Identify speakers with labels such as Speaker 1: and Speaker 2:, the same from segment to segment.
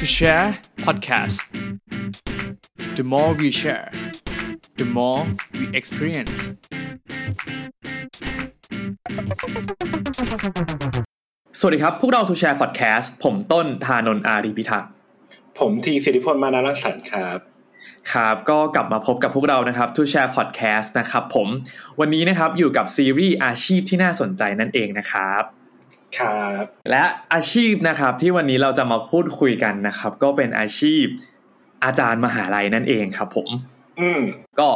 Speaker 1: to share podcast the more we share the more we experience สวัสดีครับ พวกเรา To Share Podcast ผมต้นธานนท์อารีพิทักษ์
Speaker 2: ผมทีสิริพลมานารังสรรค์ครับ
Speaker 1: ครับก็กลับมาพบกับพวกเรานะครับ To Share Podcast นะครับผม วันนี้นะครับอยู่กับซีรีส์อาชีพที่น่าสนใจนั่นเองนะครับ
Speaker 2: ครับ
Speaker 1: และอาชีพนะครับที่วันนี้เราจะมาพูดคุยกันนะครับ ก็เป็นอาชีพอาจารย์มหาลัยนั่นเองครับ ผม
Speaker 2: อืม
Speaker 1: ก็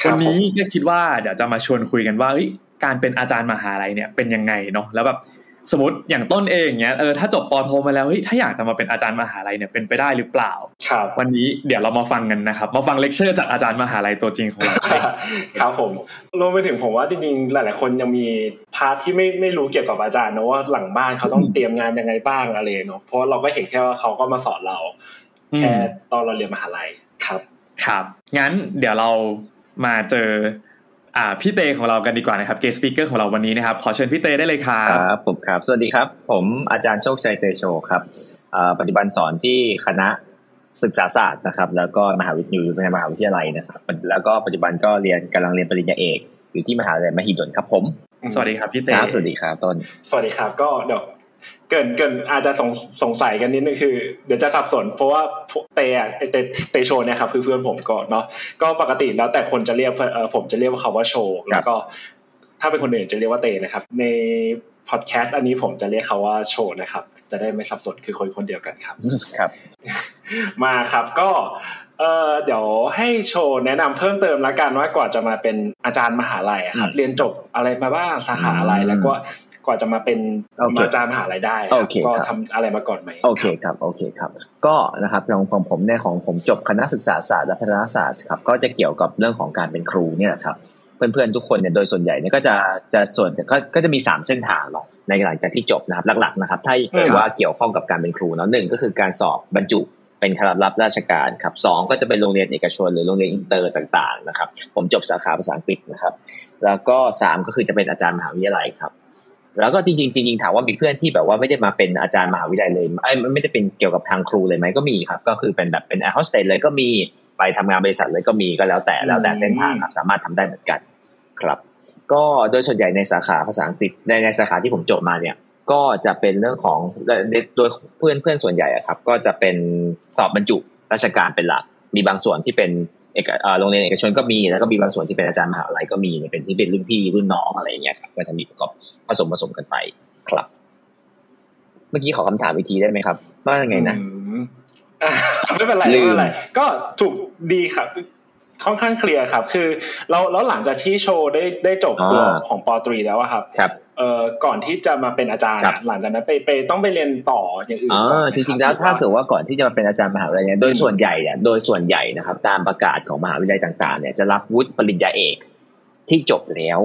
Speaker 2: ครับ
Speaker 1: วันนี้ก็คิดว่าเดี๋ยวจะมาชวนคุยกันว่าเฮ้ยการเป็นอาจารย์มหาลัยเนี่ยเป็นยังไงเนาะแล้วแบบ สมมติอย่างต้นเองเนี้ยเออถ้าจบปอโทมาแล้วเฮ้ยถ้าอยากจะมาเป็นอาจารย์มหาลัยเนี่ยเป็นไปได้หรือเปล่า
Speaker 2: ครับ
Speaker 1: วันนี้เดี๋ยวเรามาฟังกันนะครับ มาฟังเลคเชอร์จากอาจารย์มหาลัยตัวจริงของเรา
Speaker 2: ครับผมรวมไปถึงผมว่าจริงๆหลาย ๆ คนยังมี part ที่ไม่ไม่รู้เกี่ยวกับอาจารย์นะว่าหลังบ้านเขาต้องเตรียมงานยังไงบ้างอะไรเนาะเพราะเราก็เห็นแค่ว่าเขาก็มาสอนเรา
Speaker 1: อืม
Speaker 2: แค่ตอนเราเรียนมหาลัยครับ
Speaker 1: ครับงั้นเดี๋ยวเรามาเจอ อ่าพี่เตของเรากันดีกว่านะครับ guest speaker ของเราวันนี้นะครับขอเชิญพี่เตได้เลยครับ
Speaker 3: ครับผมครับ สวัสดีครับ ผมอาจารย์โชคชัยเตโชครับเอ่อปัจจุบันสอนที่คณะศึกษาศาสตร์นะครับ แล้วก็มหาวิทยาลัยอยู่ในมหาวิทยาลัยนะครับ แล้วก็ปัจจุบันก็เรียนกำลังเรียนปริญญาเอกอยู่ที่มหาวิทยาลัยมหิดลครับผม
Speaker 1: สวัสดีครับพี่เต
Speaker 3: ครับสวัสดีครับต้น
Speaker 2: สวัสดีครับก็เดี๋ยว เกรินเกรินอาจจะสงสงสัยกันนิดนึงคือ เดี๋ยวจะสับสน เพราะว่าเตอะไอ้เตเตโชเนี่ยครับคือเพื่อนผมก่อนเนาะก็ปกติแล้วแต่คนจะเรียกเออผมจะเรียกว่าเขาว่าโชว์แล้วก็ถ้าเป็นคนอื่นจะเรียกว่าเตนะครับ ในพอดแคสต์อันนี้ผมจะเรียกเขาว่าโชว์นะครับ จะได้ไม่สับสนคือคนคนเดียวกันครับ
Speaker 3: ครับ
Speaker 2: มาครับก็เออเดี๋ยวให้โชว์แนะนำเพิ่มเติมละกันว่ากว่าจะมาเป็นอาจารย์มหาลัยอะครับ
Speaker 3: อืม
Speaker 2: เรียนจบอะไรมาบ้างสาขาอะไร
Speaker 3: อืม
Speaker 2: แล้วก็ กว่าจะมาเป็น
Speaker 3: โอเค
Speaker 2: อาจารย์มหาลัยได้ค
Speaker 3: โอ
Speaker 2: รับ
Speaker 3: เค
Speaker 2: ก็
Speaker 3: ครับ
Speaker 2: ทำอะไรมาก่อนไหม
Speaker 3: โอเคครับโอเคครับ ก็นะครับของของผมเนี่ยของผมจบคณะศึกษาศาสตร์และพัฒนาศาสตร์ครับก็จะเกี่ยวกับเรื่องของการเป็นครูเนี่ยแหละครับเพื่อนๆทุกคนเนี่ยโดยส่วนใหญ่เนี่ยก็จะจะส่วนก็ก็จะมีสามเส้นทางเนาะในหลังจากที่จบนะครับหลักๆนะครับถ้าถือว่าเกี่ยวข้องกับการเป็นครูเนาะหนึ่งก็คือการสอบบรรจุเป็นคณะรับราชการครับสองก็จะเป็นโรงเรียนเอกชนหรือโรงเรียนอินเตอร์ต่างๆนะครับ ผมจบสาขาภาษาอังกฤษนะครับ แล้วก็สามก็คือจะเป็นอาจารย์มหาวิทยาลัยครับ แล้วก็จริงๆจริงๆถามว่ามีเพื่อนที่แบบว่าไม่ได้มาเป็นอาจารย์มหาวิทยาลัยเลยเอ้ยไม่ได้เป็นเกี่ยวกับทางครูเลยไหมก็มีครับ ก็คือเป็นแบบเป็นแอร์โฮสเตสเลยก็มีไปทำงานบริษัทเลยก็มีก็แล้วแต่แล้วแต่เส้นทางครับสามารถทำได้เหมือนกันครับ ก็โดยส่วนใหญ่ในสาขาภาษาอังกฤษในในสาขาที่ผมจบมาเนี่ย ก็จะเป็นเรื่องของโดยโดยเพื่อนเพื่อนส่วนใหญ่อะครับ ก็จะเป็นสอบบรรจุราชการเป็นหลัก มีบางส่วนที่เป็น เอกเอ่อโรงเรียนเอกชนก็มีแล้วก็มีบางส่วนที่เป็นอาจารย์มหาวิทยาลัยก็มีเนี่ยเป็นที่เป็นรุ่นพี่รุ่นน้องอะไรอย่างเงี้ยครับก็จะมีประกอบผสมผสมกันไปครับ เมื่อกี้ขอคำถามอีกทีได้ไหมครับ ว่ายังไงนะ
Speaker 2: อืมอะไม่เป็นไร
Speaker 3: ลื
Speaker 2: ไม่
Speaker 3: ม
Speaker 2: เป็นไรก็ถูกดีครับค่อนข้างเคลียร์ครับ คือเราแล้วหลังจากที่โชว์ได้ได้จบตัวของปอตรีแล้วอะครับ
Speaker 3: ครับ
Speaker 2: เอ่อก่อนที่จะมาเป็นอาจารย์
Speaker 3: ครั
Speaker 2: อะ
Speaker 3: บ
Speaker 2: หลังจากนั้นไปไปต้องไปเรียนต่ออย่างอื่น
Speaker 3: อ๋
Speaker 2: ก่อน
Speaker 3: อ
Speaker 2: ไหม
Speaker 3: จริงๆแล้ว
Speaker 2: คบ
Speaker 3: ถ้าเกิดว่าก่อนที่จะมาเป็นอาจารย์มหาวิทยาลัยเนี่ยโดยส่วนใหญ่เนี่ยโดยส่วนใหญ่นะครับ ตามประกาศของมหาวิทยาลัยต่าง ๆ เนี่ยจะรับวุฒิปริญญาเอกที่จบแล้ว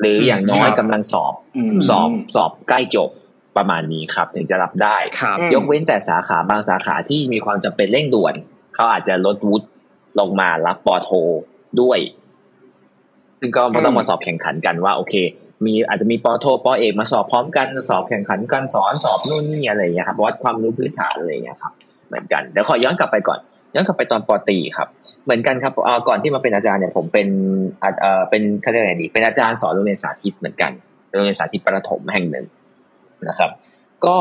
Speaker 3: หรืออย่างน้อยกำลังสอบ
Speaker 2: ม
Speaker 3: สอบสอบใกล้จบประมาณนี้ครับ ถึงจะรับได้
Speaker 1: ครับ
Speaker 2: อืม
Speaker 3: ยกเว้นแต่สาขาบางสาขาที่มีความจำเป็นเร่งด่วน เขาอาจจะลดวุฒิลงมารับปอโทด้วย ซึ่งก็ต้องมาสอบแข่งขันกันว่าโอเค มีอาจจะมีปอโทปอเอกมาสอบพร้อมกันสอบแข่งขันกันสอนสอบนู่นนี่อะไรอย่างเงี้ยครับวัดความรู้พื้นฐานอะไรอย่างเงี้ยครับ เหมือนกันเดี๋ยวขอย้อนกลับไปก่อนย้อนกลับไปตอนปอตรีครับ เหมือนกันครับเอ่อก่อนที่มาเป็นอาจารย์เนี่ยผมเป็นอ่าเอ่อเป็นเขาเรียกอะไรดีเป็นอาจารย์สอนโรงเรียนสาธิตเหมือนกันโรงเรียนสาธิตประถมแห่งหนึ่งนะครับ ก็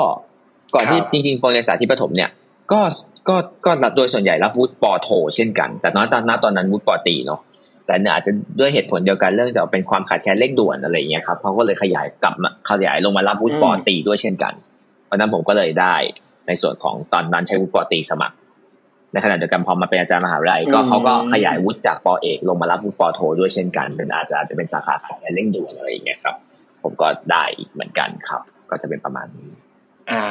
Speaker 3: ก่อนที่
Speaker 2: ครับ
Speaker 3: จริงๆโรงเรียนสาธิตประถมเนี่ยก็ก็ก็รับโดยส่วนใหญ่รับวุฒิปอโท เช่นกัน แต่น้อยตอนนั้นตอนนั้นวุฒิปอตรีเนาะ แต่เนี่ยอาจจะด้วยเหตุผลเดียวกันเรื่องจะเป็นความขาดแคลนเร่งด่วนอะไรอย่างเงี้ยครับเขาก็เลยขยายกลับมาขยายลงมารับวุฒิปอตรีด้วยเช่นกัน เพราะฉะนั้นผมก็เลยได้ในส่วนของตอนนั้นใช้วุฒิปอตรีสมัคร ในขณะเดียวกันพอมาเป็นอาจารย์มหาวิทยาลัยก็
Speaker 2: อืม
Speaker 3: เขาก็ขยายวุฒิจากปอเอกลงมารับวุฒิปอโทด้วยเช่นกัน เป็นอาจจะอาจจะเป็นสาขาขาดแคลนเร่งด่วนอะไรอย่างเงี้ยครับ ผมก็ได้อีกเหมือนกันครับ ก็จะเป็นประมาณนี้
Speaker 2: อ่า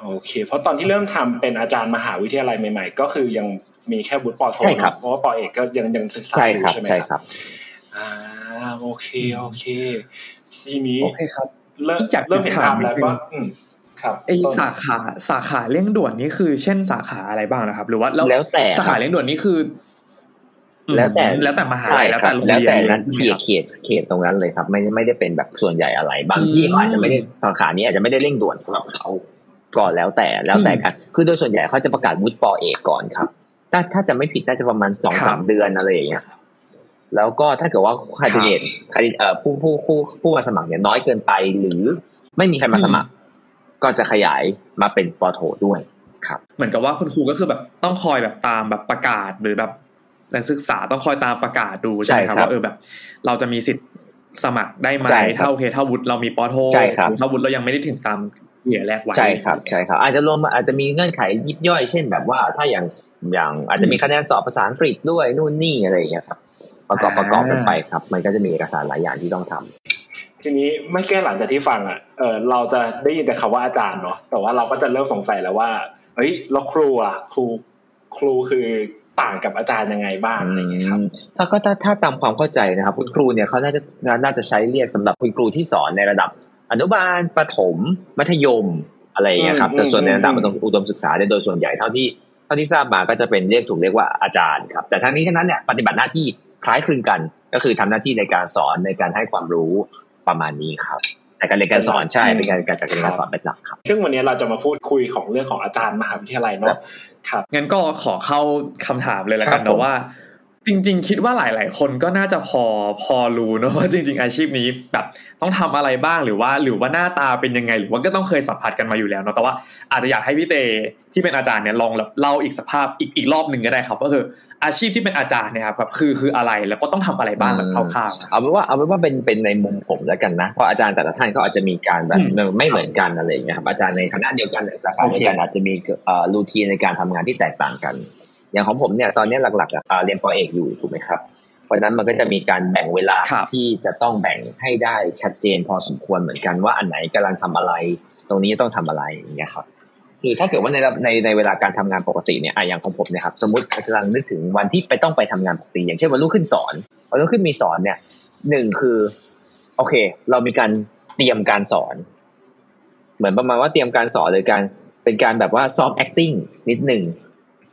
Speaker 2: โอเค เพราะตอนที่เริ่มทำเป็นอาจารย์มหาวิทยาลัยใหม่ ๆ ก็คือยัง มีแค่บุตรปอโท
Speaker 3: ใช่ครับ
Speaker 2: เนอะเพราะว่าปอเอกก็ยังยังศึกษา
Speaker 3: ใช่
Speaker 2: อยู่
Speaker 3: ครับ
Speaker 2: ใช่ไหม
Speaker 3: ใช่
Speaker 2: ค
Speaker 3: ครับรับ
Speaker 2: อ่าโอเคโอเค ทีนี้
Speaker 1: โอเคครับ
Speaker 2: เริ่ม
Speaker 1: อยาก
Speaker 2: เริ่มเห็น
Speaker 1: ถาม
Speaker 2: ภาพแล้ว
Speaker 1: นิดนึง
Speaker 2: ว่าอืมครับ
Speaker 1: ไอ
Speaker 2: ต้น
Speaker 1: สาขาสาขาเร่งด่วนนี่คือ เช่นสาขาอะไรบ้างนะครับ หรือว่าแล้ว
Speaker 3: แล้วแต่
Speaker 1: สาขาเร่งด่วนนี่คืออืม
Speaker 3: แล้วแต่
Speaker 1: แล้วแต่มหา
Speaker 3: ใช่
Speaker 1: ลัยแล้ว
Speaker 3: ครั
Speaker 1: แต่
Speaker 3: บ
Speaker 1: โรง
Speaker 3: แล้ว
Speaker 1: เรียน
Speaker 3: แต่
Speaker 1: เลย
Speaker 3: นั้น
Speaker 1: ใช่ไหม
Speaker 3: เขีย
Speaker 1: ครับ
Speaker 3: เขตเขตตรงนั้นเลยครับ ไม่ไม่ได้เป็นแบบส่วนใหญ่อะไรบางที่
Speaker 1: อืม
Speaker 3: เขาอาจจะไม่ได้สาขานี้อาจจะไม่ได้เร่งด่วนสำหรับเขาก่อนแล้วแต่แล้วแต่กันคือโดยส่วนใหญ่เขาจะประกาศวุฒิปอเอกก่อนครับ ถ้าถ้าจะไม่ผิดน่าจะประมาณสองสามเดือนอะไรอย่างเงี้ยครับแล้วก็ถ้าเกิดว่าคาดิเดตคาดิเอ่อผู้ผู้ผู้ผู้มาสมัครเนี่ยน้อยเกินไปหรือไม่มีใครมาสมัคร ก็จะขยายมาเป็นปอโทด้วยครับ
Speaker 1: เหมือนกับว่าคุณครูก็คือแบบต้องคอยแบบตามแบบประกาศหรือแบบนักศึกษาต้องคอยตามประกาศดูใช่ไหมครับว่าเออแบบ เราจะมีสิทธิ์สมัครได้ไหมถ้าโอเคถ้าวุฒิเรามีปอโทถ้าวุฒิเรายังไม่ได้ถึงตาม เหยื่อแรกไว้
Speaker 3: ใช่ครับใช่ครับ อาจจะรวมอาจจะมีเงื่อนไขยิบย่อย เช่นแบบว่าถ้าอย่างอย่างอาจจะมีคะแนนสอบภาษาอังกฤษด้วยนู่นนี่อะไรอย่างเงี้ยครับประกอบประกอบกันไปครับ มันก็จะมีเอกสารหลายอย่างที่ต้องทำ
Speaker 2: ทีนี้ไม่แก้หลังจากที่ฟังอะเออเราจะได้ยินแต่คำว่าอาจารย์เนาะแต่ว่าเราก็จะเริ่มสงสัยแล้วว่าเฮ้ยแล้วครูอะครูครูคือต่างกับอาจารย์ยังไงบ้างอะไรอย่างเงี้ยครับ
Speaker 3: ถ้าก็ถ้าถ้าตามความเข้าใจนะครับ คุณครูเนี่ยเขาน่าจะน่าจะใช้เรียกสำหรับคุณครูที่สอนในระดับ อนุบาลประถม มัธยมอะไรอย่างเงี้ยครับแต่ส่วนในระดับอุดมศึกษาเนี่ยโดยส่วนใหญ่เท่าที่เท่าที่ทราบมาก็จะเป็นเรียกถูกเรียกว่าอาจารย์ครับ แต่ทั้งนี้ทั้งนั้นเนี่ยปฏิบัติหน้าที่คล้ายคลึงกัน ก็คือทำหน้าที่ในการสอนในการให้ความรู้ประมาณนี้ครับแต่การเรียนการสอนใช่เป็นการการจัดการการสอนเป็นหลักครับ
Speaker 2: ซึ่งวันนี้เราจะมาพูดคุยของเรื่องของอาจารย์มหาวิทยาลัยเนาะครับ
Speaker 1: งั้นก็ขอเข้าคำถามเลยละกันนะว่า จริง ๆ คิดว่าหลาย ๆ คนก็น่าจะพอพอรู้นะว่าจริง ๆ อาชีพนี้แบบต้องทำอะไรบ้างหรือว่าหรือว่าหน้าตาเป็นยังไง หรือว่าก็ต้องเคยสัมผัสกันมาอยู่แล้วเนาะแต่ว่าอาจจะอยากให้พี่เตที่เป็นอาจารย์เนี่ยลองเล่าอีกสภาพอีกอีกรอบหนึ่งก็ได้ครับ ก็คืออาชีพที่เป็นอาจารย์เนี่ยครับคือคืออะไรแล้วก็ต้องทำอะไรบ้างแบบคร่าว
Speaker 3: ๆเอาเป็นว่าเอาเป็นว่าเป็นเป็นในมุมผมแล้วกันนะเพราะอาจารย์แต่ละท่านก็อาจจะมีการแบบไม่เหมือนกันอะไรอย่างเงี้ยครับอาจารย์ในคณะเดียวกันแต่ละเดียวกันอาจจะมีเอ่อรูทีนในการทำงานที่แตกต่างกัน อย่างของผมเนี่ยตอนนี้หลักๆเรียนปอเอกอยู่ถูกไหมครับราะนั้นมันก็จะมีการแบ่งเวลาที่จะต้องแบ่งให้ได้ชัดเจนพอสมควรเหมือนกันว่าอันไหนกำลังทำอะไร ตรงนี้ต้องทำอะไรอย่างเงี้ยครับคือถ้าเกิดว่าในในในเวลาการทำงานปกติเนี่ยอย่างของผมเนี่ยครับสมมติกำลังนึกถึงวันที่ไปต้องไปทำงานปกติ อย่างเช่นวันรุ่งขึ้นสอนวันรุ่งขึ้นมีสอนเนี่ยหนึ่งคือ โอเค เรามีการเตรียมการสอน เหมือนประมาณว่าเตรียมการสอนเลยการเป็นการแบบว่า soft acting นิดหนึ่ง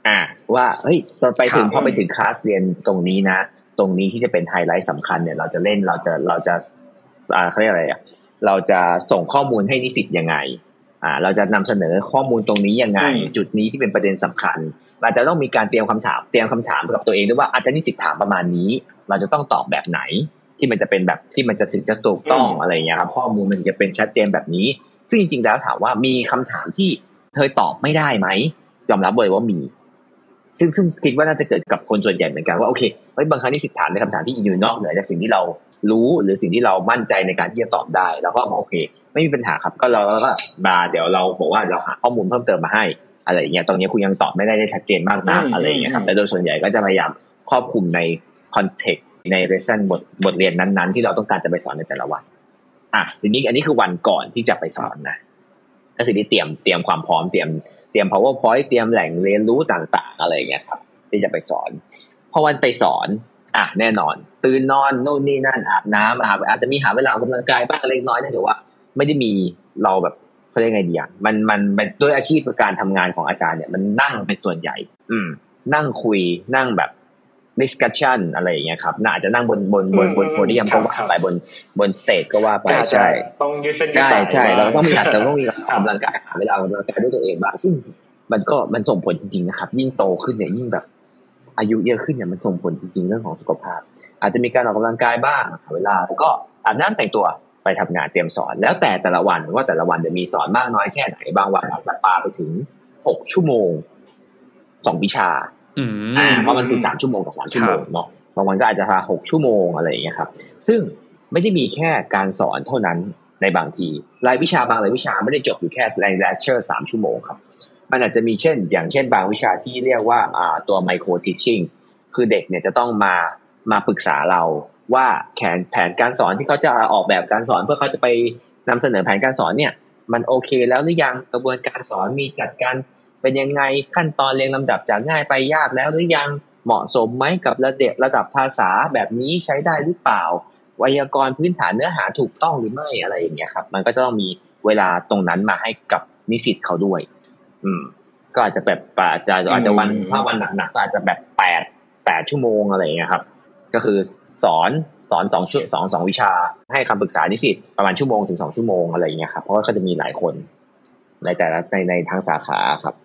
Speaker 3: อ่า ว่าเฮ้ยตอนไปถึงพอไปถึงคลาสเรียนตรงนี้นะ ตรงนี้ที่จะเป็นไฮไลท์สำคัญเนี่ย เราจะเล่นเราจะเราจะอ่าเขาเรียกอะไรอะเราจะส่งข้อมูลให้นิสิตยังไงอ่าเราจะนำเสนอข้อมูลตรงนี้ยังไง จุดนี้ที่เป็นประเด็นสำคัญเราจะต้องมีการเตรียมคำถามเตรียมคำถามกับตัวเองด้วยว่าอาจารย์นิสิตถามประมาณนี้ เราจะต้องตอบแบบไหน ที่มันจะเป็นแบบที่มันจะถึงจะถูกต้องอะไรอย่างเงี้ยครับข้อมูลมันจะเป็นชัดเจนแบบนี้ ซึ่งจริงๆแล้วถามว่ามีคำถามที่เธอตอบไม่ได้ไหมยอมรับเลยว่ามี ซึ่งซึ่งคิดว่าน่าจะเกิดกับคนส่วนใหญ่เหมือนกันว่าโอเคเฮ้ยบางครั้งที่สิทธิฐานในคำถามที่อยู่นอกเหนือจากสิ่งที่เรารู้หรือสิ่งที่เรามั่นใจในการที่จะตอบได้ แล้วก็โอเค ไม่มีปัญหาครับก็เราก็มาเดี๋ยวเราบอกว่าเราหาข้อมูลเพิ่มเติมมาให้อะไรอย่างเงี้ยตรงนี้คุณยังตอบไม่ได้ได้ชัดเจนมากนักอะไรอย่างเงี้ยครับแต่โดยส่วนใหญ่ก็จะพยายามครอบคลุมใน content ใน lesson บทบทเรียนนั้นๆ ที่เราต้องการจะไปสอนในแต่ละวันอะทีนี้อันนี้คือวันก่อนที่จะไปสอนนะก็คือที่เตรียมเตรียมความพร้อมเตรียม เตรียม powerpoint เตรียมแหล่งเรียนรู้ต่างๆ อะไรอย่างเงี้ยครับ ที่จะไปสอนพอวันไปสอนอะแน่นอน ตื่นนอนโน่นนี่นั่นอาบน้ำอาบอาจจะมีหาเวลาออกกำลังกายบ้างเล็กน้อยเนื่องจากว่า ไม่ได้มีเราแบบเขาเรียกไงดีอะมันมันด้วยอาชีพการทำงานของอาจารย์เนี่ยมันนั่งเป็นส่วนใหญ่ อืม นั่งคุยนั่งแบบ discussion อะไรอย่างเงี้ยครับน่าจะนั่งบนบนบนบนโพเดียมก็ว่าไปบนบนสเตจก็ว่าไปใช่
Speaker 2: ต้องยืดเส้น
Speaker 3: ยืดสายใช่เราต้องมีอาจจะต้องมีออกกำลังกายหาเวลาออกกำลังกายด้วยตัวเองบ้างซึ่งมันก็มันส่งผลจริงๆนะครับ ยิ่งโตขึ้นเนี่ยยิ่งแบบอายุเยอะขึ้นเนี่ยมันส่งผลจริงๆเรื่องของสุขภาพ อาจจะมีการออกกำลังกายบ้างเวลาแล้วก็อาบน้ำแต่งตัวไปทำงานเตรียมสอน แล้วแต่แต่ละวันว่าแต่ละวันจะมีสอนมากน้อยแค่ไหนบางวันอาจจะปาไปถึงหกชั่วโมงสองวิชา อ่าเพราะมันสี่สามชั่วโมงกับสามชั่วโมงเนาะบางวันก็อาจจะพาหกชั่วโมงอะไรอย่างเงี้ยครับ ซึ่งไม่ได้มีแค่การสอนเท่านั้นในบางที รายวิชาบางรายวิชาไม่ได้จบอยู่แค่แรงเลคเชอร์สามชั่วโมงครับ มันอาจจะมีเช่น อย่างเช่นบางวิชาที่เรียกว่าอ่าตัว micro teaching คือเด็กเนี่ยจะต้องมามาปรึกษาเราว่าแผนแผนการสอนที่เขาจะออกแบบการสอน เพื่อเขาจะไปนำเสนอแผนการสอนเนี่ย มันโอเคแล้วหรือยังกระบวนการสอนมีจัดการ เป็นยังไงขั้นตอนเรียงลำดับจากง่ายไปยากแล้วหรือยังเหมาะสมไหมกับระดับระดับภาษาแบบนี้ใช้ได้หรือเปล่า ไวยากรณ์พื้นฐานเนื้อหาถูกต้องหรือไม่อะไรอย่างเงี้ยครับ มันก็จะต้องมีเวลาตรงนั้นมาให้กับนิสิตเขาด้วย อืม ก็อาจจะแบบอาจจะอาจจะวันถ้าวันหนักๆก็อาจจะแบบแปดแปดชั่วโมงอะไรอย่างเงี้ยครับ ก็คือสอนสอนสองชั่วสองสองวิชา ให้คำปรึกษานิสิตประมาณชั่วโมงถึงสองชั่วโมงอะไรอย่างเงี้ยครับเพราะว่าเขาจะมีหลายคนในแต่ละในในทางสาขาครับ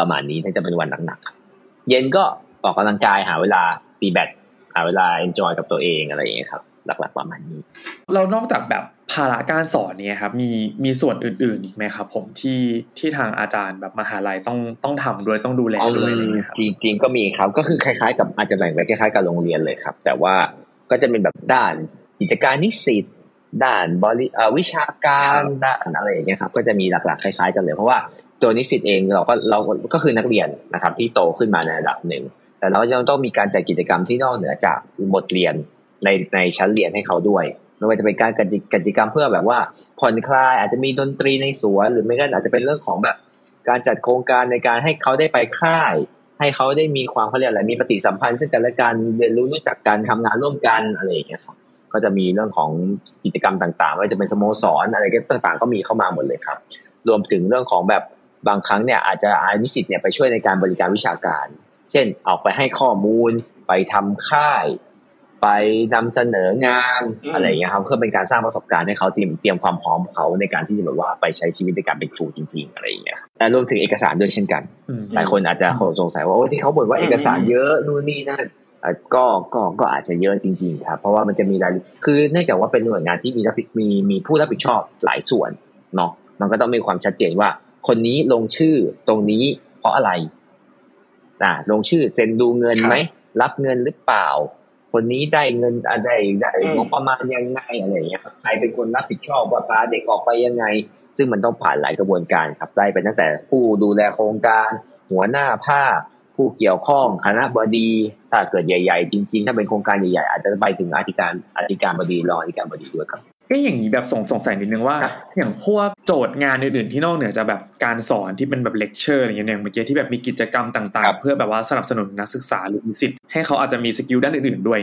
Speaker 3: ประมาณนี้ถ้าจะเป็นวันหนักๆเย็นก็ออกกำลังกายหาเวลาตีแบดหาเวลา enjoy กับตัวเองอะไรอย่างเงี้ยครับ หลักๆประมาณนี้
Speaker 1: เรานอกจากแบบภาระการสอนเนี่ยครับมีมีส่วนอื่นๆอีกไหมครับ ผมที่ที่ทางอาจารย์แบบมหาลัยต้องต้องทำด้วยต้องดูแลด้วยอะไรเงี้ยครับ
Speaker 3: จริงๆก็มีครับก็คือคล้ายๆ กับอาจจะแบ่งไปคล้ายๆกับโรงเรียนเลยครับ แต่ว่าก็จะเป็นแบบด้านกิจการนิสิตด้านบริวิชาการด้านอะไรอย่างเงี้ยครับก็จะมีหลักๆคล้าย ๆ กันเลยเพราะว่า ตัวนิสิตเองเราก็เราก็คือนักเรียนนะครับ ที่โตขึ้นมาในระดับหนึ่ง แต่เรายังต้องมีการจัดกิจกรรมที่นอกเหนือจากบทเรียนในในชั้นเรียนให้เขาด้วยไม่ว่าจะเป็นการกิจกรรมเพื่อแบบว่าผ่อนคลายอาจจะมีดนตรีในสวนหรือไม่ก็อาจจะเป็นเรื่องของแบบการจัดโครงการในการให้เขาได้ไปค่าย ให้เขาได้มีความเขาเรียกอะไรมีปฏิสัมพันธ์ซึ่งกันและกันเรียนรู้รู้จักการทำงานร่วมกันอะไรอย่างเงี้ยครับก็จะมีเรื่องของกิจกรรมต่างๆไม่ว่าจะเป็นสโมสรอะไรก็ต่างๆ ก็มีเข้ามาหมดเลยครับ รวมถึงเรื่องของแบบ บางครั้งเนี่ยอาจจะอานิสิตเนี่ยไปช่วยในการบริการวิชาการ เช่นออกไปให้ข้อมูล ไปทำค่าย ไปนำเสนองานอะไรอย่างเงี้ยครับเพื่อเป็นการสร้างประสบการณ์ให้เขาเตรียมเตรียมความพร้อมเขาในการที่จะแบบว่าไปใช้ชีวิตในการเป็นครูจริง ๆ อะไรอย่างเงี้ยแต่รวมถึงเอกสารด้วยเช่นกันหลายคนอาจจะสงสัยว่าโอ้ที่เขาบ่นว่าเอกสารเยอะนู่นนี่นั่นก็ก็ก็อาจจะเยอะจริง ๆ ครับ เพราะว่ามันจะมีรายคือเนื่องจากว่าเป็นหน่วยงานที่มีรับมีมีผู้รับผิดชอบหลายส่วนเนาะมันก็ต้องมีความชัดเจนว่า คนนี้ลงชื่อตรงนี้เพราะอะไรอ่าลงชื่อเซ็นดูเงินไหมรับเงินหรือเปล่า คนนี้ได้เงินอะไรได้งบประมาณยังไงอะไรอย่างเงี้ยครับใครเป็นคนรับผิดชอบว่าพาเด็กออกไปยังไง ซึ่งมันต้องผ่านหลายกระบวนการครับได้ไปตั้งแต่ผู้ดูแลโครงการ หัวหน้าภาคผู้เกี่ยวข้องคณบดี ถ้าเกิดใหญ่ ๆ จริง ๆ ถ้าเป็นโครงการใหญ่ๆอาจจะไปถึงอธิการอธิการบดีรองอธิการบดีด้วยครับ
Speaker 1: ก็อย่างนี้แบบสงสงสัยนิดนึงว่า อย่างพวกโจทย์งานอื่นๆที่นอกเหนือจากแบบการสอนที่เป็นแบบเลคเชอร์อะไรเงี้ยอย่างเมื่อกี้ที่แบบมีกิจกรรมต่าง ๆ เพื่อแบบว่าสนับสนุนนักศึกษาหรือนิสิตให้เขาอาจจะมี skill ด้านอื่นๆด้วย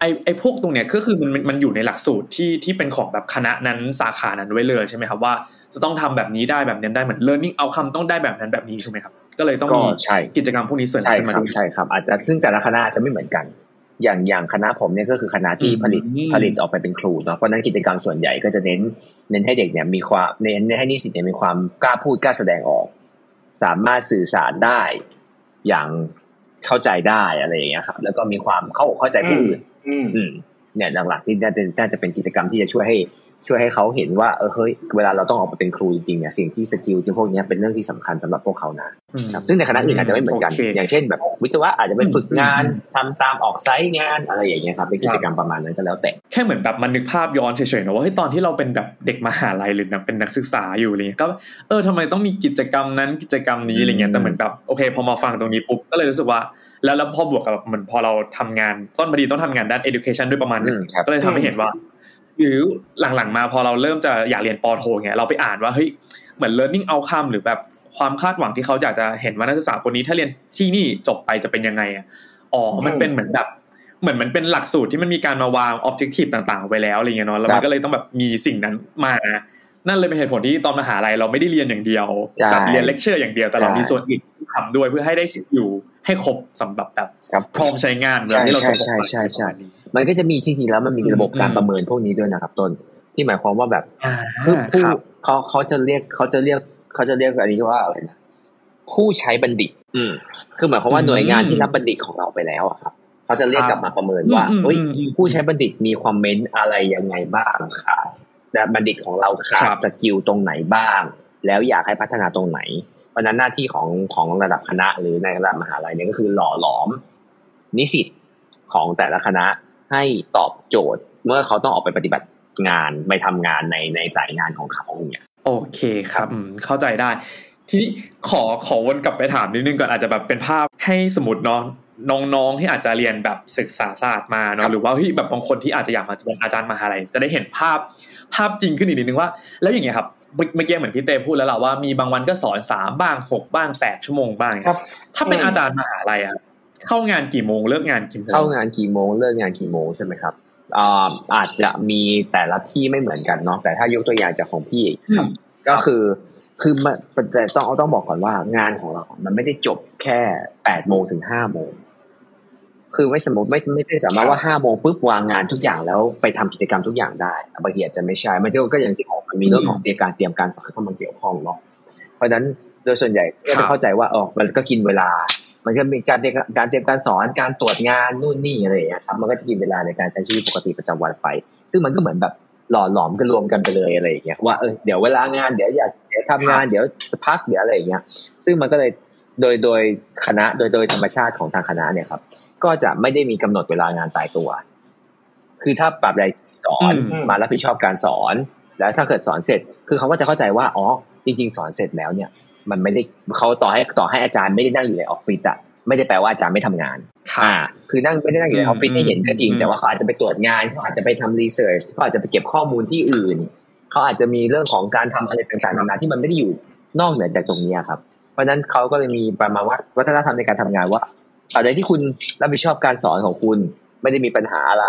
Speaker 1: ไอไอพวกตรงเนี้ยก็คือมันมันอยู่ในหลักสูตรที่ที่เป็นของแบบคณะนั้นสาขานั้นไว้เลยใช่ไหมครับว่าจะต้องทำแบบนี้ได้แบบนี้ได้เหมือน learning outcome ต้องได้แบบนั้นแบบนี้ใช่ไหมครับก็เลยต้องมีกิจกรรมพวกนี้เสริมขึ้นมา
Speaker 3: ใช่ครับอาจจะซึ่งแต่ละคณะอาจจะไม่เหมือนกัน อย่างอย่างคณะผมเนี่ยก็คือคณะที่ผลิตผลิตออกไปเป็นครูเนาะเพราะนั้นกิจกรรมส่วนใหญ่ก็จะเน้น เน้นให้เด็กเนี่ยมีความเน้นให้นิสิตเนี่ยมีความกล้าพูดกล้าแสดงออก สามารถสื่อสารได้อย่างเข้าใจได้อะไรอย่างเงี้ยครับแล้วก็มีความเข้าเข้าใจผู้อื่นอืมเนี่ยหลักๆที่น่าจะน่าจะเป็นกิจกรรมที่จะช่วยให้ ช่วยให้เขาเห็นว่าเออเฮ้ยเวลาเราต้องออกมาเป็นครูจริงๆเนี่ยสิ่งที่สกิลที่พวกนี้เป็นเรื่องที่สำคัญสำหรับพวกเขานะซึ่งในคณะอื่นอาจจะไม่เหมือนกัน อย่างเช่น แบบวิศวะอาจจะเป็นฝึกงานทำตามออกไซต์งานอะไรอย่างเงี้ยครับเป็นกิจกรรมประมาณนั้นก็แล้วแต่
Speaker 1: แค่เหมือนแบบมันนึกภาพย้อนเฉยๆนะว่าเฮ้ยตอนที่เราเป็นแบบเด็กมหาลัยหรือเป็นนักศึกษาอยู่อะไรเงี้ยก็เออทำไมต้องมีกิจกรรมนั้นกิจกรรมนี้อะไรเงี้ยแต่เหมือนแบบโอเค พอมาฟังตรงนี้ปุ๊บก็เลยรู้สึกว่าแล้วแล้วพอบวกกับเหมือนพอเราทำงานต้นพอดีต้องทำงานด้าน education ด้วยประมาณนึงก็เลยทำให้เห็นว่า หรือหลังๆมาพอเราเริ่มจะอยากเรียนปโทเงี้ยเราไปอ่านว่าเฮ้ยเหมือน learning outcome หรือแบบความคาดหวังที่เขาอยากจะเห็นว่านักศึกษาคนนี้ถ้าเรียนที่นี่จบไปจะเป็นยังไงอะอ๋อมันเป็นเหมือนแบบเหมือนมันเป็นหลักสูตรที่มันมีการมาวาง objective ต่างๆ ไว้แล้วอะไรเงี้ยเนาะแล้วมันก็เลยต้องแบบมีสิ่งนั้นมา นั่นเลยเป็นเหตุผลที่ตอนมหาลัยเราไม่ได้เรียนอย่างเดียวแบบเรียนเลคเชอร์อย่างเดียวแต่เรามีส่วนอื่นที่ทำด้วยเพื่อให้ได้สิทธิ์อยู่ให้ครบสำหรับแบบพร้อมใช้งาน
Speaker 3: แบบที่เราใช่ใช่ใช่ใช่ มันก็จะมีจริงๆแล้วมันมีระบบการประเมินพวกนี้ด้วยนะครับต้นที่หมายความว่าแบบคือผู้เขาเขาจะเรียกเขาจะเรียกเขาจะเรียกอันนี้ว่าอะไรนะผู้ใช้บัณฑิต อืม คือหมายความว่าหน่วยงานที่รับบัณฑิตของเราไปแล้วอะครับเขาจะเรียกกลับมาประเมินว่าเฮ้ยผู้ใช้บัณฑิตมี comment อะไรยังไงบ้างค่ะแต่บัณฑิตของเราขาด skill ตรงไหนบ้าง แล้วอยากให้พัฒนาตรงไหน เพราะนั้นหน้าที่ของของระดับคณะหรือในระดับมหาลัยเนี่ยก็คือหล่อหลอม นิสิตของแต่ละคณะ ให้ตอบโจทย์ เมื่อเขาต้องออกไปปฏิบัติงานไปทำงานในในสายงานของเขาเนี่ย
Speaker 1: โอเคครับเข้าใจได้ ทีนี้ขอขอวนกลับไปถามนิดนึงก่อนอาจจะแบบเป็นภาพให้สมมติเนาะน้องๆที่อาจจะเรียนแบบศึกษาศาสตร์มาเนาะหรือว่าเฮ้ยแบบบางคนที่อาจจะอยากมาเป็นอาจารย์มหาลัยจะได้เห็นภาพภาพจริงขึ้นอีกนิดนึงว่า แล้วอย่างเงี้ยครับเมื่อกี้เหมือนพี่เต้พูดแล้วแหละว่ามีบางวันก็สอนสามบ้างหกบ้างแปดชั่วโมงบ้างครับ ถ้าเป็นอาจารย์มหาลัยอะ เข้างานกี่โมงเลิกงานกี่โมง
Speaker 3: เข้างานกี่โมงเลิกงานกี่โมงใช่ไหมครับอาจจะมีแต่ละที่ไม่เหมือนกันเนาะแต่ถ้ายกตัวอย่างจากของพี่ก็คือคือมันแต่ต้องต้องบอกก่อนว่างานของเรา มันไม่ได้จบแค่แปดโมงถึงห้าโมงคือไม่สมมติไม่ไม่ได้สามารถว่าห้าโมงปุ๊บวางงานทุกอย่างแล้วไปทำกิจกรรมทุกอย่างได้บางทีอาจจะไม่ใช่มันก็อย่างที่บอกมันมีเรื่องของเตรียมการเตรียมการสอนเข้ามาเกี่ยวข้องเนาะเพราะฉะนั้นโดยส่วนใหญ่ก็จะเข้าใจว่าอ๋อมันก็กินเวลา มันก็มีการเตรียมการเตรียมการสอนการตรวจงานนู่นนี่อะไรอย่างเงี้ยครับมันก็จะกินเวลาในการใช้ชีวิตปกติประจำวันไป ซึ่งมันก็เหมือนแบบหล่อหลอมกันรวมกันไปเลยอะไรอย่างเงี้ยว่าเออเดี๋ยวเวลางานเดี๋ยวอยากเดี๋ยวทำงานเดี๋ยวจะพักเดี๋ยวอะไรอย่างเงี้ย ซึ่งมันก็เลยโดยโดยคณะโดยโดยธรรมชาติของทางคณะเนี่ยครับ ก็จะไม่ได้มีกำหนดเวลางานตายตัว คือถ้าปรับใดสอน
Speaker 2: อืม
Speaker 3: มารับผิดชอบการสอน แล้วถ้าเกิดสอนเสร็จ คือเขาก็จะเข้าใจว่าอ๋อจริง ๆ สอนเสร็จแล้วเนี่ย มันไม่ได้เขาต่อให้ต่อให้อาจารย์ไม่ได้นั่งอยู่ในออฟฟิศอะไม่ได้แปลว่าอาจารย์ไม่ทำงาน
Speaker 1: ค่ะ
Speaker 3: อ่าคือนั่งไม่ได้นั่งอยู่ในออฟฟิศ
Speaker 1: อืม
Speaker 3: ให้เห็นก็จริง
Speaker 1: อืม
Speaker 3: แต่ว่าเขาอาจจะไปตรวจงานเขาอาจจะไปทำรีเสิร์ชเขาอาจจะไปเก็บข้อมูลที่อื่น เขาอาจจะมีเรื่องของการทำอะไรต่างๆนานาที่มันไม่ได้อยู่นอกเหนือจากตรงนี้ครับ เพราะฉะนั้นเขาก็เลยมีประมาณว่าวัฒนธรรมในการทำงานว่าอะไรที่คุณรับผิดชอบการสอนของคุณไม่ได้มีปัญหาอะไร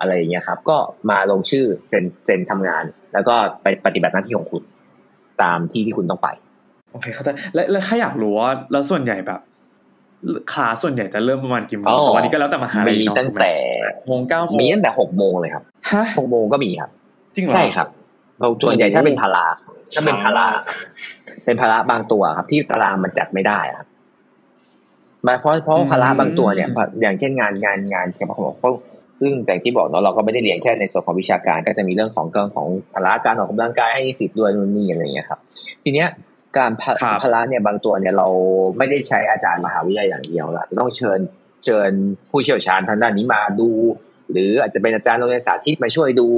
Speaker 3: อะไรอย่างเงี้ยครับ ก็มาลงชื่อเซ็นเซ็นทำงาน แล้วก็ไปปฏิบัติหน้าที่ของคุณ ตามที่ที่คุณต้องไป
Speaker 1: โอเคเข้าใจและและถ้าอยากรู้ว่าแล้วส่วนใหญ่แบบคลาสส่วนใหญ่จะเริ่มประมาณกี่โมง
Speaker 3: อ๋อ
Speaker 1: แต่วันนี้ก็แล้วแต่มหาลัย
Speaker 3: มี
Speaker 1: เนาะ
Speaker 3: ตั้งแต่
Speaker 1: โมงเก้าโมง
Speaker 3: มีตั้งแต่หกโมงเลยครับ
Speaker 1: ฮะ
Speaker 3: หกโมงก็มีครับ
Speaker 1: จริงเหรอ
Speaker 3: ใช่ครับเราส่วนใหญ่ถ้าเป็นพาราถ้าเป็นพาราเป็นพาราบางตัวครับ ที่ตารางมันจัดไม่ได้ครับหมายเพราะเพราะพาราบางตัวเนี่ย อย่างเช่นงานงานงานเกี่ยวกับของพวกซึ่งอย่างที่บอกเนาะเราก็ไม่ได้เรียนแค่ในส่วนของวิชาการ ก็จะมีเรื่องของเรื่องของพาราการออกกำลังกายให้สิทธิ์ด้วยนู่นนี่อะไรอย่างเงี้ยครับ ทีเนี้ย การพา
Speaker 1: ครับ
Speaker 3: พาราเนี่ยบางตัวเนี่ยเราไม่ได้ใช้อาจารย์มหาวิทยาลัยอย่างเดียวละต้องเชิญเชิญผู้เชี่ยวชาญทางด้านนี้มาดู หรืออาจจะเป็นอาจารย์โรงเรียนสาธิตมาช่วยดู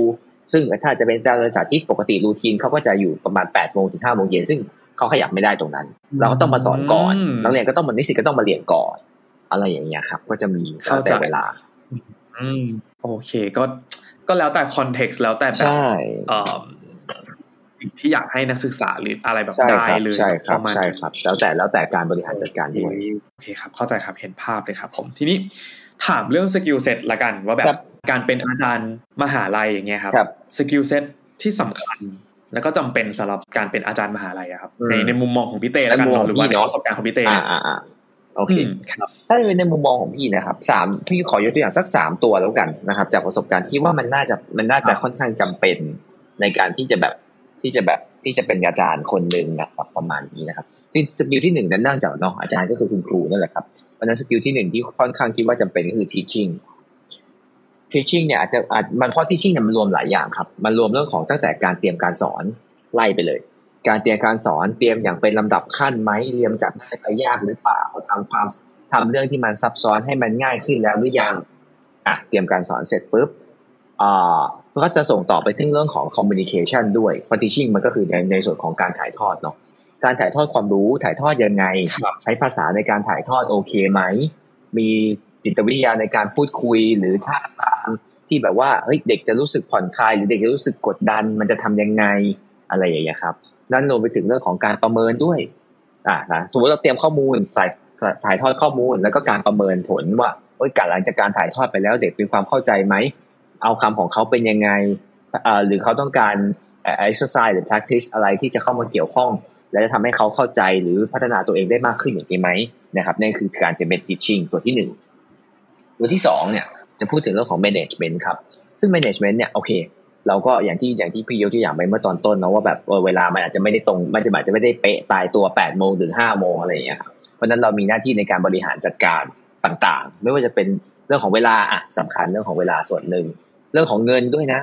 Speaker 3: ซึ่งถ้าจะเป็นอาจารย์โรงเรียนสาธิตปกติรูทีนเขาก็จะอยู่ประมาณ8ปดโมงถึงห้าโมงเย็นซึ่งเขาขยับไม่ได้ตรงนั้น เราก็ต้องมาสอนก่อน
Speaker 1: อืม
Speaker 3: นักเรียนก็ต้องมานิสิตก็ต้องมาเรียนก่อน อะไรอย่างเงี้ยครับ ก็จะมีแล้วแต่
Speaker 1: เข้าใจ
Speaker 3: เวลา
Speaker 1: อืมโอเคก็ก็แล้วแต่คอนเท็กซ์แล้วแต่แบบ
Speaker 3: ใช่
Speaker 1: เอ่อ สิ่งที่อยากให้นักศึกษาหรืออะไรแบบ
Speaker 3: ใช่
Speaker 1: ได้
Speaker 3: ครับ
Speaker 1: เลย
Speaker 3: ใช่ค
Speaker 1: ป
Speaker 3: รับ
Speaker 1: ระมาณ
Speaker 3: ใช่ครับ แล้วแต่แล้วแต่การบริหารจัดการด้วย
Speaker 1: โอเคครับ เข้าใจครับเห็นภาพเลยครับ ผมทีนี้ถามเรื่อง skill set ละกันว่าแบบ
Speaker 3: ครับ
Speaker 1: การเป็นอาจารย์มหาลัยอย่างเงี้ยครับ
Speaker 3: ครับ
Speaker 1: skill set ที่สำคัญแล้วก็จำเป็นสำหรับการเป็นอาจารย์มหาลัยอะครับ
Speaker 3: อืม
Speaker 1: ในในมุมมองของพี่เต้แล้วกัน
Speaker 3: ในมุมมอง
Speaker 1: เนาะหรือว่า
Speaker 3: พี่
Speaker 1: ใน
Speaker 3: เนาะ
Speaker 1: ประสบการณ์ของพี่เต้
Speaker 3: อ่า
Speaker 1: เนี่ย
Speaker 3: อ่าอ่าโอเค
Speaker 1: อืมครับ
Speaker 3: ถ้าเป็นในมุมมองของพี่นะครับสามพี่ขอยกตัวอย่างสักสามตัวแล้วกันนะครับ จากประสบการณ์ที่ว่ามันน่าจะมันน่าจะค่อนข้างจำเป็นในการที่จะแบบ ที่จะแบบที่จะเป็นอาจารย์คนหนึ่งนะครับประมาณนี้นะครับซึ่ง skill ที่หนึ่งนั้นเนื่องจากเนาะอาจารย์ก็คือคุณครูนั่นแหละครับเพราะฉะนั้น skill ที่หนึ่งที่ค่อนข้างคิดว่าจำเป็นก็คือ teaching teaching เนี่ยอาจจะอาจมันเพราะ teaching เนี่ยมันรวมหลายอย่างครับ มันรวมเรื่องของตั้งแต่การเตรียมการสอนไล่ไปเลย การเตรียมการสอนเตรียมอย่างเป็นลำดับขั้นไหมเตรียมจากง่ายไปยากหรือเปล่าทำความทำเรื่องที่มันซับซ้อนให้มันง่ายขึ้นแล้วหรือยังอะเตรียมการสอนเสร็จปุ๊บอ่า ก็จะส่งต่อไปถึงเรื่องของ communication ด้วยเพราะ teaching มันก็คือในในส่วนของการถ่ายทอดเนาะการถ่ายทอดความรู้ถ่ายทอดยังไง
Speaker 1: ครับ
Speaker 3: ใช้ภาษาในการถ่ายทอดโอเคไหม มีจิตวิทยาในการพูดคุยหรือท่าทางที่แบบว่าเฮ้ยเด็กจะรู้สึกผ่อนคลายหรือเด็กจะรู้สึกกดดัน มันจะทำยังไงอะไรอย่างเงี้ยครับนั่นรวมไปถึงเรื่องของการประเมินด้วยอ่านะสมมติเราเตรียมข้อมูลใส่ถ่ายทอดข้อมูลแล้วก็การประเมินผลว่าเอ้ยการหลังจากการถ่ายทอดไปแล้ว เด็กมีความเข้าใจไหม เอาคำของเขาเป็นยังไงหรือเขาต้องการเอ่อ exercise หรือ practice อะไรที่จะเข้ามาเกี่ยวข้อง และจะทำให้เขาเข้าใจหรือพัฒนาตัวเองได้มากขึ้นอย่างนี้ไหมนะครับนั่นคือการจะเป็น teaching ตัวที่หนึ่งตัวที่สองเนี่ยจะพูดถึงเรื่องของ management ครับ ซึ่ง management เนี่ยโอเค เราก็อย่างที่อย่างที่พี่ยกตัวอย่างไปเมื่อตอนต้นเนาะว่าแบบเเวลามันอาจจะไม่ได้ตรง มันจะอาจจะไม่ได้เป๊ะตายตัว8ปดโมงถึงห้าโมงอะไรอย่างเงี้ยครับเพราะนั้นเรามีหน้าที่ในการบริหารจัดการต่างๆ ไม่ว่าจะเป็นเรื่องของเวลาอะสำคัญเรื่องของเวลาส่วนหนึ่ง เรื่องของเงินด้วยนะ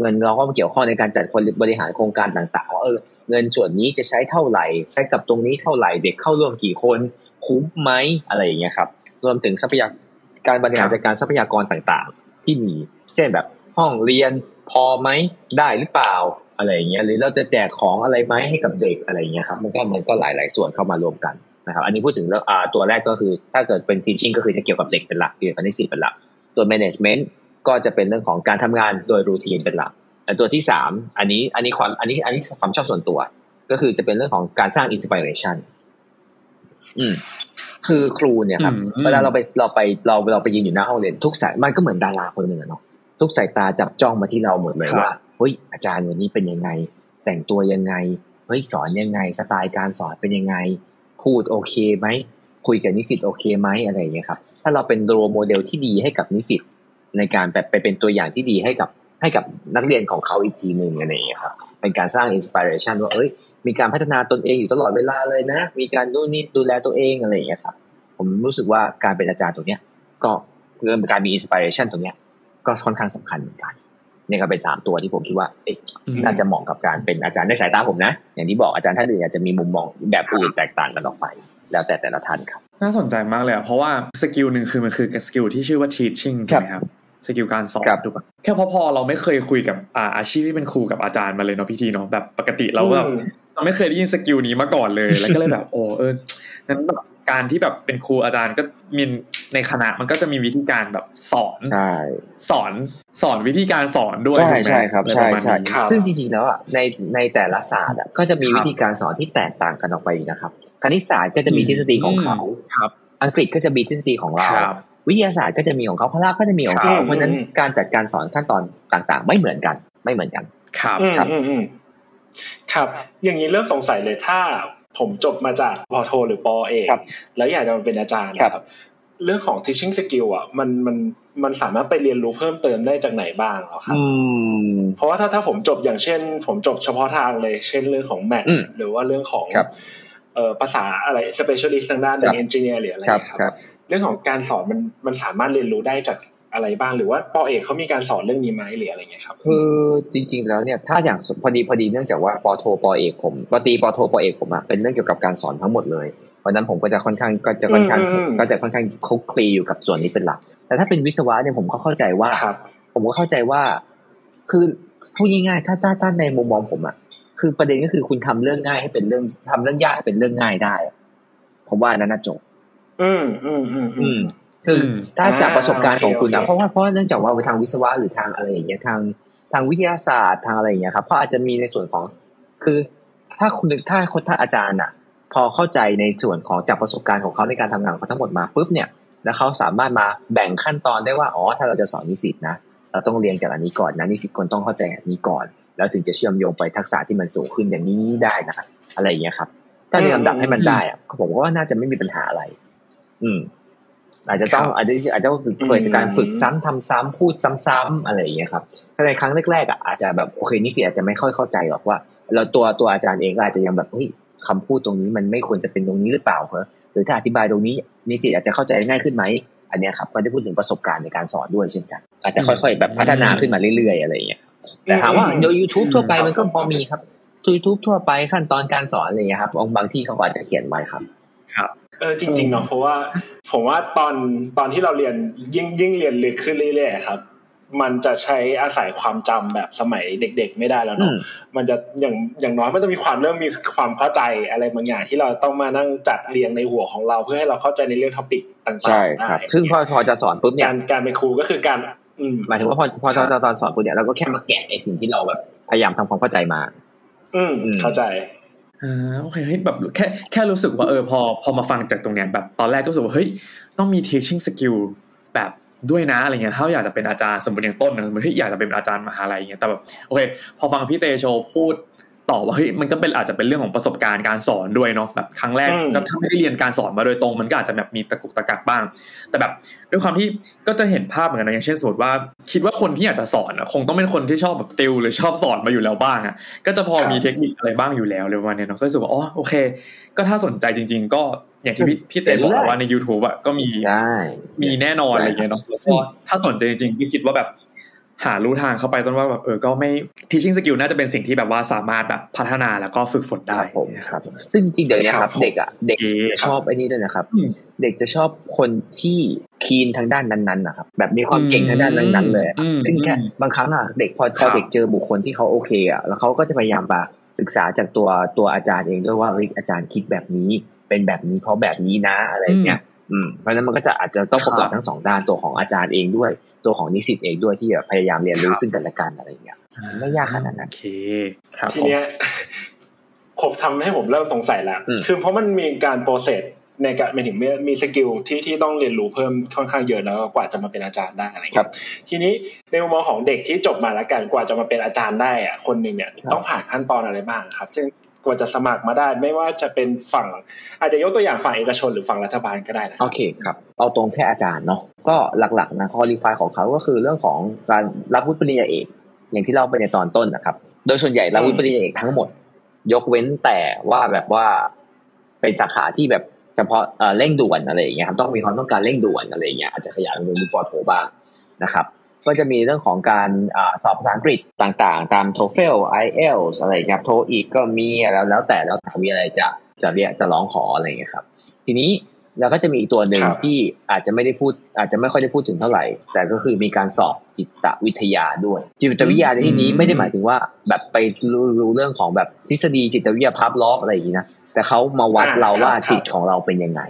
Speaker 3: เงินเราก็มาเกี่ยวข้องในการจัดคนบริหารโครงการต่างๆว่าเออเงินส่วนนี้จะใช้เท่าไหร่ ใช้กับตรงนี้เท่าไหร่เด็กเข้าร่วมกี่คนคุ้มไหมอะไรอย่างเงี้ยครับ รวมถึงทรัพยากรการบริหารจัดการทรัพยากรต่างๆ ที่มีเช่นแบบห้องเรียนพอไหมได้หรือเปล่าอะไรอย่างเงี้ยหรือเราจะแจกของอะไรไหมให้กับเด็กอะไรอย่างเงี้ยครับมันก็มันก็หลายๆส่วนเข้ามารวมกัน นะครับ อันนี้พูดถึงเรื่องอ่าตัวแรกก็คือถ้าเกิดเป็น teaching ก็คือจะเกี่ยวกับเด็กเป็นหลักเกี่ยวกับนิสิตเป็นหลัก ตัว management ก็จะเป็นเรื่องของการทำงานโดยรูทีนเป็นหลักแต่ตัวที่สามอันนี้อันนี้ความอันนี้อันนี้ความชอบส่วนตัว ก็คือจะเป็นเรื่องของการสร้าง inspiration อืมคือครูเนี่ยครับ
Speaker 1: อืม
Speaker 3: เวลาเราไปเราไปเราเราไปยืนอยู่หน้าห้องเรียนทุกสายมันก็เหมือนดาราคนหนึ่งอะเนาะทุกสายตาจับจ้องมาที่เราหมดเลย
Speaker 1: ครับ
Speaker 3: ว่าเฮ้ยอาจารย์วันนี้เป็นยังไง แต่งตัวยังไงเฮ้ยสอนยังไง สไตล์การสอนเป็นยังไง พูดโอเคไหมคุยกับนิสิตโอเคไหมอะไรอย่างเงี้ยครับ ถ้าเราเป็น role model ที่ดีให้กับนิสิตในการแบบไปเป็นตัวอย่างที่ดีให้กับให้กับนักเรียนของเขาอีกทีหนึ่งอะไรอย่างเงี้ยครับ เป็นการสร้าง inspiration ว่าเอ้ยมีการพัฒนาตนเองอยู่ตลอดเวลาเลยนะ มีการดูนี่ดูแลตัวเองอะไรอย่างเงี้ยครับ ผมรู้สึกว่าการเป็นอาจารย์ตรงเนี้ย ก็เรื่องการมี inspiration ตรงเนี้ย ก็ค่อนข้างสำคัญเหมือนกัน นี่ก็เป็นสามตัวที่ผมคิดว่าเอ๊ะน่าจะเหมาะกับการเป็นอาจารย์ในสายตาผมนะ อย่างที่บอกอาจารย์ท่านอื่นอาจจะมีมุมมองแบบอื่นแตกต่างกันออกไป แล้วแต่แต่ละท่านครับ
Speaker 1: น่าสนใจมากเลยอะเพราะว่า skill หนึ่งคือมันคือ skill ที่ชื่อว่า teaching
Speaker 3: ครับ
Speaker 1: ใช่
Speaker 3: บ
Speaker 1: ไหมครับ skill การสอน
Speaker 3: ครับ
Speaker 1: ถูกปะแค่พอพอเราไม่เคยคุยกับอ่าอาชีพที่เป็นครูกับอาจารย์มาเลยเนาะพี่ทีเนาะแบบปกติเราก็แบบ
Speaker 2: อืม
Speaker 1: เราไม่เคยได้ยิน skill นี้มาก่อนเลยแล้วก็เลยแบบโอ้เออนั้นแบบการที่แบบเป็นครูอาจารย์ก็มี ในคณะมันก็จะมีวิธีการแบบสอน
Speaker 3: ใช่
Speaker 1: สอนสอนวิธีการสอนด้วย
Speaker 3: ใช่
Speaker 1: ถูกไหม
Speaker 3: ใช่ครับ
Speaker 1: อะไป
Speaker 3: ใช่
Speaker 1: ระมาณ
Speaker 3: ใช่
Speaker 1: นี้
Speaker 2: ครับ
Speaker 3: ซึ่งจริงๆแล้วอะในในแต่ละศาสตร์อะก็จะมี
Speaker 1: ครับ
Speaker 3: วิธีการสอนที่แตกต่างกันออกไปอีกนะครับคณิตศาสตร์ก็จะมีทฤษฎีของเขา
Speaker 1: ครับ
Speaker 3: อังกฤษก็จะมีทฤษฎีของเรา
Speaker 1: ครับ
Speaker 3: วิทยาศาสตร์ก็จะมีของเขาพละก็จะมีของเขา
Speaker 2: ครับ
Speaker 3: เพราะฉะนั้น
Speaker 2: อืม
Speaker 3: การจัดการสอนขั้นตอนต่างๆ ไม่เหมือนกัน ไม่เหมือนกัน
Speaker 1: ครับ
Speaker 2: อืม
Speaker 3: ครับ
Speaker 2: อืมอืมครับ อย่างนี้เริ่มสงสัยเลยถ้าผมจบมาจากปอโท หรือปอเอก
Speaker 3: ครับ
Speaker 2: แล้วอยากจะมาเป็นอาจารย์
Speaker 3: ครับ
Speaker 2: ครับ เรื่องของ teaching skill อะมันมันมันสามารถไปเรียนรู้เพิ่มเติมได้จากไหนบ้างเหรอครับ
Speaker 3: อืม
Speaker 2: เพราะว่าถ้าถ้าผมจบอย่างเช่น ผมจบเฉพาะทางเลย เช่นเรื่องของแมท
Speaker 3: อืม
Speaker 2: หรือว่าเรื่องของ
Speaker 3: ครับ
Speaker 2: เอ่อภาษาอะไร specialist ทางด้าน
Speaker 3: ครับ
Speaker 2: เอนจิเนียร์หรืออะไร
Speaker 3: ครับ
Speaker 2: ครับ
Speaker 3: ครับ
Speaker 2: เรื่องของการสอนมันมันสามารถเรียนรู้ได้จากอะไรบ้างหรือว่าปอเอกเขามีการสอนเรื่องนี้ไหมหรืออะไรเงี้ยครับ
Speaker 3: คือจริง ๆ แล้วเนี่ยถ้าอย่างพอดีพอดีเนื่องจากว่าปอโทปอเอกผมปอตรีปอโทปอเอกผมอะเป็นเรื่องเกี่ยวกับการสอนทั้งหมดเลย เพราะฉะนั้นผมก็จะค่อนข้างก็จะค่อนข้าง
Speaker 2: อืมอืม
Speaker 3: ก็จะค่อนข้างคลุกคลีอยู่กับส่วนนี้เป็นหลัก แต่ถ้าเป็นวิศวะเนี่ยผมก็เข้าใจว่า
Speaker 2: ครับ
Speaker 3: ผมก็เข้าใจว่า คือพูดง่ายๆถ้าถ้าถ้าในมุมมองผมอะคือประเด็นก็คือคุณทำเรื่องง่ายให้เป็นเรื่องทำเรื่องยากให้เป็นเรื่องง่ายได้อะผมว่าอันนั้นน่ะจบ
Speaker 2: อืมอืมอืมอืม
Speaker 3: คืออ
Speaker 1: ม
Speaker 3: ถ้าจากประสบการณ์ของคุณนะ
Speaker 2: โอเค
Speaker 3: เพราะว่าเพราะว่าเนื่องจากว่าทางวิศวะหรือทางอะไรอย่างเงี้ยทางทางวิทยาศาสตร์ทางอะไรอย่างเงี้ยครับเพราะอาจจะมีในส่วนของ คือถ้าคุณถ้าคนถ้าอาจารย์อะ พอเข้าใจในส่วนของจากประสบการณ์ของเขาในการทำงานของเขาทั้งหมดมาปุ๊บเนี่ยแล้วเขาสามารถมาแบ่งขั้นตอนได้ว่าอ๋อถ้าเราจะสอนนิสิตนะเราต้องเรียนจากอันนี้ก่อนนะนิสิตคนต้องเข้าใจอันนี้ก่อน แล้วถึงจะเชื่อมโยงไปทักษะที่มันสูงขึ้นอย่างนี้ได้นะอะไรอย่างเงี้ยครับ ถ้าเรียงลำดับให้มันได้อะผมว่าน่าจะไม่มีปัญหาอะไร อืม อาจจะต้อง
Speaker 1: ครับ
Speaker 3: อาจจะอาจจะต้องเกิดจากการฝึกซ้ำทำซ้ำพูดซ้ำๆอะไรอย่างเงี้ยครับถ้าในครั้งแรกๆอะอาจจะแบบโอเคนิสิตอาจจะไม่ค่อยเข้าใจหรอกว่า เราตัวตัวอาจารย์เองก็อาจจะยังแบบเฮ้ย คำพูดตรงนี้มันไม่ควรจะเป็นตรงนี้หรือเปล่าเหรอหรือถ้าอธิบายตรงนี้นิสิตอาจจะเข้าใจง่ายขึ้นไหมอันเนี้ยครับก็จะพูดถึงประสบการณ์ในการสอนด้วยเช่นกันอาจจะค่อย ๆ แบบพัฒนาขึ้นมาเรื่อยๆอะไรอย่างเงี้ยแต่ถามว่าโดย YouTube ทั่วไปมันก็พอมีครับ YouTube ทั่วไปขั้นตอนการสอนอะไรอย่างเงี้ยครับบางบางที่เขาก็อาจจะเขียนไว้ครับ
Speaker 2: เออจริงๆเนาะเพราะว่า ผมว่าตอนตอนที่เราเรียนยิ่งยิ่งเรียนลึกขึ้นเรื่อยๆครับ มันจะใช้อาศัยความจำแบบสมัยเด็ก ๆ ไม่ได้แล้ว
Speaker 3: อื
Speaker 2: เนาะ
Speaker 3: ม
Speaker 2: มันจะอย่างอย่างน้อยมันต้องมีความเริ่มมีความเข้าใจอะไรบางอย่างที่เราต้องมานั่งจัดเรียงในหัวของเรา เพื่อให้เราเข้าใจในเรื่องท็อปิกต่างๆ
Speaker 3: ใช่ครับ
Speaker 2: ได้
Speaker 3: ซึ่งพอพอจะสอนปุ๊บเนี่ย
Speaker 2: การการเป็นครูก็คือการอืม
Speaker 3: หมายถึงว่าพอพอตอนตอนสอนปุ๊บเนี่ยเราก็แค่มาแกะไอ้สิ่งที่เราแบบพยายามทำความเข้าใจมา
Speaker 2: อืม
Speaker 3: อืม
Speaker 2: เข้าใจ
Speaker 1: อ่าโอเคเฮ้ยแบบแค่แค่รู้สึกว่าเออพอพอมาฟังจากตรงเนี้ยแบบตอนแรกก็รู้สึกว่าเฮ้ยต้องมี teaching skill แบบ ด้วยนะอะไรเงี้ยถ้าอยากจะเป็นอาจารย์สมมติอย่างต้นนะสมมติที่อยากจะเป็นอาจารย์มหาลัยเงี้ยแต่แบบโอเคพอฟังพี่เตโชพูดต่อว่าเฮ้ยมันก็เป็นอาจจะเป็นเรื่องของประสบการณ์การสอนด้วยเนาะแบบครั้งแรก
Speaker 2: อืม
Speaker 1: ก็ถ้าไม่ได้เรียนการสอนมาโดยตรงมันก็อาจจะแบบมีตะกุกตะกักบ้าง แต่แบบด้วยความที่ก็จะเห็นภาพเหมือนกันนะอย่างเช่นสมมติว่า คิดว่าคนที่อยากจะสอนอะคงต้องเป็นคนที่ชอบแบบติวหรือชอบสอนมาอยู่แล้วบ้างอะก็จะพอมีเทคนิคอะไรบ้างอยู่แล้วเลยประมาณเนี้ยเนาะก็รู้สึกว่าอ๋อโอเค ก็ถ้าสนใจจริง ๆ ก็ อย่างที่พี่พี่เต้บอกว่าใน YouTube อะก็มี
Speaker 3: ได้
Speaker 1: มีแน่นอนอะไรอย่างเงี้ยเนาะแล้วก็ถ้าสนใจจริงๆพี่คิดว่าแบบหารู้ทางเข้าไปต้นว่าแบบเออก็ไม่ teaching skill น่าจะเป็นสิ่งที่แบบว่าสามารถแบบพัฒนาแล้วก็ฝึกฝน
Speaker 3: ค
Speaker 1: ได้
Speaker 3: รับผม
Speaker 1: นะ
Speaker 3: ค
Speaker 1: ค
Speaker 3: รั
Speaker 1: รั
Speaker 3: บบซึ่งจริงๆเดี๋ยวนี้ครับ
Speaker 2: ครับผม
Speaker 3: เด็กอะเด็ก
Speaker 1: โอเคครับ
Speaker 3: ชอบไอ้นี่ด้วยนะครับ
Speaker 1: อืม
Speaker 3: เด็กจะชอบคนที่คีนทางด้านนั้นๆนะครับ แบบมีความเก่งทางด้านนั้นๆเลยอะ
Speaker 1: อืม
Speaker 3: ซึ่งแค่
Speaker 1: อืม
Speaker 3: บางครั้งอะเด็กพอพ
Speaker 1: ครั
Speaker 3: อบเด็กเจอบุคคลที่เขาโอเคอะแล้วเขาก็จะพยายามมาศึกษาจากตัวตัวอาจารย์เองด้วยว่าเฮ้ยอาจารย์คิดแบบนี้ เป็นแบบนี้เพราะแบบนี้นะอะไรอย่างเงี้ยอืมเพราะฉะนั้นมันก็จะอาจจะต้องประกอบ
Speaker 1: ครับ
Speaker 3: ทั้งสองด้านตัวของอาจารย์เองด้วย ตัวของนิสิตเองด้วยที่แบบพยายามเรียนรู้
Speaker 1: ครับ
Speaker 3: ซึ่งกันและกันอะไรอย่างเงี้ยไม่ยากขนาดนั้น
Speaker 1: โอเคครับ
Speaker 2: ทีเนี้ยผมทำให้ผมเริ่มสงสัยแล้ว
Speaker 3: อืม
Speaker 2: คือเพราะมันมีการ process ในการหมายถึงมีมี skill ที่ที่ต้องเรียนรู้เพิ่มค่อนข้างเยอะแล้วก็กว่าจะมาเป็นอาจารย์ได้อะไรเงี้ยครับทีนี้ในมุมมองของเด็กที่จบมาแล้วกันกว่าจะมาเป็นอาจารย์ได้อะคนหนึ่งเนี่ย
Speaker 3: ครับ
Speaker 2: ต้องผ่านขั้นตอนอะไรบ้างครับ ซึ่ง กว่าจะสมัครมาได้ ไม่ว่าจะเป็นฝั่ง อาจจะยกตัวอย่างฝั่งเอกชนหรือฝั่งรัฐบาลก็ได้นะ
Speaker 3: โอเคครับ เอาตรงแค่อาจารย์เนาะก็หลักๆนะ qualify ของเขาก็คือเรื่องของการรับวุฒิปริญญาเอก อย่างที่เล่าไปในตอนต้นนะครับ โดยส่วนใหญ่รับวุฒิปริญญาเอกทั้งหมด ยกเว้นแต่ว่าแบบว่าเป็นสาขาที่แบบเฉพาะเร่งด่วนอะไรอย่างเงี้ยครับต้องมีความต้องการเร่งด่วนอะไรอย่างเงี้ยอาจจะขยายเป็นปอโทบ้างนะครับ ก็จะมีเรื่องของการอสอบภาษาอังกฤษต่างๆ ตาม TOEFL IELTS อะไรครับโทอีกก็มีแล้วแล้วแต่แล้วแต่มีอะไรจะจะเรียกจะร้องขออะไรอย่างเงี้ยครับ ทีนี้แล้วก็จะมีอีกตัวหนึ่งที่อาจจะไม่ได้พูดอาจจะไม่ค่อยได้พูดถึงเท่าไหร่ แต่ก็คือมีการสอบจิตวิทยาด้วย จิตวิทยาในที่นี้ไม่ได้หมายถึงว่าแบบไปรู้เรื่องของแบบทฤษฎีจิตวิทยาภาพล้ออะไรอย่างนี้นะ แต่เขามาวัดเราว่าจิตของเราเป็นยังไง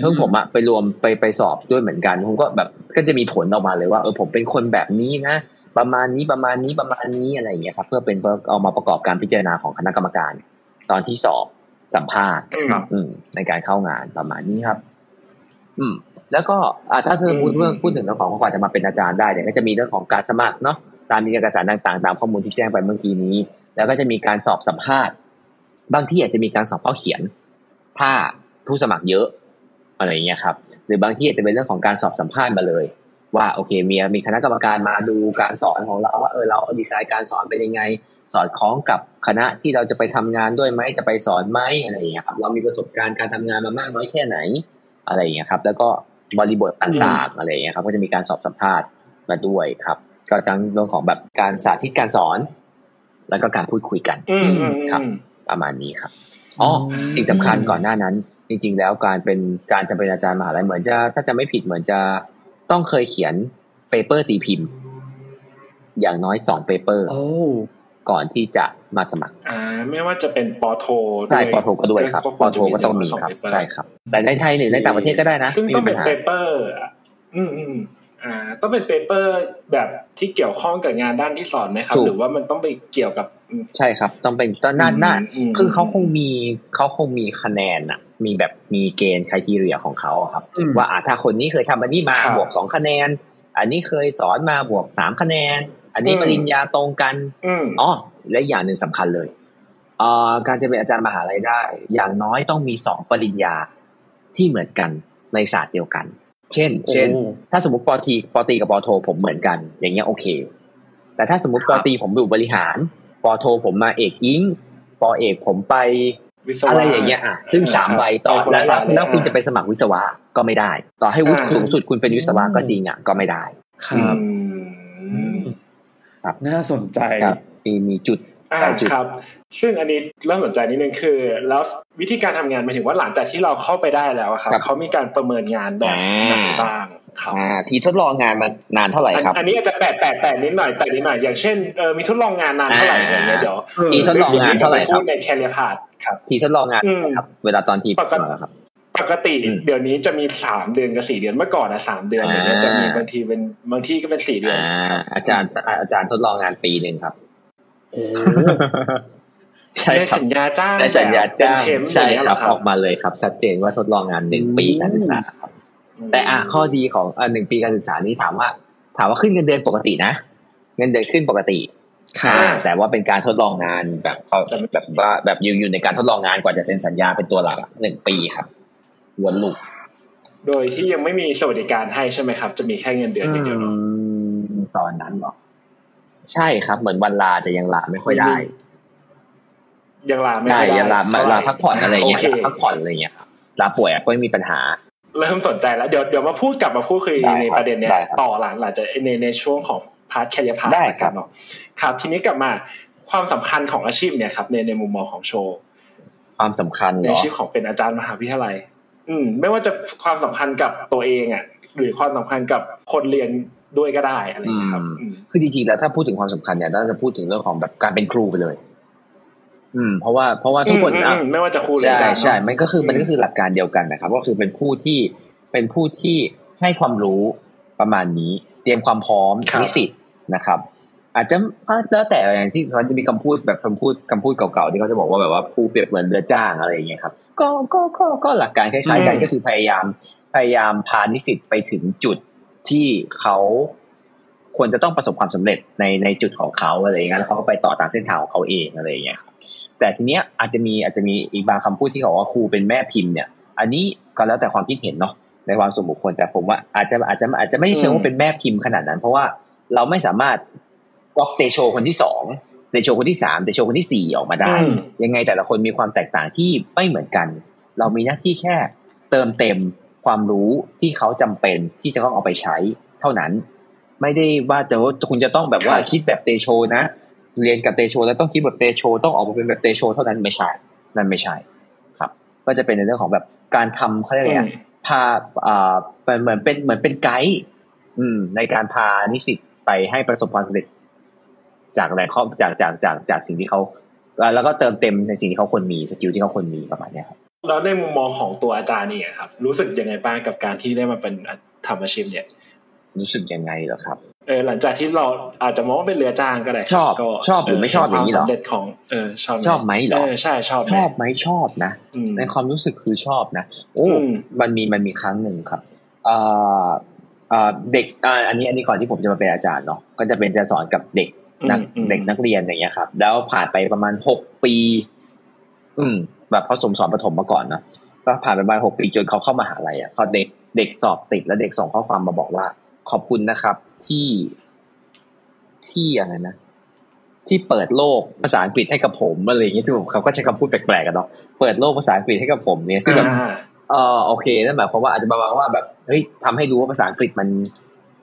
Speaker 3: เพิ่งผมอะไปรวมไปไปสอบด้วยเหมือนกันผมก็แบบก็จะมีผลออกมาเลยว่าเออผมเป็นคนแบบนี้นะประมาณนี้ประมาณนี้ประมาณนี้อะไรอย่างเงี้ยครับ เพื่อเป็นเอามาประกอบการพิจารณาของคณะกรรมการ ตอนที่สอบสัมภาษณ์ในการเข้างานประมาณนี้ครับ อืม แล้วก็อ่าถ้าเธอพูดเรื่องพูดถึงเรื่องของกว่าจะมาเป็นอาจารย์ได้เนี่ยก็จะมีเรื่องของการสมัครเนาะตามมีเอกสารต่างๆ ตามข้อมูลที่แจ้งไปเมื่อกี้นี้ แล้วก็จะมีการสอบสัมภาษณ์ บางที่อาจจะมีการสอบข้อเขียน ถ้าผู้สมัครเยอะอะไรอย่างเงี้ยครับ หรือบางที่อาจจะเป็นเรื่องของการสอบสัมภาษณ์มาเลย ว่าโอเคมีมีคณะกรรมการมาดูการสอนของเราว่าเออเราดีไซน์การสอนเป็นยังไง สอดคล้องกับคณะที่เราจะไปทำงานด้วยไหมจะไปสอนไหมอะไรอย่างเงี้ยครับเรามีประสบการณ์การทำงานมามากน้อยแค่ไหนอะไรอย่างเงี้ยครับ แล้วก็บริบทต่างๆอะไรอย่างเงี้ยครับ ก็จะมีการสอบสัมภาษณ์มาด้วยครับ ก็ทั้งเรื่องของแบบการสาธิตการสอน แล้วก็การพูดคุยกันครับ ประมาณนี้ครับอ๋ออีกสำคัญก่อนหน้านั้น จริง ๆ แล้วการเป็นการจะเป็นอาจารย์มหาลัยเหมือนจะ ถ้าจะไม่ผิดเหมือนจะต้องเคยเขียนเปเปอร์ตีพิมพ์ อย่างน้อยสอง paper ก่อนที่จะมาสมัคร
Speaker 2: อ่า ไม่ว่าจะเป็นป.โท
Speaker 3: ใช่ปอโทก็ด้วยครับปอโทก็ต้องมีครับใช่ครับ แต่ในไทยหรือในต่างประเทศก็ได้นะ
Speaker 2: ซึ่งต้องเป็นเปเปอร์ อืมอืมอ่า ต้องเป็น paper แบบที่เกี่ยวข้องกับงานด้านที่สอนไหมครับ หรือว่ามันต้องไปเกี่ยวกับ
Speaker 3: ใช่ครับ ต้องเป็นตอนหน้าหน้าคือเขาคงมีเขาคงมีคะแนนอะมีแบบมีเกณฑ์ criteria ของเขาครับ ว่าอ่าถ้าคนนี้เคยทำอันนี้มาบวกสองคะแนน อันนี้เคยสอนมาบวกสามคะแนน อันนี้ปริญญาตรงกันอ๋อและอย่างหนึ่งสำคัญเลยอการจะเป็นอาจารย์มหาลัยได้ อย่างน้อยต้องมีสองปริญญาที่เหมือนกันในศาสตร์เดียวกัน เช่น เช่น ถ้าสมมติปอตีปอตีกับปอโทผมเหมือนกัน อย่างเงี้ยโอเค แต่ถ้าสมมติปอตีผมอยู่บริหาร ปอโทผมมาเอกอิงปอเอกผมไปอะไรอย่างเงี้ยอะซึ่งสามใบต่อแล้วแล้วคุณจะไปสมัครวิศวะก็ไม่ได้ ต่อให้วุฒิสูงสุดคุณเป็นวิศวะก็จริงอะก็ไม่ได้
Speaker 1: ครับครับน่าสนใจ
Speaker 3: มีมีจุด
Speaker 2: อ่าครับ ซึ่งอันนี้เริ่มสนใจนิดนึงคือ แล้ววิธีการทำงานหมายถึงว่าหลังจากที่เราเข้าไปได้แล้วครับเขามีการประเมินงานแบบไหนบ้างครับ
Speaker 3: ทีทดลองงานมานานเท่าไหร่ครับ
Speaker 2: อันนี้อาจจะแปดแปดแปดนิดหน่อยแต่นิดหน่อยอย่างเช่นเออมีทดลองงานนานเท่าไหร่อะไรเงี้ยเดี๋ยว
Speaker 3: ทีทดลองงานเท่าไหร่ครับ
Speaker 2: ในแคเรียพาร์ทครับ
Speaker 3: ทีทดลองงานครับ เวลาตอนที
Speaker 2: ปกติครับปกติเดี๋ยวนี้จะมีสามเดือนกับสี่เดือนเมื่อก่อนนะสามเดือนเนี่ยจะมีบางทีเป็นบางที่ก็เป็นสี่เดือน
Speaker 3: อาจารย์อาจารย์ทดลองงานปีหนึ่งครับ
Speaker 2: ใช่สัญญาจ้าง
Speaker 3: ได้สัญญาจ้างใช่ครับออกมาเลยครับ ชัดเจนว่าทดลองงานหนึ่งปีการศึกษาครับ แต่อะข้อดีของอ่าหนึ่งปีการศึกษานี้ถามว่า ถามว่าขึ้นเงินเดือนปกตินะ เงินเดือนขึ้นปกติค่ะแต่ว่าเป็นการทดลองงานแบบเขาแบบว่าแบบอยู่อยู่ในการทดลองงานกว่าจะเซ็นสัญญาเป็นตัวหลักหนึ่งปีครับวนลูก
Speaker 2: โดยที่ยังไม่มีสวัสดิการให้ใช่ไหมครับ จะมีแค่เงินเดือนอย่างเดียว
Speaker 3: ตอนนั้นหรอ ใช่ครับ เหมือนวันลาจะยังลาไม่ค่อยได้
Speaker 2: ยังลาไม่
Speaker 3: ได้ยังลาลาพักผ่อนอะไรเงี้ยพักผ่อนอะไรเงี้ยครับลาป่วยก็ไม่มีปัญหา
Speaker 2: เริ่มสนใจแล้วเดี๋ยวเดี๋ยวมาพูดกลับมาพูดคุยในประเด็นเนี้ยต่อหลังหลังจากในในช่วงของ part career path กันเนาะครับ ทีนี้กลับมาความสำคัญของอาชีพเนี่ยครับ ในในมุมมองของโชว์
Speaker 3: ความสำคัญ
Speaker 2: ในอาชีพของเป็นอาจารย์มหาวิทยาลัย อืม ไม่ว่าจะความสำคัญกับตัวเองอะหรือความสำคัญกับคนเรียน ด้วยก็ได้อะไรอย่างนี้ครับ
Speaker 3: คือจริงๆแล้วถ้าพูดถึงความสำคัญเนี่ยน่าจะพูดถึงเรื่องของแบบการเป็นครูไปเลย อืม เพราะว่าเพราะว่าทุกคน
Speaker 2: นะไม่ว่าจะครูหรือ
Speaker 3: อาจารย์ใช่มันก็คือมันก็คือหลักการเดียวกันนะครับ ก็คือเป็นผู้ที่เป็นผู้ที่ให้ความรู้ประมาณนี้ เตรียมความพร้อมนิสิตนะครับ อาจจะแล้วแต่อย่างที่เขาจะมีคำพูดแบบคำพูดคำพูดเก่าๆที่เขาจะบอกว่าแบบว่าครูเปรียบเหมือนเรือจ้างอะไรอย่างเงี้ยครับ ก็ก็ก็ก็หลักการคล้ายๆกันก็คือพยายามพยายามพานิสิตไปถึงจุด ที่เขาควรจะต้องประสบความสำเร็จในในจุดของเขาอะไรอย่างเงี้ยแล้วเขาก็ไปต่อตามเส้นทางของเขาเองอะไรอย่างเงี้ยครับแต่ทีเนี้ยอาจจะมีอาจจะมีอีกบางคำพูดที่เขาว่าครูเป็นแม่พิมพ์เนี่ย อันนี้ก็แล้วแต่ความคิดเห็นเนาะในความสมบุคคลแต่ผมว่าอาจจะอาจจะอาจจะไม่เชิงว่าเป็นแม่พิมพ์ขนาดนั้น เพราะว่าเราไม่สามารถก๊อกเตโชคนที่สองเตโชคนที่สามเตโชคนที่สี่ออกมาได้
Speaker 2: อืม
Speaker 3: ยังไงแต่ละคนมีความแตกต่างที่ไม่เหมือนกัน เรามีหน้าที่แค่เติมเต็ม ความรู้ที่เขาจำเป็นที่จะต้องเอาไปใช้เท่านั้น ไม่ได้ว่าแต่ว่าคุณจะต้องแบบว่า
Speaker 2: ครับ
Speaker 3: คิดแบบเตโชนะเรียนกับเตโชแล้วต้องคิดแบบเตโชต้องออกมาเป็นแบบเตโชเท่านั้นไม่ใช่นั่นไม่ใช่ ครับ ก็จะเป็นในเรื่องของแบบการทำเขาเรียกอะไร
Speaker 2: อื
Speaker 3: อะ
Speaker 2: ม
Speaker 3: พาอ่าเป็นเหมือนเป็นเหมือนเป็นไกด์อืม ในการพานิสิตไปให้ประสบความสำเร็จ จากแรงข้อจากจากจากจากสิ่งที่เขาอ่าแล้วก็เติมเต็มในสิ่งที่เขาควรมีสกิลที่เขาควรมีประมาณเนี้ยครับ
Speaker 2: แล้วในมุมมองของตัวอาจารย์นี่อะครับรู้สึกยังไงบ้างกับการที่ได้มาเป็นทำอาชีพเนี่ย
Speaker 3: รู้สึกยังไงเหรอครับ
Speaker 2: เออหลังจากที่เราอาจจะมองว่าเป็นเรือจ้างก็ได้ครั
Speaker 3: ชอบ
Speaker 2: ก็
Speaker 3: ชอบหรือไม่ชอบอย่างนี้เหรอ
Speaker 2: ควมสำเร็จของเออชอบ
Speaker 3: ชอบไหมเหรอ
Speaker 2: เออใช่ชอบไหม
Speaker 3: ชอบไหมชอบนะ
Speaker 2: อืม
Speaker 3: ในความรู้สึกคือชอบนะ โอ้
Speaker 2: อืม
Speaker 3: มันมีมันมีครั้งหนึ่งครับเอ่อเอ่อเด็กอ่าอันนี้อันนี้ก่อนที่ผมจะมาเป็นอาจารย์เนาะก็จะเป็นจะสอนกับเด็กนัก
Speaker 2: อืม
Speaker 3: เด็กนักเรียนอย่างเงี้ยครับ แล้วผ่านไปประมาณหกปี อืม แบบผสมสอนประถมมาก่อนเนาะก็ผ่านไปประมาณหกปีจนเขาเข้ามาหาลัยอะเขาเด็กเด็กสอบติดแล้วเด็กส่งข้อความมาบอกว่า ขอบคุณนะครับ ที่ที่อะไรนะที่เปิดโลกภาษาอังกฤษให้กับผมอะไรอย่างเงี้ยที่ผมเขาก็ใช้คำพูดแปลกๆกันเนาะเปิดโลกภาษาอังกฤษให้กับผมเนี่ยซึ่งแบบ
Speaker 2: อ่า
Speaker 3: เออโอเคนั่นหมายความว่าอาจจะประมาณว่าแบบเฮ้ยทำให้รู้ว่าภาษาอังกฤษมัน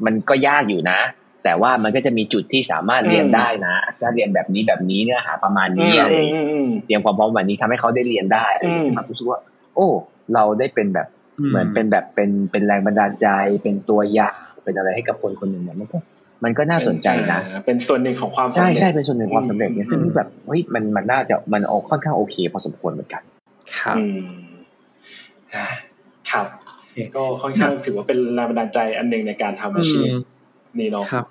Speaker 3: มันก็ยากอยู่นะ แต่ว่ามันก็จะมีจุดที่สามารถเรียนได้นะถ้าเรียนแบบนี้แบบนี้เนื้อหาประมาณ
Speaker 2: อื
Speaker 3: นี้
Speaker 2: ม
Speaker 3: อะไร
Speaker 2: อื
Speaker 3: อย่าง
Speaker 2: ม
Speaker 3: เงี้ย
Speaker 2: อืม
Speaker 3: เตรียมความพร้อมวันนี้ทำให้เขาได้เรียนได้อะไรอย่างเงี้ย
Speaker 2: อืม
Speaker 3: ซึ่งแบบรู้สึกว่า โอ้ เราได้เป็นแบบเหมือนเป็นแบบเป็นเป็นแรงบันดาลใจเป็นตัวอย่างเป็นอะไรให้กับคนคนหนึ่งเนี่ยมันก็มันก็น่าสนใจนะ
Speaker 2: อ่าเป็นส่วนหนึ่งของความสำ
Speaker 3: ใช่
Speaker 2: เร็จ
Speaker 3: ใช่เป็นส่วนหนึ่งความสำเร็จเนี่ย
Speaker 2: อืม
Speaker 3: ซึ่งแบบเฮ้ยมันมันน่าจะมันออกค่อนข้างโอเค พอสมควรเหมือนกัน
Speaker 1: ครับ
Speaker 2: อืมอ่าครับ
Speaker 1: โอเค
Speaker 2: ก็ค่อนข้างถือว่าเป็นแรงบันดาลใจอันหนึ่งในการทำอาชีพ
Speaker 1: อืม
Speaker 2: นี่เนาะ
Speaker 1: ครับ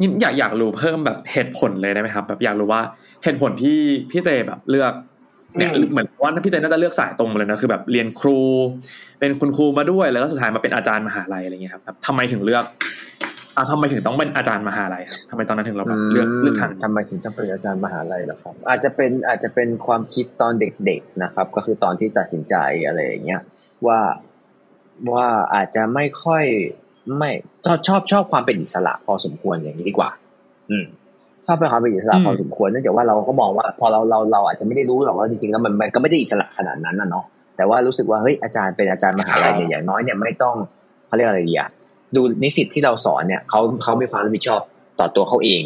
Speaker 1: นี่อยากอยากรู้เพิ่มแบบเหตุผลเลยได้ไหมครับ แบบอยากรู้ว่าเหตุผลที่พี่เตแบบเลือกเนี่ย
Speaker 2: อืม
Speaker 1: เหมือนว่าพี่เตน่าจะเลือกสายตรงมาเลยนะคือแบบเรียนครู เป็นคุณครูมาด้วยแล้วก็สุดท้ายมาเป็นอาจารย์มหาลัยอะไรเงี้ยครับแบบทำไมถึงเลือกอ่าทำไมถึงต้องเป็นอาจารย์มหาลัยครับทำไมตอนนั้นถึงเราแบบเลือกเลือกทาง
Speaker 3: ทำไมถึงต้องเป็นอาจารย์มหาลัยล่ะครับ อาจจะเป็นอาจจะเป็นความคิดตอนเด็กๆนะครับ ก็คือตอนที่ตัดสินใจอะไรอย่างเงี้ยว่าว่าอาจจะไม่ค่อย ไม่ชอบชอบชอบความเป็นอิสระพอสมควรอย่างนี้ดีกว่า อืมชอบเป็นความเป็นอิสระ
Speaker 1: อืม
Speaker 3: พอสมควรเนื่องจากว่าเราก็มองว่า พอเราเราเราอาจจะไม่ได้รู้หรอกว่าจริงๆแล้วมันมันก็ไม่ได้อิสระขนาดนั้นนะเนาะแต่ว่ารู้สึกว่าเฮ้ยอาจารย์เป็นอาจารย์มหาลัยเนี่ยอย่างน้อยเนี่ยไม่ต้องเขาเรียกอะไรดีอะดูนิสิตที่เราสอนเนี่ยเขาเขามีความรับผิดชอบต่อตัวเขาเอง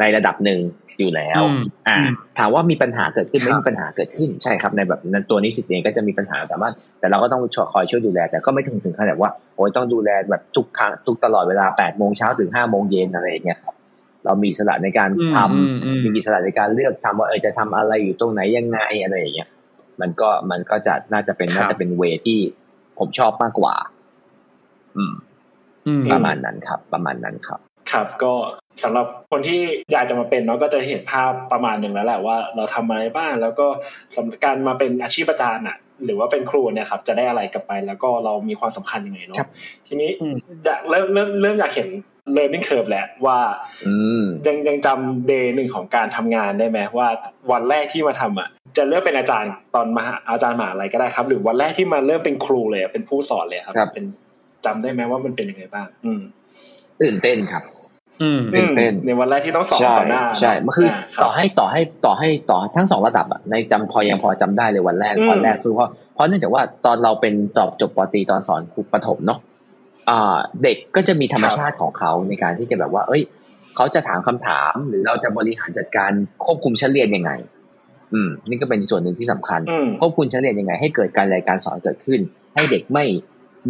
Speaker 3: ในระดับหนึ่งอยู่แล้ว
Speaker 1: อืม
Speaker 3: อ่า
Speaker 1: อืม
Speaker 3: ถามว่ามีปัญหาเกิดขึ้นไหม่
Speaker 1: ครับ
Speaker 3: มีปัญหาเกิดขึ้นใช่ครับในแบบนั้นตัวนิสิตเองก็จะมีปัญหาสามารถ แต่เราก็ต้องคอยช่วยดูแล แต่ก็ไม่ถึงถึงขนาดว่าโอ้ยต้องดูแลแบบทุกครั้งทุกตลอดเวลาแปดโมงเช้าถึงห้าโมงเย็นอะไรอย่างเงี้ยครับเรามีอิสระในการ
Speaker 1: อืม
Speaker 3: ทำ
Speaker 1: อืมอืม
Speaker 3: มีอิสระในการเลือกทำว่าเออจะทำอะไรอยู่ตรงไหนยังไงอะไรอย่างเงี้ยมันก็มันก็จะน่าจะเป็น
Speaker 1: ครับ
Speaker 3: น่าจะเป็นเวที่ผมชอบมากกว่าอืม
Speaker 1: อืม
Speaker 3: ประมาณนั้นครับ ประมาณนั้นครับ
Speaker 2: ครับก็ สำหรับคนที่อยากจะมาเป็นเนาะก็จะเห็นภาพประมาณหนึ่งแล้วแหละว่าเราทำอะไรบ้างแล้วก็สำหรับการมาเป็นอาชีพอาจารย์อะหรือว่าเป็นครูเนี่ยครับจะได้อะไรกลับไปแล้วก็เรามีความสำคัญยังไงเนาะ
Speaker 3: ครับ
Speaker 2: ทีนี้
Speaker 1: อืม
Speaker 2: อยากเริ่มเริ่มเริ่มอยากเห็น learning curve แหละว่า
Speaker 3: อืม
Speaker 2: ยังยังจำเดย์หนึ่งของการทำงานได้ไหมว่าวันแรกที่มาทำอะจะเลือกเป็นอาจารย์ตอนมหาอาจารย์มหาอะไรก็ได้ครับ หรือวันแรกที่มาเริ่มเป็นครูเลยอะเป็นผู้สอนเลยครับ
Speaker 3: ครับ
Speaker 2: เป็นจำได้ไหมว่ามันเป็นยังไงบ้าง อืม
Speaker 3: ตื่นเต้นครับ
Speaker 1: อืม
Speaker 3: ตื่นเต้น
Speaker 2: ในวันแรกที่ต้องสอน
Speaker 3: ใช่
Speaker 2: ต่อหน้า
Speaker 3: ใช่มันคือ
Speaker 2: อ่ารับ
Speaker 3: ต่อให้ต่อให้ต่อให้ต่อทั้งสองระดับอะในจำพอยังพอจำได้เลยวันแรก
Speaker 2: อืม
Speaker 3: วันแรกคือเพราะเพราะเนื่องจากว่าตอนเราเป็นตอบจบปตรีตอนสอนครูประถมเนาะอ่าเด็กก็จะมีธรรมชาติของเขาในการที่จะแบบว่า เอ้ยเขาจะถามคำถาม หรือเราจะบริหารจัดการควบคุมชั้นเรียนยังไง อืม นี่ก็เป็นส่วนหนึ่งที่สำคัญ
Speaker 2: อืม
Speaker 3: ควบคุมชั้นเรียนยังไง ให้เกิดการเรียนการสอนเกิดขึ้น ให้เด็กไม่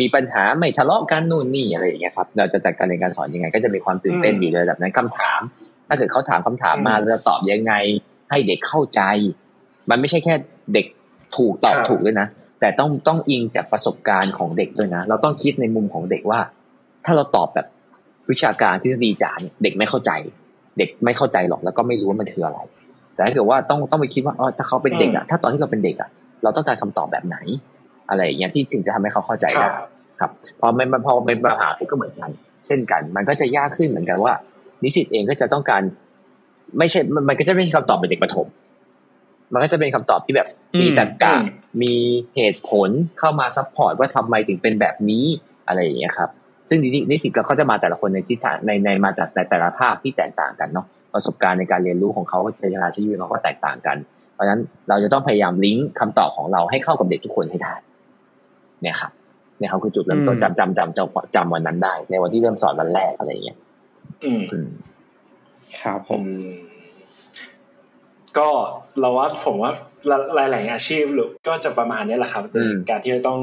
Speaker 3: มีปัญหาไม่ทะเลาะกันนู่นนี่อะไรอย่างเงี้ยครับเราจะจัดการเรียนการสอนยังไง ก็จะมีความตื่นเต้น
Speaker 2: อืม
Speaker 3: อยู่ในระดับนั้นคำถาม ถ้าเกิดเขาถามคำถามมา
Speaker 2: อืม
Speaker 3: เราจะตอบยังไง ให้เด็กเข้าใจ มันไม่ใช่แค่เด็กถูกตอบ
Speaker 2: ครับ
Speaker 3: ถูกด้วยนะแต่ต้องต้องอิงจากประสบการณ์ของเด็กด้วยนะ เราต้องคิดในมุมของเด็กว่า ถ้าเราตอบแบบวิชาการทฤษฎีจ๋าเนี่ยเด็กไม่เข้าใจ เด็กไม่เข้าใจหรอกแล้วก็ไม่รู้ว่ามันคืออะไร แต่ถ้าเกิดว่าต้องต้องไปคิดว่าอ๋อถ้าเขาเป็นเด็กอะถ้าตอนที่เราเป็นเด็กอะเราต้องการคำตอบแบบไหน อะไรอย่างเงี้ยที่ถึงจะทำให้เขาเข้าใจ
Speaker 2: ครั
Speaker 3: ได้
Speaker 2: บ
Speaker 3: ครับพอมันพอเป็นปัญหาก็เหมือนกัน เช่นกัน มันก็จะยากขึ้นเหมือนกันว่า นิสิตเองก็จะต้องการ ไม่ใช่ มันมันก็จะไม่ใช่คำตอบเป็นเด็กประถมมันก็จะเป็นคำตอบที่แบบ
Speaker 1: อืม
Speaker 3: มีตรรกะ
Speaker 2: อืม
Speaker 3: มีเหตุผลเข้ามา support ว่าทำไมถึงเป็นแบบนี้อะไรอย่างเงี้ยครับ ซึ่งนิสิตเขาจะมาแต่ละคนในทิศทางในในมาจากแต่ละภาคที่แตกต่างกันเนาะประสบการณ์ในการเรียนรู้ของเขาใช้เวลาชีวิตเขาก็แตกต่างกัน เพราะฉะนั้นเราจะต้องพยายามลิงก์คำตอบของเราให้เข้ากับเด็กทุกคนให้ได้ เนี่ยครับเนี่ยเขาคือจุดเริ่มต้นจำจำจำจำจำวันนั้นได้ ในวันที่เริ่มสอนวันแรกอะไรอย่างเงี้ย
Speaker 2: อืม
Speaker 1: ครับผม
Speaker 2: ก็เราว่าผมว่าหลาย ๆ อาชีพหรือก็จะประมาณนี้แหละครับการที่จะต้อง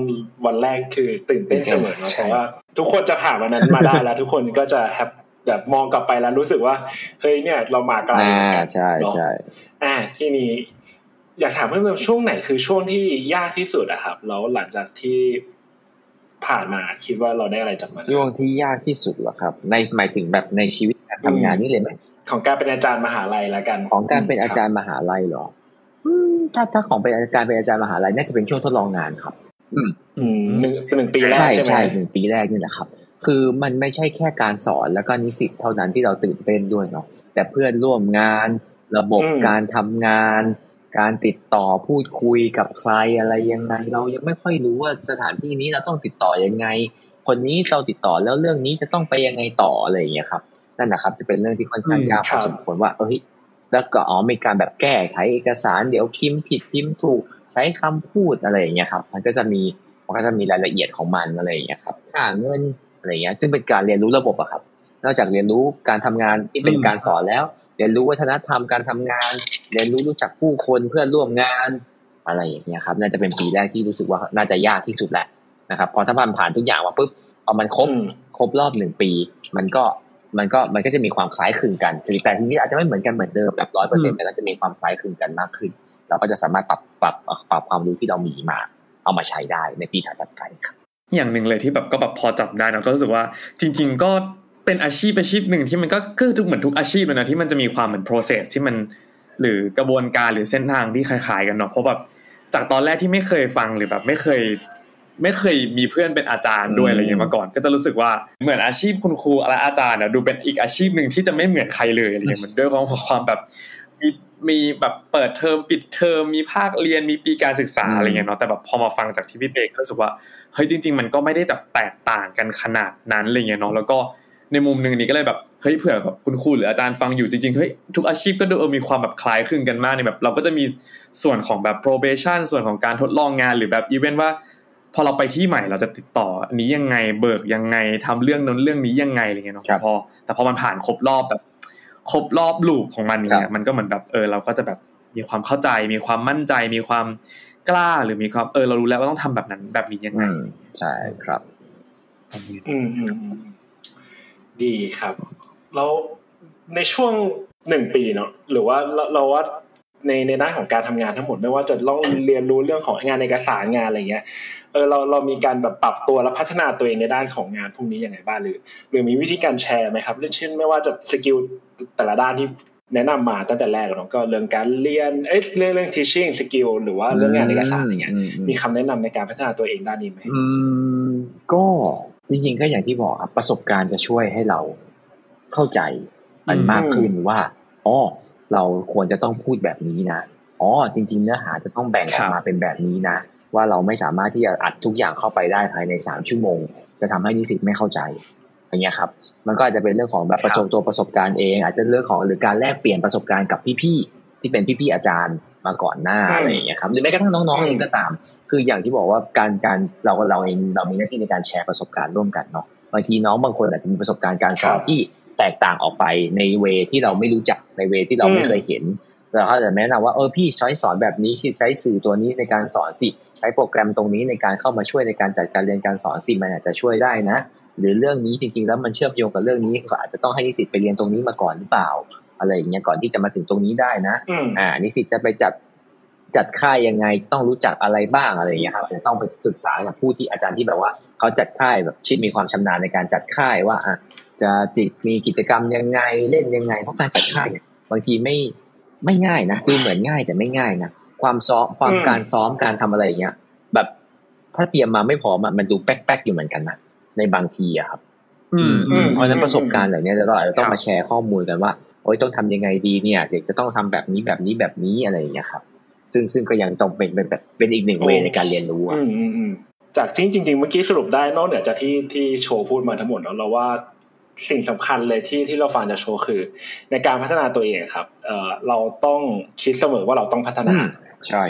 Speaker 2: วันแรกคือตื่นเต้นเสมอเนาะเพราะว่า ทุกคนจะผ่านวันนั้นมาได้แล้ว ทุกคนก็จะแฮปแบบมองกลับไปแล้วรู้สึกว่า เฮ้ยเนี่ย เรามาไกล
Speaker 3: กันใช่ใช่
Speaker 2: อ่าที่นี้ อยากถามเพิ่มเติมช่วงไหนคือช่วงที่ยากที่สุดอะครับ แล้วหลังจากที่ผ่านมาคิดว่าเราได้อะไรจากมัน
Speaker 3: ช่วงที่ยากที่สุดเหรอครับ ในหมายถึงแบบในชีวิตการทำงานนี่เลยไหม
Speaker 2: ของการเป็นอาจารย์มหาลัยละกัน
Speaker 3: ของการเป็นอาจารย์มหาลัยเหรอถ้าถ้าของเป็นการเป็นอาจารย์มหาลัยน่าจะเป็นช่วงทดลองงานครับ
Speaker 2: อืมอืมหนึ่งหนึ่งปีแรกใช่ไหม
Speaker 3: ใช่หนึ่งปีแรกนี่แหละครับ คือมันไม่ใช่แค่การสอนแล้วก็นิสิตเท่านั้นที่เราตื่นเต้นด้วยเนาะแต่เพื่อนร่วมงาน ระบบการทำงาน การติดต่อพูดคุยกับใครอะไรยังไง เรายังไม่ค่อยรู้ว่าสถานที่นี้เราต้องติดต่อยังไง คนนี้เราติดต่อแล้วเรื่องนี้จะต้องไปยังไงต่ออะไรอย่างเงี้ยครับนั่นนะครับ จะเป็นเรื่องที่ค่อนข้างยากพอสมควรว่าเอ้ยแล้วก็อ๋อมีการแบบแก้ไขเอกสารเดี๋ยวพิมพ์ผิดพิมพ์ถูกใช้คำพูดอะไรอย่างเงี้ยครับ มันก็จะมีมันก็จะมีรายละเอียดของมันอะไรอย่างเงี้ยครับค่าเงินอะไรเงี้ยซึ่งเป็นการเรียนรู้ระบบอะครับ นอกจากเรียนรู้การทำงานที่เป็นการสอนแล้ว เรียนรู้วัฒนธรรมการทำงาน เรียนรู้รู้จักผู้คนเพื่อนร่วมงานอะไรอย่างเงี้ยครับ น่าจะเป็นปีแรกที่รู้สึกว่าน่าจะยากที่สุดแหละนะครับ พอถ้าผ่านผ่านทุกอย่างมาปุ๊บเอามันครบครบรอบหนึ่งปี มันก็มันก็มันก็จะมีความคล้ายคลึงกันแต่ทีนี้อาจจะไม่เหมือนกันเหมือนเดิมแบบร้อยเปอร์เซ็นต์แต่ก็จะมีความคล้ายคลึงกันมากขึ้น เราก็จะสามารถปรับปรับปรับความรู้ที่เรามีมา เอามาใช้ได้ในปีถัดไปครับ
Speaker 1: อย่างหนึ่งเลยที่แบบก็แบบพอจับได้นะก็รู้สึกว่าจริง ๆ ก็ เป็นอาชีพอาชีพหนึ่งที่มันก็คือทุกเหมือนทุกอาชีพเลยนะที่มันจะมีความเหมือน process ที่มันหรือกระบวนการหรือเส้นทางที่คล้ายๆกันเนาะเพราะแบบจากตอนแรกที่ไม่เคยฟังหรือแบบไม่เคย ไม่เคยมีเพื่อนเป็นอาจารย์ด้วยอะไรเงี้ยมาก่อน ก็จะรู้สึกว่าเหมือนอาชีพคุณครูอะไรอาจารย์ดูเป็นอีกอาชีพหนึ่งที่จะไม่เหมือนใครเลยอะไรเงี้ยมันด้วยความความแบบมีมีแบบเปิดเทอมปิดเทอมมีภาคเรียนมีปีการศึกษาอะไรเงี้ยเนาะแต่แบบพอมาฟังจากที่พี่เต้ก็รู้สึกว่าเฮ้ยจริง ๆ มันก็ไม่ได้แบบแตกต่างกันขนาดนั้นอะไรเงี้ยเนาะแล้วก็ ในมุมหนึ่งนี้ก็เลยแบบเฮ้ยเผื่อแบบคุณครูหรืออาจารย์ฟังอยู่จริงๆเฮ้ยทุกอาชีพก็ดูเออมีความแบบคล้ายคลึงกันมากในแบบ เราก็จะมีส่วนของแบบ probation ส่วนของการทดลองงานหรือแบบอีเวนต์ว่า พอเราไปที่ใหม่เราจะติดต่อนี้ยังไงเบิกยังไงทำเรื่องนั้นเรื่องนี้ยังไงอะไรเงี้ยเนาะพอแต่พอมันผ่านครบรอบแบบครบรอบลูกของมันเนี่ยมันก็เหมือนแบบเออเราก็จะแบบมีความเข้าใจ มีความมั่นใจ มีความกล้าหรือมีความเออเรารู้แล้วว่าต้องทำแบบนั้นแบบนี้ยังไง
Speaker 3: ใช่ครับ
Speaker 2: อืมอืม ดีครับ แล้วในช่วงหนึ่งปีเนาะหรือว่าเราว่าในในด้านของการทำงานทั้งหมดไม่ว่าจะต้องเรียนรู้เรื่องของงานเอกสารงานอะไรเงี้ยเออเราเรามีการแบบปรับตัวและพัฒนาตัวเองในด้านของงานพวกนี้ยังไงบ้างหรือ หรือมีวิธีการแชร์ไหมครับเช่นไม่ว่าจะสกิลแต่ละด้านที่แนะนำมาตั้งแต่แรกเนาะก็เรื่องการเรียนเอ้ยเรื่องเรื่อง teaching skill หรือว่าเรื่องงานเอกสารอะไรเงี้ยมีคำแนะนำในการพัฒนาตัวเองด้านนี้ไหม
Speaker 3: อืมก็ จริงๆก็อย่างที่บอกครับประสบการณ์จะช่วยให้เราเข้าใจมันมากขึ้นว่าอ๋อเราควรจะต้องพูดแบบนี้นะอ๋อจริง ๆ เนื้อหาจะต้องแบ่งออกมาเป็นแบบนี้นะ ว่าเราไม่สามารถที่จะอัดทุกอย่างเข้าไปได้ภายในสามชั่วโมง จะทำให้นิสิตไม่เข้าใจอย่างเงี้ยครับ มันก็อาจจะเป็นเรื่องของแบบประสบตัวประสบการณ์เอง อาจจะเรื่องของหรือการแลกเปลี่ยนประสบการณ์กับพี่ๆที่เป็นพี่ๆอาจารย์ มาก่อนหน้าอะไรอย่างเงี้ยครับหรือแม้กระทั่งน้องๆเองก็ตาม คืออย่างที่บอกว่าการการเราเราเองเรามีหน้าที่ในการแชร์ประสบการณ์ร่วมกันเนาะบางทีน้องบางคนอาจจะมีประสบการณ์การสอนที่แตกต่างออกไปในเวที่เราไม่รู้จักในเวที่เราไม่เคยเห็นเราก็จะแนะนำว่าเออพี่ใช้สอนแบบนี้ใช้สื่อตัวนี้ในการสอนสิใช้โปรแกรมตรงนี้ในการเข้ามาช่วยในการจัดการเรียนการสอนสิมันอาจจะช่วยได้นะ หรือเรื่องนี้จริงๆแล้วมันเชื่อมโยงกับเรื่องนี้ก็อาจจะต้องให้นิสิตไปเรียนตรงนี้มาก่อนหรือเปล่า อะไรอย่างเงี้ยก่อนที่จะมาถึงตรงนี้ได้นะอ่านิสิตจะไปจัดจัดค่ายยังไงต้องรู้จักอะไรบ้างอะไรอย่างเงี้ยครับจะต้องไปปรึกษากับผู้ที่อาจารย์ที่แบบว่าเขาจัดค่ายแบบชิดมีความชำนาญในการจัดค่ายว่าอะจะจิตมีกิจกรรมยังไงเล่นยังไงเพราะการจัดค่ายเนี่ยบางทีไม่ไม่ง่ายนะดูเหมือนง่ายแต่ไม่ง่ายนะความซ้อมความการซ้อมการทำอะไรอย่างเงี้ย แบบถ้าเตรียมมาไม่พร้อมมันดูแป๊กๆอยู่เหมือนกันนะในบางทีอะครับ อืมเพราะฉะนั้นประสบการณ์เหล่านี้เราอาจจะต้องมาแชร์ข้อมูลกันว่าโอ้ยต้องทำยังไงดีเนี่ย เด็กจะต้องทำแบบนี้แบบนี้แบบนี้อะไรอย่างเงี้ยครับซึ่งซึ่งก็ยังต้องเป็นเป็นแบบเป็นอีกหนึ่งเวในการเรียนรู้อะ
Speaker 2: จากจริงจริงๆเมื่อกี้สรุปได้นอกเหนือจากที่ที่โชว์พูดมาทั้งหมดแล้วเราว่าสิ่งสำคัญเลยที่ที่เราฟังจากโชว์คือ ในการพัฒนาตัวเองครับ เอ่อเราต้องคิดเสมอว่าเราต้องพัฒนา
Speaker 3: ใช่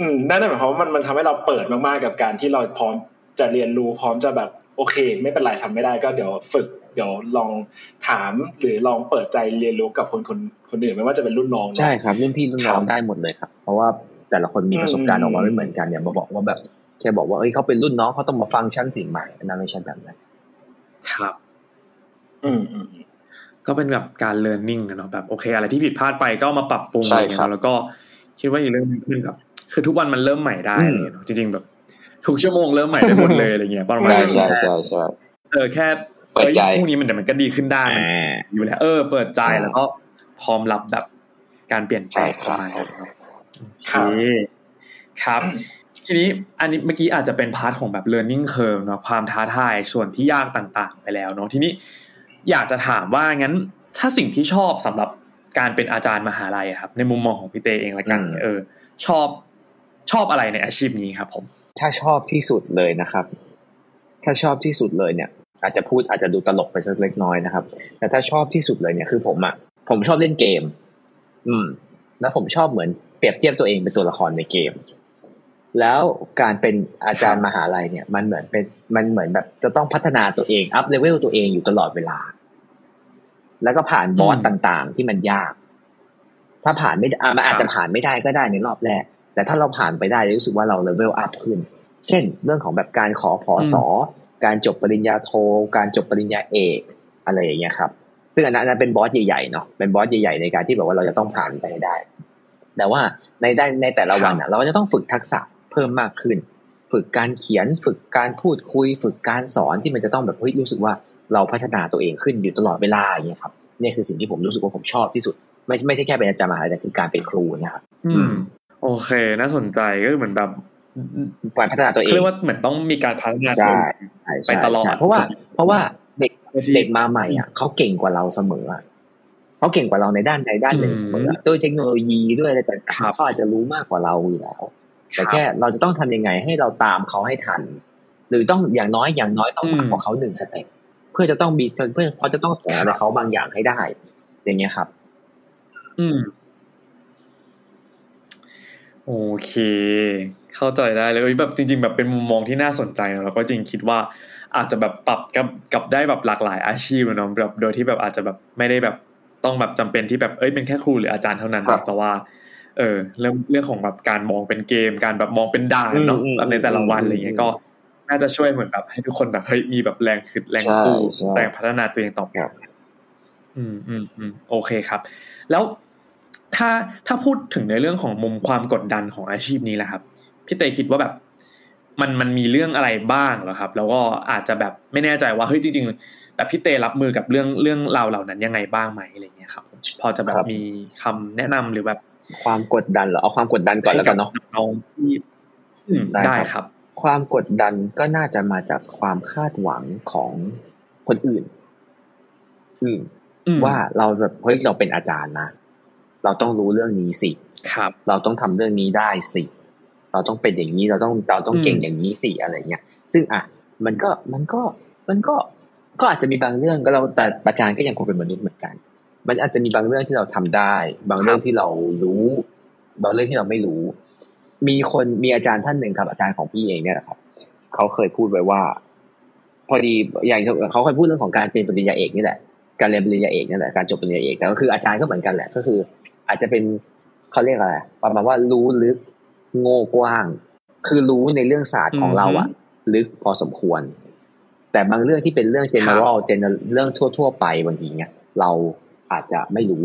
Speaker 2: อืมนั่นหมายความว่ามันมันทำให้เราเปิดมากๆกับการที่เราพร้อมจะเรียนรู้พร้อมจะแบบ โอเค ไม่เป็นไรทำไม่ได้ก็เดี๋ยวฝึก เดี๋ยวลองถามหรือลองเปิดใจเรียนรู้กับคนคนคนอื่นไม่ว่าจะเป็นรุ่นน้อง
Speaker 3: ใช่ครับรุ่นพี่รุ่นน้อง
Speaker 2: ครับ
Speaker 3: ได้หมดเลยครับ เพราะว่าแต่ละคนมีประสบการณ์ออกมาไม่เหมือนกันอย่ามาบอกว่าแบบแค่บอกว่าเอ้ยเขาเป็นรุ่นน้องเขาต้องมาฟังชั้นสิ่งใหม่อันนั้นไม่ใช่แบบนั้น
Speaker 1: ครับ
Speaker 2: อืมอืมอืม
Speaker 1: ก็เป็นแบบการ learning อะเนาะแบบโอเค อะไรที่ผิดพลาดไปก็เอามาปรับปรุง
Speaker 3: ใช่
Speaker 1: อะไรเงี้
Speaker 3: ครับ
Speaker 1: ยแล้วก็คิดว่าอีกเรื่องหนึงคือแบบคือทุกวันมันเริ่มใหม่ได้
Speaker 3: อืม
Speaker 1: เลยเนาะจริงๆแบบ ทุกชั่วโมงเริ่มใหม่ได้หมดเลยอะไรเงี้ยประมาณ
Speaker 3: ใช่
Speaker 1: นี้
Speaker 3: ใช่ใช่ใช่
Speaker 1: เออแค่
Speaker 3: เปิดใจ
Speaker 1: อ้ยพรุ่งนี้มันเดี๋ยวมันก็ดีขึ้นได้
Speaker 3: อ่า
Speaker 1: อยู่แล้ว เออ เปิดใจ
Speaker 3: อ่า
Speaker 1: แล้วก็พร้อมรับแบบการเปลี่ยนแปลง
Speaker 3: ใช่ครับ
Speaker 1: ประมาณนั้นเนาะ
Speaker 2: ครับ
Speaker 1: โอเคครับ ทีนี้อันนี้เมื่อกี้อาจจะเป็นพาร์ทของแบบ learning curve เนาะความท้าทายส่วนที่ยากต่างๆ ไปแล้วเนาะทีนี้อยากจะถามว่างั้นถ้าสิ่งที่ชอบสำหรับการเป็นอาจารย์มหาลัยอะครับ ในมุมมองของพี่เต้เองละกัน
Speaker 3: อืม
Speaker 1: เออ ชอบชอบอะไรในอาชีพนี้ครับผม
Speaker 3: ถ้าชอบที่สุดเลยนะครับ ถ้าชอบที่สุดเลยเนี่ย อาจจะพูดอาจจะดูตลกไปสักเล็กน้อยนะครับ แต่ถ้าชอบที่สุดเลยเนี่ยคือผมอะผมชอบเล่นเกม อืม แล้วผมชอบเหมือนเปรียบเทียบตัวเองเป็นตัวละครในเกม แล้วการเป็นอาจารย์มหาลัยเนี่ย มันเหมือนเป็นมันเหมือนแบบจะต้องพัฒนาตัวเอง up level ตัวเองอยู่ตลอดเวลา แล้วก็ผ่านบอส
Speaker 1: อืม
Speaker 3: ต่างๆ ที่มันยาก ถ้าผ่านไม่ได้อะมันอาจจะผ่านไม่ได้ก็ได้ในรอบแรก แต่ถ้าเราผ่านไปได้จะรู้สึกว่าเราเลเวลอัพขึ้น เช่น เรื่องของแบบการขอพอสอการจบปริญญาโท การจบปริญญาเอกอะไรอย่างเงี้ยครับ ซึ่งอันนั้นอันนั้นเป็นบอสใหญ่ๆเนาะเป็นบอสใหญ่ๆในการที่แบบว่าเราจะต้องผ่านไปให้ได้ แต่ว่าในได้ในแต่ละวันอะเราก็จะต้องฝึกทักษะเพิ่มมากขึ้น ฝึกการเขียนฝึกการพูดคุย ฝึกการสอนที่มันจะต้องแบบเฮ้ยรู้สึกว่าเราพัฒนาตัวเองขึ้นอยู่ตลอดเวลาอย่างเงี้ยครับเนี่ยคือสิ่งที่ผมรู้สึกว่าผมชอบที่สุด ไม่ไม่ใช่แค่เป็นอาจารย์มหาลัยแต่คือการเป็นครูเนะครับ
Speaker 1: อืม โอเค น่าสนใจก็เหมือนแบบ
Speaker 3: การพัฒนาตัวเอ
Speaker 1: เขา
Speaker 3: ง
Speaker 1: เรียกว่าเหมือนต้องมีการพัฒนาตัว
Speaker 3: ใช่
Speaker 1: เอง
Speaker 3: ใช่
Speaker 1: ไปตลอด
Speaker 3: ใช่เพราะว่า เพราะว่าเด็ก
Speaker 1: โดยที่
Speaker 3: เด็กมาใหม่อะเขาเก่งกว่าเราเสมออะเขาเก่งกว่าเราในด้านใดด้านหนึ่ง
Speaker 1: อืม
Speaker 3: เสมออะด้วยเทคโนโลยีด้วยอะไรต่าง
Speaker 1: ครับ
Speaker 3: ๆเขาอาจจะรู้มากกว่าเราอยู่แล้ว แต่แค่เราจะต้องทำยังไงให้เราตามเขาให้ทัน หรือต้องอย่างน้อยอย่างน้อยต้องมากกว่าเขาหนึ่งสเต็ปเพื่อจะต้องมีเพื่อเขาจะต้องสอนอะไรเขาบางอย่างให้ได้ อย่างเงี้ยครับ
Speaker 1: อืม โอเค เข้าใจได้เลยเอ้ยแบบจริง ๆ แบบเป็นมุมมองที่น่าสนใจนะแล้วก็จริงคิดว่าอาจจะแบบปรับกับกับได้แบบหลากหลายอาชีพอะเนาะแบบโดยที่แบบอาจจะแบบไม่ได้แบบต้องแบบจำเป็นที่แบบเอ้ยเป็นแค่ครูหรืออาจารย์เท่านั้น
Speaker 3: ครับ
Speaker 1: แต่ว่า เออเรื่องเรื่องของแบบการมองเป็นเกม การแบบมองเป็นด่านเนาะ
Speaker 3: อืมอืม
Speaker 1: แบบในแต่ละวัน
Speaker 3: อืม
Speaker 1: อะไรเงี้ยก็น่าจะช่วยเหมือนแบบให้ทุกคนแบบเฮ้ยมีแบบแรงขึ้นแรงสู้
Speaker 3: ใช่
Speaker 1: แรงพัฒนาตัวเองต่อไป
Speaker 3: ครับ
Speaker 1: อืมอืมอืมโอเคครับ แล้ว ถ้าถ้าพูดถึงในเรื่องของมุมความกดดันของอาชีพนี้แหละครับพี่เตคิดว่าแบบ มันมันมีเรื่องอะไรบ้างเหรอครับ แล้วก็อาจจะแบบไม่แน่ใจว่าเฮ้ยจริง ๆ แบบพี่เตรับมือกับเรื่องเรื่องราวเหล่านั้นยังไงบ้างไหมอะไรเงี้ยครับ พอจะแบบ
Speaker 3: ครับ
Speaker 1: มีคำแนะนำหรือแบบ
Speaker 3: ความกดดันเหรอเอาความกดดันก่อนแล้วกันเนาะ
Speaker 1: ให้บน้องที่อืม
Speaker 3: ได้
Speaker 1: ได้
Speaker 3: ครับ
Speaker 1: ครับ
Speaker 3: ความกดดันก็น่าจะมาจากความคาดหวังของคนอื่น อืม
Speaker 1: อืม
Speaker 3: ว่าเราแบบเฮ้ยเราเป็นอาจารย์นะ เราต้องรู้เรื่องนี้สิ
Speaker 1: ครับ
Speaker 3: เราต้องทำเรื่องนี้ได้สิ เราต้องเป็นอย่างนี้เราต้องเราต้องเก่ง
Speaker 1: อืม
Speaker 3: อย่างนี้สิอะไรเงี้ยซึ่งอะมันก็มันก็มันก็ก็อาจจะมีบางเรื่องก็เราแต่อาจารย์ก็ยังคงเป็นมนุษย์เหมือนกัน มันอาจจะมีบางเรื่องที่เราทำได้ บางเรื่องที่เรารู้ บางเรื่องที่เราไม่รู้ มีคนมีอาจารย์ท่านหนึ่งครับ อาจารย์ของพี่เองเนี่ยแหละครับเขาเคยพูดไว้ว่า พอดีอย่างเขาเคยพูดเรื่องของการเป็นปริญญาเอกนี่แหละการเรียนปริญญาเอกนี่แหละการจบปริญญาเอกแต่ก็คืออาจารย์ก็เหมือนกันแหละก็คือ อาจจะเป็นเขาเรียกอะไรประมาณว่ารู้ลึกโง่กว้าง คือรู้ในเรื่องศาสตร์ของเราอะลึกพอสมควร แต่บางเรื่องที่เป็นเรื่อง general general เรื่องทั่ว ๆ ไปบางทีเนี่ยเราอาจจะไม่รู้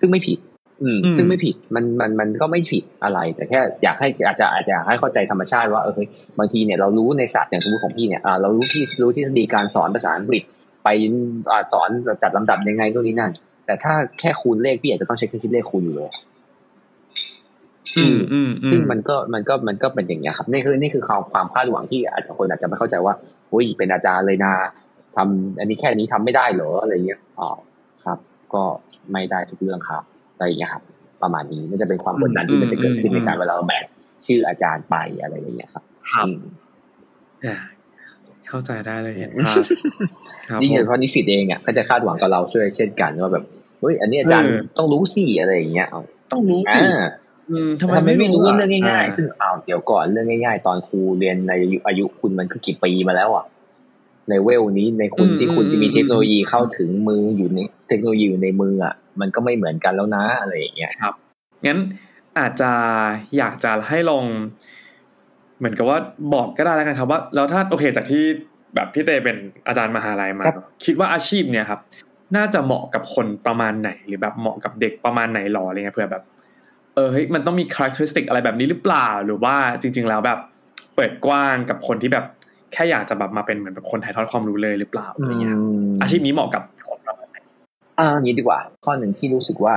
Speaker 3: ซึ่งไม่ผิดอืม
Speaker 1: อืม
Speaker 3: ซึ่งไม่ผิดมันมันมันก็ไม่ผิดอะไร แต่แค่อยากให้อาจจะอาจจะอยากให้เข้าใจธรรมชาติว่าเออเฮ้ยบางทีเนี่ยเรารู้ในศาสตร์อย่างสมมติของพี่เนี่ยอ่าเรารู้ที่รู้ที่ดีการสอนภาษาอังกฤษไปอ่าสอนจัดลำดับยังไงก็นี้นั่น แต่ถ้าแค่คูณเลขพี่อาจจะต้องใช้เครื่องคิดเลขคูณอยู่เลย
Speaker 1: อืมอืมอืม
Speaker 3: ซึ่งมันก็มันก็มันก็เป็นอย่างเงี้ยครับนี่คือนี่คือความความคาดหวังที่อาจจะคนอาจจะไม่เข้าใจว่าอุ้ยเป็นอาจารย์เลยนะทำอันนี้แค่นี้ทำไม่ได้เหรออะไรเงี้ยอ๋อครับ ก็ไม่ได้ทุกเรื่องครับอะไรอย่างเงี้ยครับ ประมาณนี้น่าจะเป็นความกดดันที่มันจะเกิดขึ้นในการเวลาเราแบกชื่ออาจารย์ไปอะไรอย่างเงี้ยครับ
Speaker 1: ครับ
Speaker 3: อืม
Speaker 1: อ่าเข้าใจได้เลยเห็นภาพครับ
Speaker 3: ยิ่ง
Speaker 1: ผม
Speaker 3: เฉพาะนิสิตเองอะก็จะคาดหวังกับเราช่วยเช่นกันว่าแบบ เฮ้ยอันนี้อาจารย์
Speaker 1: เออ
Speaker 3: ต้องรู้สิอะไรอย่างเงี้ยเอา
Speaker 1: ต้องรู้
Speaker 3: อ่า
Speaker 1: อืมทำไม
Speaker 3: ทำไมไม่รู้ะเรื่องง่าย
Speaker 1: อ่
Speaker 3: ๆซึ่งเอาเดี๋ยวก่อนเรื่องง่าย ๆ ตอนครูเรียนในอายุอายุคุณมันคือกี่ปีมาแล้วอะในเวลนี้ในคุณ
Speaker 1: อืม
Speaker 3: ที่คุณ
Speaker 1: อืม
Speaker 3: ที่มี
Speaker 1: อืม
Speaker 3: เทคโนโลยีเข้าถึงมืออยู่ในเทคโนโลยีอยู่ในมืออะ มันก็ไม่เหมือนกันแล้วนะอะไรอย่างเงี้ย
Speaker 1: ครับงั้นอาจจะอยากจะให้ลอง เหมือนกับว่าบอกก็ได้แล้วกันครับว่า แล้วถ้าโอเคจากที่แบบพี่เตเป็นอาจารย์มหาลัยมา
Speaker 3: ครับ
Speaker 1: เนอะคิดว่าอาชีพเนี่ยครับ น่าจะเหมาะกับคนประมาณไหน หรือแบบเหมาะกับเด็กประมาณไหนหรออะไรเงี้ยเผื่อแบบเออเฮ้ยมันต้องมี characteristic อะไรแบบนี้หรือเปล่าหรือว่าจริง ๆ แล้วแบบเปิดกว้างกับคนที่แบบแค่อยากจะแบบมาเป็นเหมือนแบบคนถ่ายทอดความรู้เลยหรือเปล่าอะไรเงี้ยอาชีพนี้เหมาะกับคนประมาณไหน
Speaker 3: อ่าอย่างนี้ดีกว่า ข้อหนึ่งที่รู้สึกว่า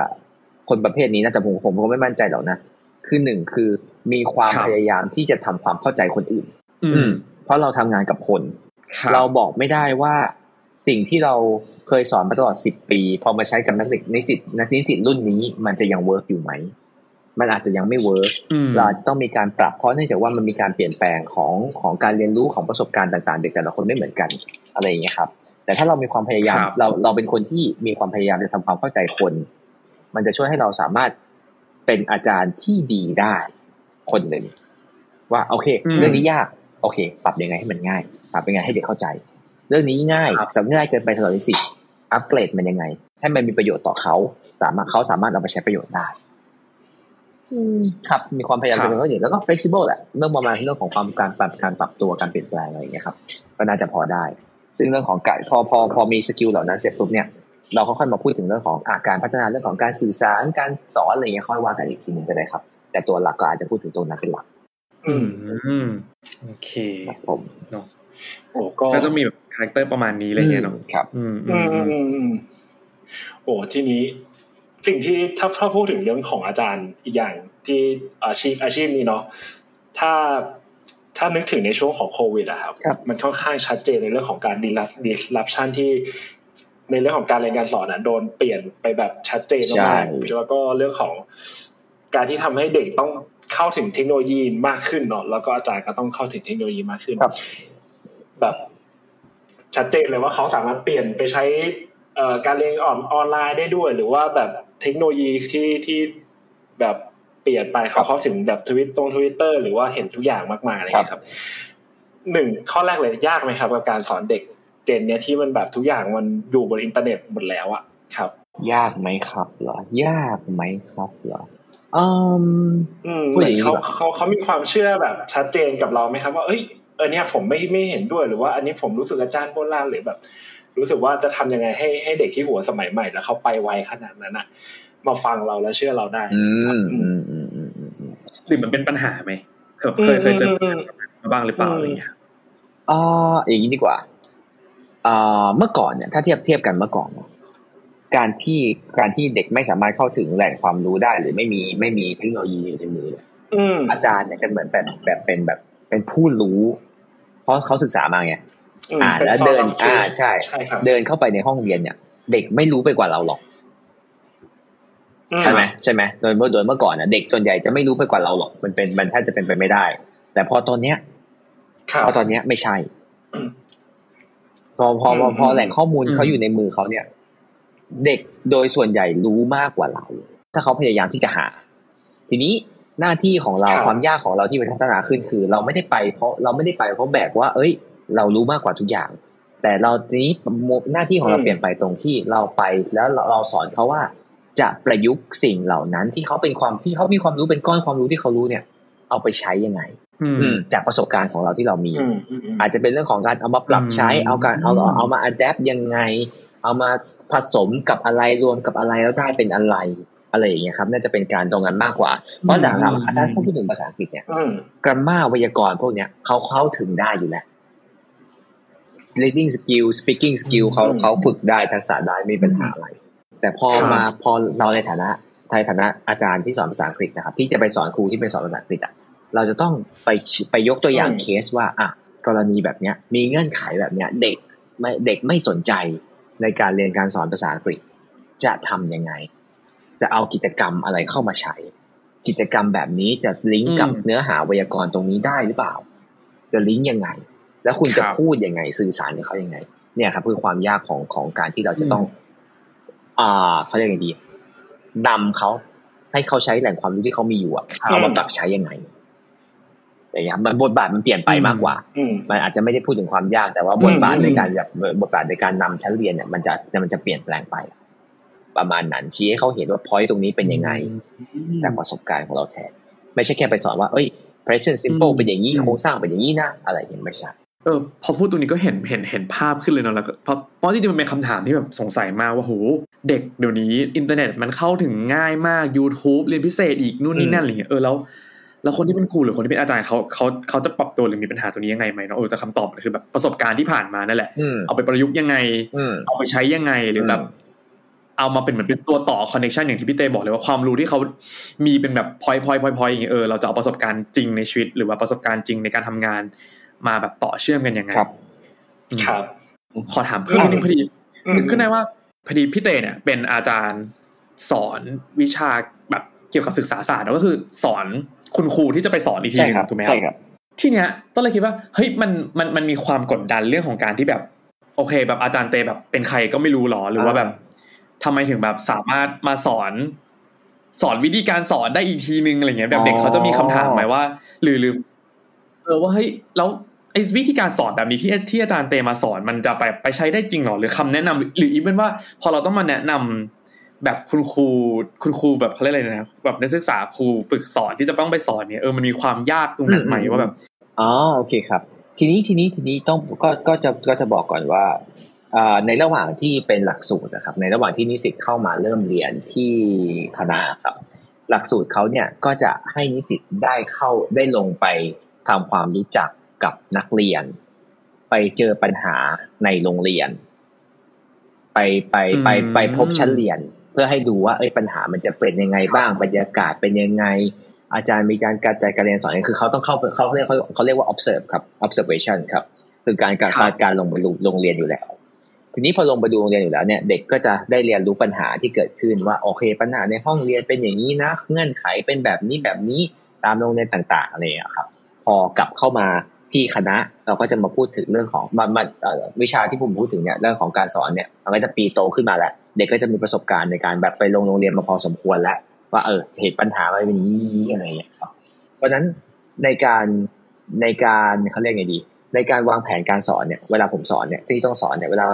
Speaker 3: คนประเภทนี้น่าจะผมผมก็ไม่มั่นใจหรอกนะคือหนึ่งคือมีความ
Speaker 1: ครับ
Speaker 3: พยายามที่จะทำความเข้าใจคนอื่น
Speaker 1: อืม
Speaker 3: เพราะเราทำงานกับคน
Speaker 1: ครับ
Speaker 3: เราบอกไม่ได้ว่า สิ่งที่เราเคยสอนมาตลอดสิบปี พอมาใช้กับนักเด็กนิสิตนักนิสิตรุ่นนี้มันจะยัง work อยู่ไหม มันอาจจะยังไม่ work
Speaker 1: อืม
Speaker 3: เราอาจจะต้องมีการปรับเพราะเนื่องจากว่ามันมีการเปลี่ยนแปลงของของการเรียนรู้ของประสบการณ์ต่าง ๆ เด็กแต่ละคนไม่เหมือนกันอะไรอย่างเงี้ยครับ แต่ถ้าเรามีความพยายาม
Speaker 1: ครับ
Speaker 3: เราเราเป็นคนที่มีความพยายามจะทำความเข้าใจคน มันจะช่วยให้เราสามารถเป็นอาจารย์ที่ดีได้คนหนึ่งว่าโอเค
Speaker 1: อืม
Speaker 3: เรื่องนี้ยาก โอเค ปรับยังไงให้มันง่าย ปรับยังไงให้เด็กเข้าใจ เรื่องนี้ง่าย
Speaker 1: ครับ
Speaker 3: สำง่ายเกินไปสำหรับนิสิตอัปเกรดมันยังไง ให้มันมีประโยชน์ต่อเขา สามารถเขาสามารถเอาไปใช้ประโยชน์ได้ครับมีความพยายาม
Speaker 1: ครับ
Speaker 3: เป็นก็อย่างแล้วก็ flexible แหละเรื่องประมาณเรื่องของความการปรับการปรับตัวการเปลี่ยนแปลงอะไรอย่างเงี้ยครับก็น่าจะพอได้ ซึ่งเรื่องของการพอพอพอมีสกิลเหล่านั้นเสร็จปุ๊บเนี่ยเราก็ค่อยมาพูดถึงเรื่องของอาการพัฒนาเรื่องของการสื่อสารการสอนอะไรเงี้ยค่อยว่ากันอีกทีหนึงก็ได้ครับ แต่ตัวหลักก็อาจจะพูดถึงตรงนั้นเป็นหลัก
Speaker 2: อืม
Speaker 1: อืมโอเค
Speaker 3: ครับผม
Speaker 1: เนาะ
Speaker 2: โอ้ก็
Speaker 1: ก็ต้องมีแบบ character ประมาณนี้อะไรเงี้ยเนาะ
Speaker 3: ครับ
Speaker 1: อืมอื
Speaker 2: อื
Speaker 1: ม
Speaker 2: ม
Speaker 1: อื
Speaker 2: อื
Speaker 1: ม
Speaker 2: มอืมโอ้ทีนี้ สิ่งที่ถ้าถ้าพูดถึงเรื่องของอาจารย์อีกอย่างที่อาชีพอาชีพนี้เนาะถ้าถ้านึกถึงในช่วงของโควิดอะครับ
Speaker 3: ครับ
Speaker 2: มันค่อนข้างชัดเจนในเรื่องของการ disruption ที่ในเรื่องของการเรียนการสอนอะโดนเปลี่ยนไปแบบชัดเจนมากๆแล้วก็เรื่องของการที่ทำให้เด็กต้อง เข้าถึงเทคโนโลยีมากขึ้นเนาะแล้วก็อาจารย์ก็ต้องเข้าถึงเทคโนโลยีมากขึ้น
Speaker 3: ครับ
Speaker 2: แบบชัดเจนเลยว่าเขาสามารถเปลี่ยนไปใช้เอ่อการเรียนออนออนไลน์ได้ด้วย หรือว่าแบบเทคโนโลยีที่ที่แบบเปลี่ยนไปเขาเข้าถึงแบบทวิตตรงทวิตเตอร์หรือว่าเห็นทุกอย่างมากมายอะไรอย่างเงี้ยครับหนึ่งข้อแรกเลยยากไหมครับ กับการสอนเด็ก gen เนี้ยที่มันแบบทุกอย่างมันอยู่บนอินเทอร์เน็ตหมดแล้วอะครับ
Speaker 3: ยากไหมครับเหรอ ยากไหมครับเหรอ อืม
Speaker 2: อืม
Speaker 3: พูดอย่างนี้
Speaker 2: เขา
Speaker 3: ดีกว่า
Speaker 2: เขาเขามีความเชื่อแบบชัดเจนกับเราไหมครับ ว่าเอ้ยเออเนี่ยผมไม่ไม่เห็นด้วยหรือว่า อันนี้ผมรู้สึกอาจารย์โบราณหรือแบบ รู้สึกว่าจะทำยังไงให้ให้เด็กที่หัวสมัยใหม่ แล้วเขาไปไวขนาดนั้นอะ มาฟังเราแล้วเชื่อเราได้
Speaker 3: อื
Speaker 2: ครับ
Speaker 3: ม
Speaker 2: อื
Speaker 3: อื
Speaker 2: ม
Speaker 3: มอืมอืมอืมอืม
Speaker 1: หรือมันเป็นปัญหาไหมเคยเคยเคยเจอปัญหามาบ้างหรือเปล่า
Speaker 2: อืม
Speaker 1: อะไรเงี้ย
Speaker 3: อ่าอย่างนี้ดีกว่าอ่าเมื่อก่อนเนี่ยถ้าเทียบเทียบกันเมื่อก่อนเนอะ การที่การที่เด็กไม่สามารถเข้าถึงแหล่งความรู้ได้ หรือไม่มีไม่มีเทคโนโลยีอยู่ในมือเนี่ย
Speaker 2: อืม
Speaker 3: อาจารย์เนี่ยจะเหมือนแบบแบบเป็นแบบเป็นผู้รู้ เพราะเขาศึกษามาไง
Speaker 2: อืม
Speaker 3: อ่า
Speaker 2: ป็
Speaker 3: แล้ว
Speaker 2: source
Speaker 3: เดิน
Speaker 2: of truth
Speaker 3: อ่าใช่
Speaker 2: ใช่ครับ
Speaker 3: เดินเข้าไปในห้องเรียนเนี่ย เด็กไม่รู้ไปกว่าเราหรอก
Speaker 2: อื
Speaker 3: ใช่ไหมใช่ไหมโดยเมื่อโดยเมื่อก่อนนะเด็กส่วนใหญ่จะไม่รู้ไปกว่าเราหรอกมันเป็นมันแทบจะเป็นไปไม่ได้ แต่พอตอนเนี้ย
Speaker 2: ครับ
Speaker 3: พอตอนเนี้ยไม่ใช่พอพอพอ
Speaker 2: อืม
Speaker 3: พอแหล่งข้อมูล
Speaker 1: อืม
Speaker 3: เขาอยู่ในมือเขาเนี่ย เด็กโดยส่วนใหญ่รู้มากกว่าเรา ถ้าเขาพยายามที่จะหา ทีนี้หน้าที่ของเรา
Speaker 2: ครับ
Speaker 3: ความยากของเราที่มันพัฒนาขึ้นคือ เราไม่ได้ไปเพราะเราไม่ได้ไปเพราะแบกว่า เอ้ย เรารู้มากกว่าทุกอย่าง แต่เราทีนี้หน้าที่ของเรา
Speaker 2: อืม
Speaker 3: เปลี่ยนไปตรงที่เราไปแล้วเราเราสอนเขาว่าจะประยุกต์สิ่งเหล่านั้นที่เขาเป็นความที่เขามีความรู้เป็นก้อนความรู้ที่เขารู้เนี่ย เอาไปใช้ยังไง
Speaker 1: อืม
Speaker 3: อืมจากประสบการณ์ของเราที่เรามี
Speaker 2: อืมอืมอืม
Speaker 3: อาจจะเป็นเรื่องของการเอามาปรับใช้
Speaker 1: อืม
Speaker 3: เอาการเอาเอามาอัดแอปยังไง เอามา ผสมกับอะไรรวมกับอะไรแล้วได้เป็นอะไรอะไรอย่างเงี้ยครับ น่าจะเป็นการตรงนั้นมากกว่า เพราะหลังๆถ้าพูดถึงภาษาอังกฤษเนี่ย
Speaker 2: อืม
Speaker 3: กรามาไวยากรณ์พวกเนี้ยเขาเข้าถึงได้อยู่แล้ว reading skill speaking skill เขา
Speaker 2: อืม
Speaker 3: เขาฝึกได้ทักษะได้ไม่มีปัญหาอะไร แต่พอ
Speaker 1: ครับ
Speaker 3: มาพอเราในฐานะในฐานะอาจารย์ที่สอนภาษาอังกฤษนะครับ ที่จะไปสอนครูที่เป็นสอนภาษาอังกฤษอะเราจะต้องไปไปยกตัวอย่าง
Speaker 2: อืม
Speaker 3: เคสว่า อะกรณีแบบเนี้ย มีเงื่อนไขแบบเนี้ย เด็กไม่เด็กไม่สนใจ ในการเรียนการสอนภาษาอังกฤษ จะทำยังไง จะเอากิจกรรมอะไรเข้ามาใช้ กิจกรรมแบบนี้จะลิงก์กับ
Speaker 1: อืม
Speaker 3: เนื้อหาไวยากรณ์ตรงนี้ได้หรือเปล่า จะลิงก์ยังไง แล้วคุณจะพูดยังไง สื่อสารกับเขายังไง เนี่ยครับคือความยากของของการที่เราจะต้อง อ่าเขาเรียกไงดีนำเขาให้เขาใช้แหล่งความรู้ที่เขามีอยู่อะเอามาปรับใช้ยังไง อย่างเงี้ยมันบทบาทมันเปลี่ยนไปมากกว่า
Speaker 2: อืม
Speaker 3: มันอาจจะไม่ได้พูดถึงความยากแต่ว่าบทบาทในการแบบบทบาทในการนำชั้นเรียนเนี่ยมันจะมันจะเปลี่ยนแปลงไป ประมาณนั้นชี้ให้เขาเห็นว่า point ตรงนี้เป็นยังไง จากประสบการณ์ของเราแทน ไม่ใช่แค่ไปสอนว่าเอ้ย present simple เป็นอย่างนี้โครงสร้างเป็นอย่างนี้นะอะไรอย่างนี้ไม่ใช่
Speaker 1: เออพอพูดตรงนี้ก็เห็นเห็นเห็นภาพขึ้นเลยเนาะแล้วก็เพราะเพราะจริงๆมันเป็นคำถามที่แบบสงสัยมากว่าโหเด็กเดี๋ยวนี้อินเทอร์เน็ตมันเข้าถึงง่ายมาก YouTube เรียนพิเศษอีกนู่นนี่นั่นอะไรเงี้ยเออแล้ว แล้วคนที่เป็นครูหรือคนที่เป็นอาจารย์เขาเขาเขาจะปรับตัวหรือมีปัญหาตรงนี้ยังไงไหมเนาะเออแต่คำตอบมันคือแบบประสบการณ์ที่ผ่านมานั่นแหละ
Speaker 3: อืม
Speaker 1: เอาไปประยุกต์ยังไง
Speaker 3: อืม
Speaker 1: เอาไปใช้ยังไงหรือแบบเอามาเป็นเหมือนเป็นตัวต่อคอนเน t ชันอย่างที่พี่เต้บอกเลยว่าความรู้ที่เขามีเป็นแบบพอยพอยพอยพอยอย่างเงี้ยเออเราจะเอาประสบการณ์จริงในชีวิต หรือว่าประสบการณ์จริงในการทำงาน มาแบบต่อเชื่อมกันยังไง
Speaker 3: ครับ
Speaker 1: อืม
Speaker 2: ครับ
Speaker 1: ขอถามเพิ่มนิดนึงพอดี
Speaker 2: อืม
Speaker 1: นึกขึ้นได้ว่าพอดีพี่เต้เนี่ยเป็นอาจารย์สอนวิชาแบบเกี่ยวกับศึกษาศาสตร์แล้วก็คือสอน คุณครูที่จะไปสอนอีกทีห
Speaker 3: ใช่
Speaker 1: นึง
Speaker 3: ครับ
Speaker 1: ถูกไหม
Speaker 3: ใช่ครับ
Speaker 1: ที่เนี้ยต้นเลยคิดว่าเฮ้ยมันมันมันมีความกดดันเรื่องของการที่แบบ โอเค แบบอาจารย์เตแบบเป็นใครก็ไม่รู้หรอหรือว่าแบบทำไมถึงแบบสามารถมาสอน สอนวิธีการสอนได้อีกทีนึงอะไรเงี้ยแบบเด็กเขาจะมีคำถามไหมว่า หรือหรือเออว่าเฮ้ยแล้วไอ้วิธีการสอนแบบนี้ที่ที่อาจารย์เตมาสอนมันจะไปไปใช้ได้จริงหรอหรือคำแนะนำหรืออีกเป็นว่า พอเราต้องมาแนะนำ แบบคุณครูคุณครูแบบเขาเรียกอะไรนะแบบนักศึกษาครูฝึกสอนที่จะต้องไปสอนเนี่ยเออมันมีความยากตรงนั้นไหมว่าแบบ
Speaker 3: อ๋อโอเคครับ ทีนี้ทีนี้ทีนี้ต้องก็ก็จะก็จะบอกก่อนว่าอ่าในระหว่างที่เป็นหลักสูตรนะครับ ในระหว่างที่นิสิตเข้ามาเริ่มเรียนที่คณะครับ หลักสูตรเขาเนี่ยก็จะให้นิสิตได้เข้าได้ลงไปทำความรู้จักกับนักเรียน ไปเจอปัญหาในโรงเรียน ไปไปไป
Speaker 1: อืม
Speaker 3: ไปพบชั้นเรียน เพื่อให้ดูว่าเอ้ยปัญหามันจะเป็นยังไงบ้างบรรยากาศเป็นยังไง อาจารย์มีการกระจายการเรียนสอนคือเขาต้องเข้าไปเขาเรียกเขาเขาเรียกว่า observe ครับ observation ครับคือการการ
Speaker 1: ครับ
Speaker 3: การลงไปดูโรงเรียนอยู่แล้วทีนี้พอลงไปดูโรงเรียนอยู่แล้วเนี่ยเด็กก็จะได้เรียนรู้ปัญหาที่เกิดขึ้นว่าโอเคปัญหาในห้องเรียนเป็นอย่างนี้นะเงื่อนไขเป็นแบบนี้แบบนี้ตามโรงเรียนต่างๆอะไรอย่างเงี้ยครับ พอกลับเข้ามาที่คณะเราก็จะมาพูดถึงเรื่องของมันมันเอ่อวิชาที่ผมพูดถึงเนี่ยเรื่องของการสอนเนี่ยมันก็จะปีโตขึ้นมาแล้ว เด็กก็จะมีประสบการณ์ในการแบบไปลงโรงเรียนมาพอสมควรแล้ว ว่าเออเหตุปัญหามันเป็นอย่างนี้อะไรอย่างเงี้ยครับ เพราะฉะนั้นในการในการเขาเรียกไงดี ในการวางแผนการสอนเนี่ยเวลาผมสอนเนี่ยที่ต้องสอนเนี่ยเวลา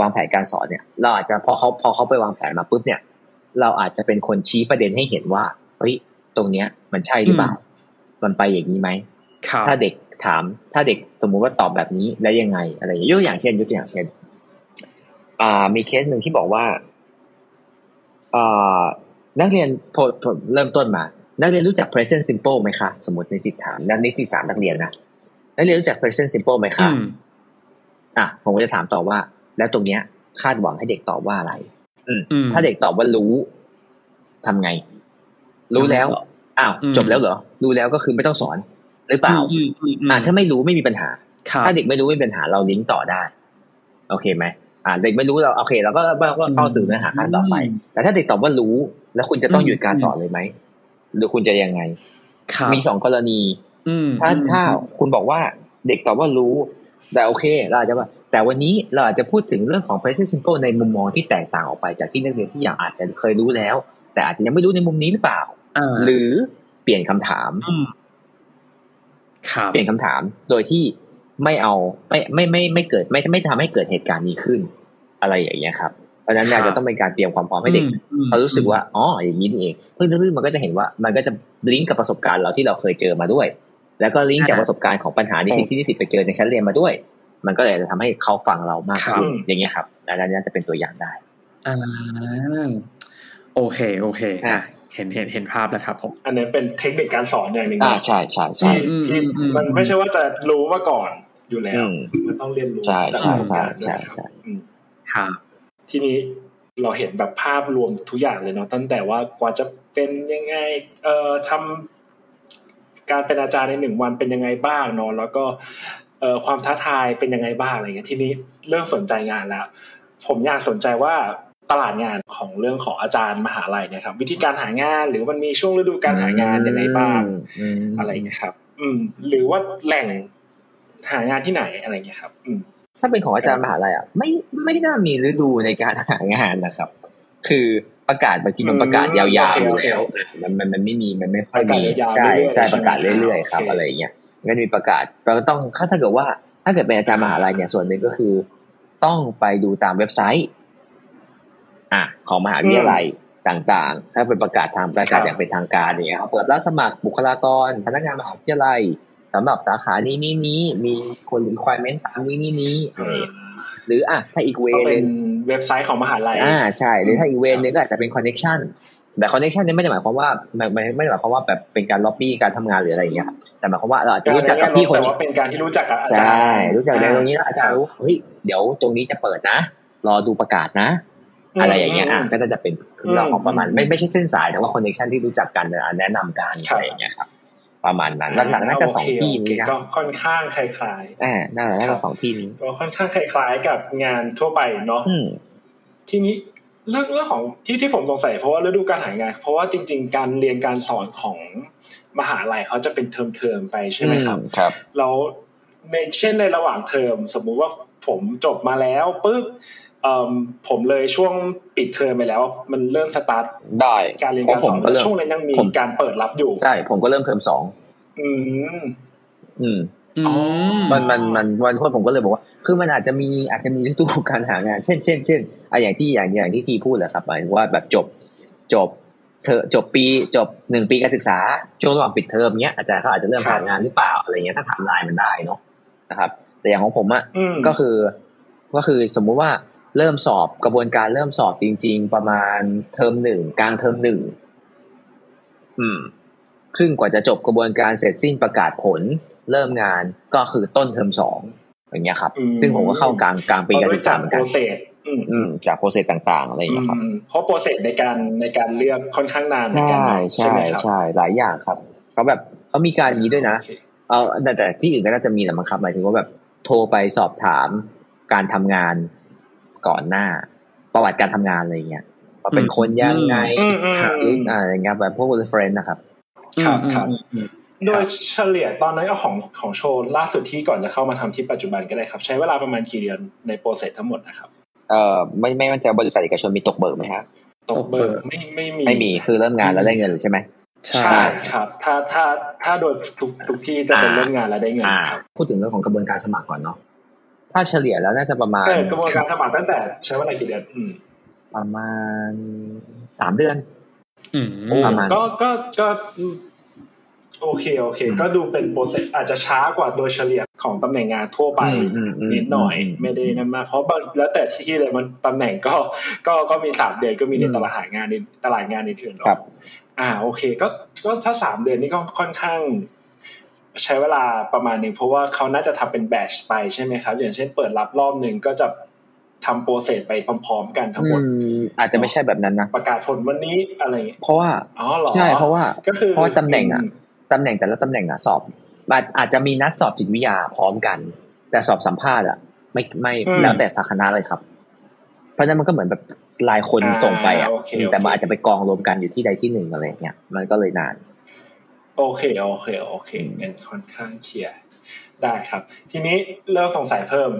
Speaker 3: วางแผนการสอนเนี่ย เราอาจจะพอเขาพอเขาไปวางแผนมาปุ๊บเนี่ย เราอาจจะเป็นคนชี้ประเด็นให้เห็นว่าเฮ้ยตรงเนี้ย มันใช่หรือเปล่า มันไปอย่างนี้ไหม
Speaker 1: ครับ
Speaker 3: ถ้าเด็กถาม ถ้าเด็กสมมุติว่าตอบแบบนี้แล้วยังไงอะไรอย่างเงี้ยยกตัวอย่างเช่นยกตัวอย่างเช่น อ่ามีเคสหนึ่งที่บอกว่าอ่านักเรียนพอพอเริ่มต้นมา นักเรียนรู้จัก present simple ไหมคะ สมมติในสิทธิถามนักนิสิตสามนักเรียนนะนักเรียนรู้จัก present simple ไหม
Speaker 1: อื
Speaker 3: คะ
Speaker 1: ม
Speaker 3: อะผมก็จะถามต่อว่า แล้วตรงเนี้ย คาดหวังให้เด็กตอบว่าอะไร
Speaker 1: อืม
Speaker 3: ถ้าเด็กตอบว่ารู้ทำไง รู้แล้วอ้าว
Speaker 1: อืม
Speaker 3: จบแล้วเหรอ รู้แล้วก็คือไม่ต้องสอน หรือเปล่า
Speaker 1: อืมอืมอืม
Speaker 3: อ่าถ้าไม่รู้ไม่มีปัญหา
Speaker 1: ครับ
Speaker 3: ถ้าเด็กไม่รู้ไม่มีปัญหาเราลิงก์ต่อได้ โอเคไหม อ่าเด็กไม่รู้เราโอเคเราก็เราก็เข้าถึงเนื้อหาขั้นต่อไป แต่ถ้าเด็กตอบว่ารู้ แล้วคุณจะต้องหยุดการสอนเลยไหมหรือคุณจะยังไง
Speaker 1: ครับ
Speaker 3: มีสองกรณี
Speaker 1: อืม
Speaker 3: ถ้าถ้าคุณบอกว่าเด็กตอบว่ารู้ แต่โอเค เราอาจจะว่า แต่วันนี้เราอาจจะพูดถึงเรื่องของ present simple ในมุมมองที่แตกต่างออกไปจากที่นักเรียนที่อย่างอาจจะเคยรู้แล้ว แต่อาจจะยังไม่รู้ในมุมนี้หรือเปล่า
Speaker 1: อ่า
Speaker 3: หรือเปลี่ยนคำถาม
Speaker 1: อืมครับ
Speaker 3: เปลี่ยนคำถามโดยที่ ไม่เอาไม่ไม่ไม่ไม่เกิดไม่ไม่ทำให้เกิดเหตุการณ์นี้ขึ้น อะไรอย่างเงี้ยครับเพราะฉะนั้นเนี่ย
Speaker 1: ครับ
Speaker 3: จะต้องเป็นการเตรียมความพร้อมให้เด็ก
Speaker 1: อืม
Speaker 3: เขารู้สึกว่าอ๋ออย่างนี้นี่เองเพิ่งทึ่งมันก็จะเห็นว่ามันก็จะลิงก์กับประสบการณ์เราที่เราเคยเจอมาด้วย แล้วก็ลิงก์จากประสบการณ์ของปัญหาในสิ่งที่นิสิตไปเจอในชั้นเรียนมาด้วย มันก็เลยจะทำให้เขาฟังเรามากขึ้นอย่างเงี้ยครับอันนั้นจะเป็นตัวอย่างได้
Speaker 1: อ่าโอเคโอเค
Speaker 3: อะ
Speaker 1: อะเห็นเห็นเห็นภาพแล้วครับผม
Speaker 2: อันนี้เป็นเทคนิคการสอนอย่างหนึ่ง
Speaker 3: อ่า
Speaker 2: นะ
Speaker 3: ใช่ใช่ใช่
Speaker 2: ที่
Speaker 1: อืม
Speaker 2: ที่
Speaker 1: อืมอืม
Speaker 2: มันไม่ใช่ว่าจะรู้มาก่อน อยู่แล้
Speaker 3: อื
Speaker 2: ว
Speaker 3: ม
Speaker 2: มันต้องเรียนรู้
Speaker 3: ใช่
Speaker 2: จาก
Speaker 3: ใช่
Speaker 2: ประสบการณ์
Speaker 3: ใช่
Speaker 2: ด้วย
Speaker 3: ใช่
Speaker 2: นะครับอืม
Speaker 1: ครับ
Speaker 2: ทีนี้เราเห็นแบบภาพรวมทุกอย่างเลยเนาะตั้งแต่ว่ากว่าจะเป็นยังไง เอ่อทำการเป็นอาจารย์ในหนึ่งวันเป็นยังไงบ้างเนาะแล้วก็เอ่อความท้าทายเป็นยังไงบ้างอะไรเงี้ยทีนี้เริ่มสนใจงานแล้ว ผมอยากสนใจว่าตลาดงานของเรื่องของอาจารย์มหาลัยเนะครับ วิธีการหางานหรือมันมีช่วงฤดูการหางานยังไงบ้าง
Speaker 3: อืม
Speaker 2: อะไรเงี้ยครับ อืม หรือว่าแหล่ง หางานที่ไหนอะไรเงี้ยครับ อืม
Speaker 3: ถ้าเป็นของอาจารย์มหาลัยอะไม่ไม่น่ามีฤดูในการหางานนะครับ คือประกาศบางทีมันประกาศยาวๆอยู่แล้วมันมันมันไม่มีมันไม่ค่อยมีใช่ใช่ประกาศเรื่อยๆครับอะไรอย่างเงี้ยก็มีประกาศเราก็ต้องถ้าเกิดว่า ถ้าเกิดเป็นอาจารย์มหาลัยเนี่ยส่วนหนึ่งก็คือ ต้องไปดูตามเว็บไซต์ อะของมหาวิทยาลัยต่างๆ ถ้าเป็นประกาศทางประกาศอย่างเป็นทางการอย่างเงี้ยครับเปิดรับสมัครบุคลากร พนักงานมหาวิทยาลัย สำหรับสาขานี้นี้นี้มีคน requirement ตามนี้นี้นี้หรืออะถ้าอีกเว
Speaker 2: ก็เป็
Speaker 3: นึ
Speaker 2: น
Speaker 3: ง
Speaker 2: เว็บไซต์ของมหาลัย
Speaker 3: อ่าใช่หรือถ้าอีกเวนึงก็อาจจะเป็น connection แต่ connection นี่ไม่ได้หมายความว่าไม่ไม่ไม่ได้หมายความว่าแบบเป็นการล็อบบี้การทำงานหรืออะไรอย่างเงี้ยครับแต่หมายความว่าเราอาจจะรู้จักกับพี่คน
Speaker 2: แต่ว่าเป็นการที่รู้จักกับอาจารย์
Speaker 3: ใช่รู้จักในตรงนี้แล้วอาจารย์รู้เฮ้ยเดี๋ยวตรงนี้จะเปิดนะ รอดูประกาศนะ อะไรอย่างเงี้ยอะก็จะเป็นเรื่องของประมาณไม่ไม่ใช่เส้นสายแต่ว่า connection ที่รู้จักกันแนะนำกันอะไรอย่างเงี้ยครับ ประมาณนั้นหลักๆน่าจะสองที่นี้นะ
Speaker 2: ก็ค่อนข้างคล้าย
Speaker 3: อ่าน่าจะน่าจะสองที่นี้
Speaker 2: ๆก็ค่อนข้างคล้ายๆกับงานทั่วไปเนาะ
Speaker 3: อืม
Speaker 2: ทีนี้เรื่องเรื่องของที่ที่ผมสงสัยเพราะว่าฤดูการหางาน เพราะว่าจริง ๆ การเรียนการสอนของมหาลัยเขาจะเป็นเทอมเทอมๆไปใช่ไหมครับ
Speaker 3: ครับ
Speaker 2: แล้วในเช่นในระหว่างเทอมสมมุติว่าผมจบมาแล้วปุ๊บเอิ่ม ผมเลยช่วงปิดเทอมไปแล้ว มันเริ่มสตาร์ท
Speaker 3: ได้
Speaker 2: การเรียนการสอน
Speaker 3: ก็เริ่ม
Speaker 2: ช่วงนั้นยังมี
Speaker 3: ผม
Speaker 2: การเปิดรับอยู่
Speaker 3: ใช่ผมก็เริ่มเทอมสอง
Speaker 2: อืม
Speaker 3: อืม
Speaker 1: อ๋อ
Speaker 3: มันมันมันวันคนผมก็เลยบอกว่า คือมันอาจจะมีอาจจะมีฤดูการหางาน เช่นเช่นเช่นอะอย่างที่อย่างอย่างที่ทีพูดแหละครับหมายถึงว่าแบบจบจบเธอจบปีจบหนึ่งปีการศึกษา ช่วงระหว่างปิดเทอมเนี้ยอาจารย์เขาอาจจะเริ่ม
Speaker 2: ครับ
Speaker 3: หางานหรือเปล่าอะไรเงี้ยถ้าทำลายมันได้เนาะนะครับ แต่อย่างของผมอะ
Speaker 2: อืม
Speaker 3: ก็คือ ก็คือสมมุติว่า เริ่มสอบกระบวนการเริ่มสอบจริง ๆ ประมาณเทอมหนึ่งกลางเทอมหนึ่งอืมครึ่งกว่าจะจบกระบวนการเสร็จสิ้นประกาศผล เริ่มงานก็คือต้นเทอมสองอย่างเงี้ยครับ
Speaker 2: อืม
Speaker 3: ซึ่งผมก็เข้ากลางกลางปีการศึกษาเหมือนกัน
Speaker 2: process อืม
Speaker 3: อืมจาก process ต่างๆอะไรอย่างเงี้ยครับ
Speaker 2: อืมเพราะโปรเซสในการในการเลือกค่อนข้างนานเหมือนกัน
Speaker 3: ใช่
Speaker 2: เนอะ
Speaker 3: ใช่
Speaker 2: ไหมครับ
Speaker 3: ใช่หลายอย่างครับเขาแบบเขามีการอย่างนี้ด้วยนะ
Speaker 2: โอเค
Speaker 3: เออแต่แต่ที่อื่นก็น่าจะมีแหละมั้งครับหมายถึงว่าแบบโทรไปสอบถามการทำงาน ก่อนหน้า ประวัติการทำงานอะไรเงี้ยว่าเป็นคนยังไง
Speaker 2: อืมอืม
Speaker 3: หรืออะไรเงี้ยแบบพวก reference นะครับ
Speaker 2: ครับครับ
Speaker 3: อืม
Speaker 2: โดยเฉลี่ยตอนนั้นก็ของของโชว์ล่าสุดที่ก่อนจะเข้ามาทำที่ปัจจุบันก็ได้ครับ ใช้เวลาประมาณกี่เดือนในโปรเซสทั้งหมดนะครับ
Speaker 3: เอ่อไม่ไม่มั่นใจบริษัทเอกชนมีตกเบิกไหมฮะ
Speaker 2: ตกเบิกไม่ไม่มี
Speaker 3: ไม่มีคือเริ่มงานแล้วได้เงินเลยใช่ไหม
Speaker 1: ใช่
Speaker 2: ใช่ครับ ถ้าถ้าถ้าโดยทุกทุกที่จะเป็น
Speaker 3: อ่า
Speaker 2: เรื่องงานแล้วได้เงิน
Speaker 3: อ่า
Speaker 2: ครับ
Speaker 3: พูดถึงเรื่องของกระบวนการสมัครก่อนเนาะ ถ้าเฉลี่ยแล้วน่าจะประมาณ
Speaker 2: เออกระบวนการสมัครตั้งแต่ใช้เวลากี่เดือนอืม
Speaker 3: ประมาณสามเดือน
Speaker 1: อืม
Speaker 3: ประมาณ
Speaker 2: ก็ก็ก็อืมโอเคโอเค ก็ดูเป็นโปรเซสอาจจะช้ากว่าโดยเฉลี่ยของตำแหน่งงานทั่วไป
Speaker 3: อืมอืมอืม
Speaker 2: นิดหน่อย
Speaker 3: อืม
Speaker 2: ไม่ได้นั่นมากเพราะบางแล้วแต่ที่เลยมันตำแหน่งก็ก็ก็มีสามเดือนก็มีใน
Speaker 3: อืม
Speaker 2: ตลาดหางานในตลาดงานอื่นๆเนอะ
Speaker 3: ครับ
Speaker 2: อ่า โอเค ก็ก็ถ้าสามเดือนนี่ก็ค่อนข้าง ใช้เวลาประมาณหนึ่งเพราะว่าเขาน่าจะทำเป็นแบชไปใช่ไหมครับอย่างเช่นเปิดรับรอบหนึ่งก็จะทำโปรเซสไปพร้อมๆกันทั้งหมด
Speaker 3: อืมอาจจะไม่ใช่แบบนั้นนะ
Speaker 2: ประกาศผลวันนี้อะไรอย่างเงี้ย
Speaker 3: เพราะว่า
Speaker 2: อ๋อเหรอ
Speaker 3: ใช่เพราะว่า
Speaker 2: ก็คือ
Speaker 3: เพราะว่าตำแหน่งอะตำแหน่งแต่ละตำแหน่งอะสอบอาจอาจจะมีนัดสอบจิตวิทยาพร้อมกัน แต่สอบสัมภาษณ์อะไม่ไม่แล้วแต่สาขาเลยครับ เพราะฉะนั้นมันก็เหมือนแบบรายคนส่งไปอะา
Speaker 2: โเค
Speaker 3: แต่มัน
Speaker 2: โเค
Speaker 3: อาจจะไปกองรวมกันอยู่ที่ใดที่หนึ่งอะไรเงี้ยมันก็เลยนาน
Speaker 2: โอเคโอเคโอเคงั้นค่อนข้างเคลียร์ได้ครับ ทีนี้เริ่มสงสัยเพิ่ม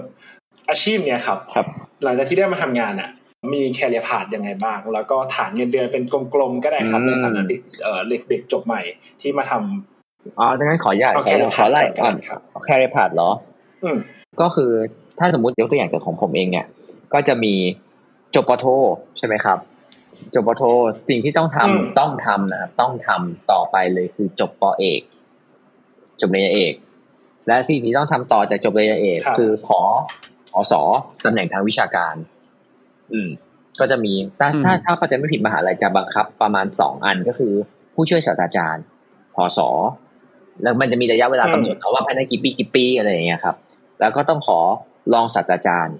Speaker 2: อาชีพเนี่ยครับ
Speaker 3: ครับ
Speaker 2: หลังจากที่ได้มาทำงานอะ มีแคเรียพาดยังไงบ้าง แล้วก็ฐานเงินเดือนเป็นกลมๆก็ได้ครับ
Speaker 3: อืม
Speaker 2: ในฐานะเด็กเอ่อเด็กเด็กจบใหม่ที่มาทำ
Speaker 3: อ๋อดังนั้นขออนุญาต
Speaker 2: เอา
Speaker 3: ขอ
Speaker 2: career
Speaker 3: ขอไล่
Speaker 2: path
Speaker 3: ก่อน
Speaker 2: ครับ
Speaker 3: แคริพาดเหรอ
Speaker 2: อืม
Speaker 3: ก็คือถ้าสมมติยกตัวอย่างจากของผมเองเนี่ย ก็จะมีจบปโทใช่ไหมครับ จบปโทสิ่งที่ต้องทำ
Speaker 2: อืม
Speaker 3: ต้องทำนะครับต้องทำต่อไปเลยคือจบปเอก จบปริญญาเอก และสิ่งที่ต้องทำต่อจากจบปริญญาเอก
Speaker 2: ครับ
Speaker 3: คือขออสตำแหน่งทางวิชาการ อืม ก็จะมีถ้า
Speaker 1: อืม
Speaker 3: ถ้าถ้าเขาใจะไม่ผิดมหาลัยจะบังคับ ประมาณสองอันก็คือ ผู้ช่วยศาสตราจารย์พศแล้วมันจะมีระยะเวลากำหนดเอาว่าภายในกี่ปีกี่ปีอะไรอย่างเงี้ยครับ แล้วก็ต้องขอรองศาสตราจารย์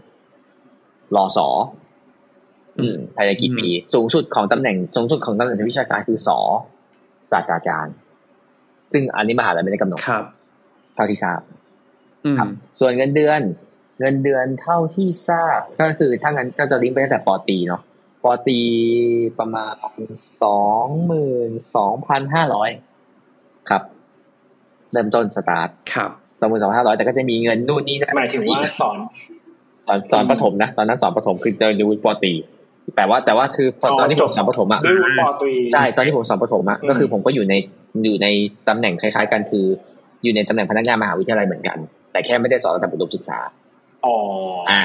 Speaker 3: รอสออืม ภายในกี่ปีสูงสุดของตำแหน่งสูงสุดของตำแหน่งทางวิชาการคือสอศาสตราจารย์ ซึ่งอันนี้มหาลัยไม่ได้กำหนด
Speaker 1: ครับ
Speaker 3: เท่าที่ทราบ
Speaker 1: อืม
Speaker 3: ครับ ส่วนเงินเดือน เงินเดือนเท่าที่ทราบ ก็คือถ้างั้นก็จะลิงก์ไปตั้งแต่ปอตรีเนาะปอตรีประมาณสองหมื่นสองพันห้าร้อยครับเริ่มต้นสตาร์ท
Speaker 1: ครับ
Speaker 3: สสองหมื่นสองพันห้าร้อยแต่ก็จะมีเงินนู่นนี่นั่น
Speaker 2: หมายถึงว่าสอน
Speaker 3: ตอนตอนประถมนะ ตอนนั้นสอนประถมคือจะดูปอตรี แต่ว่าแต่ว่าคือตอนตอนที่ผมสอนประถมอะ
Speaker 2: ด้วยวุฒิปอตรี
Speaker 3: ใช่ตอนที่ผมสอนประถมอะ
Speaker 2: อืม
Speaker 3: ก็คือผมก็อยู่ในอยู่ในตำแหน่งคล้ายๆกันคือ อยู่ในตำแหน่งพนักงานมหาวิทยาลัยเหมือนกัน แต่แค่ไม่ได้สอนระดับอุดมศึกษา
Speaker 2: อ๋อ
Speaker 3: อ่า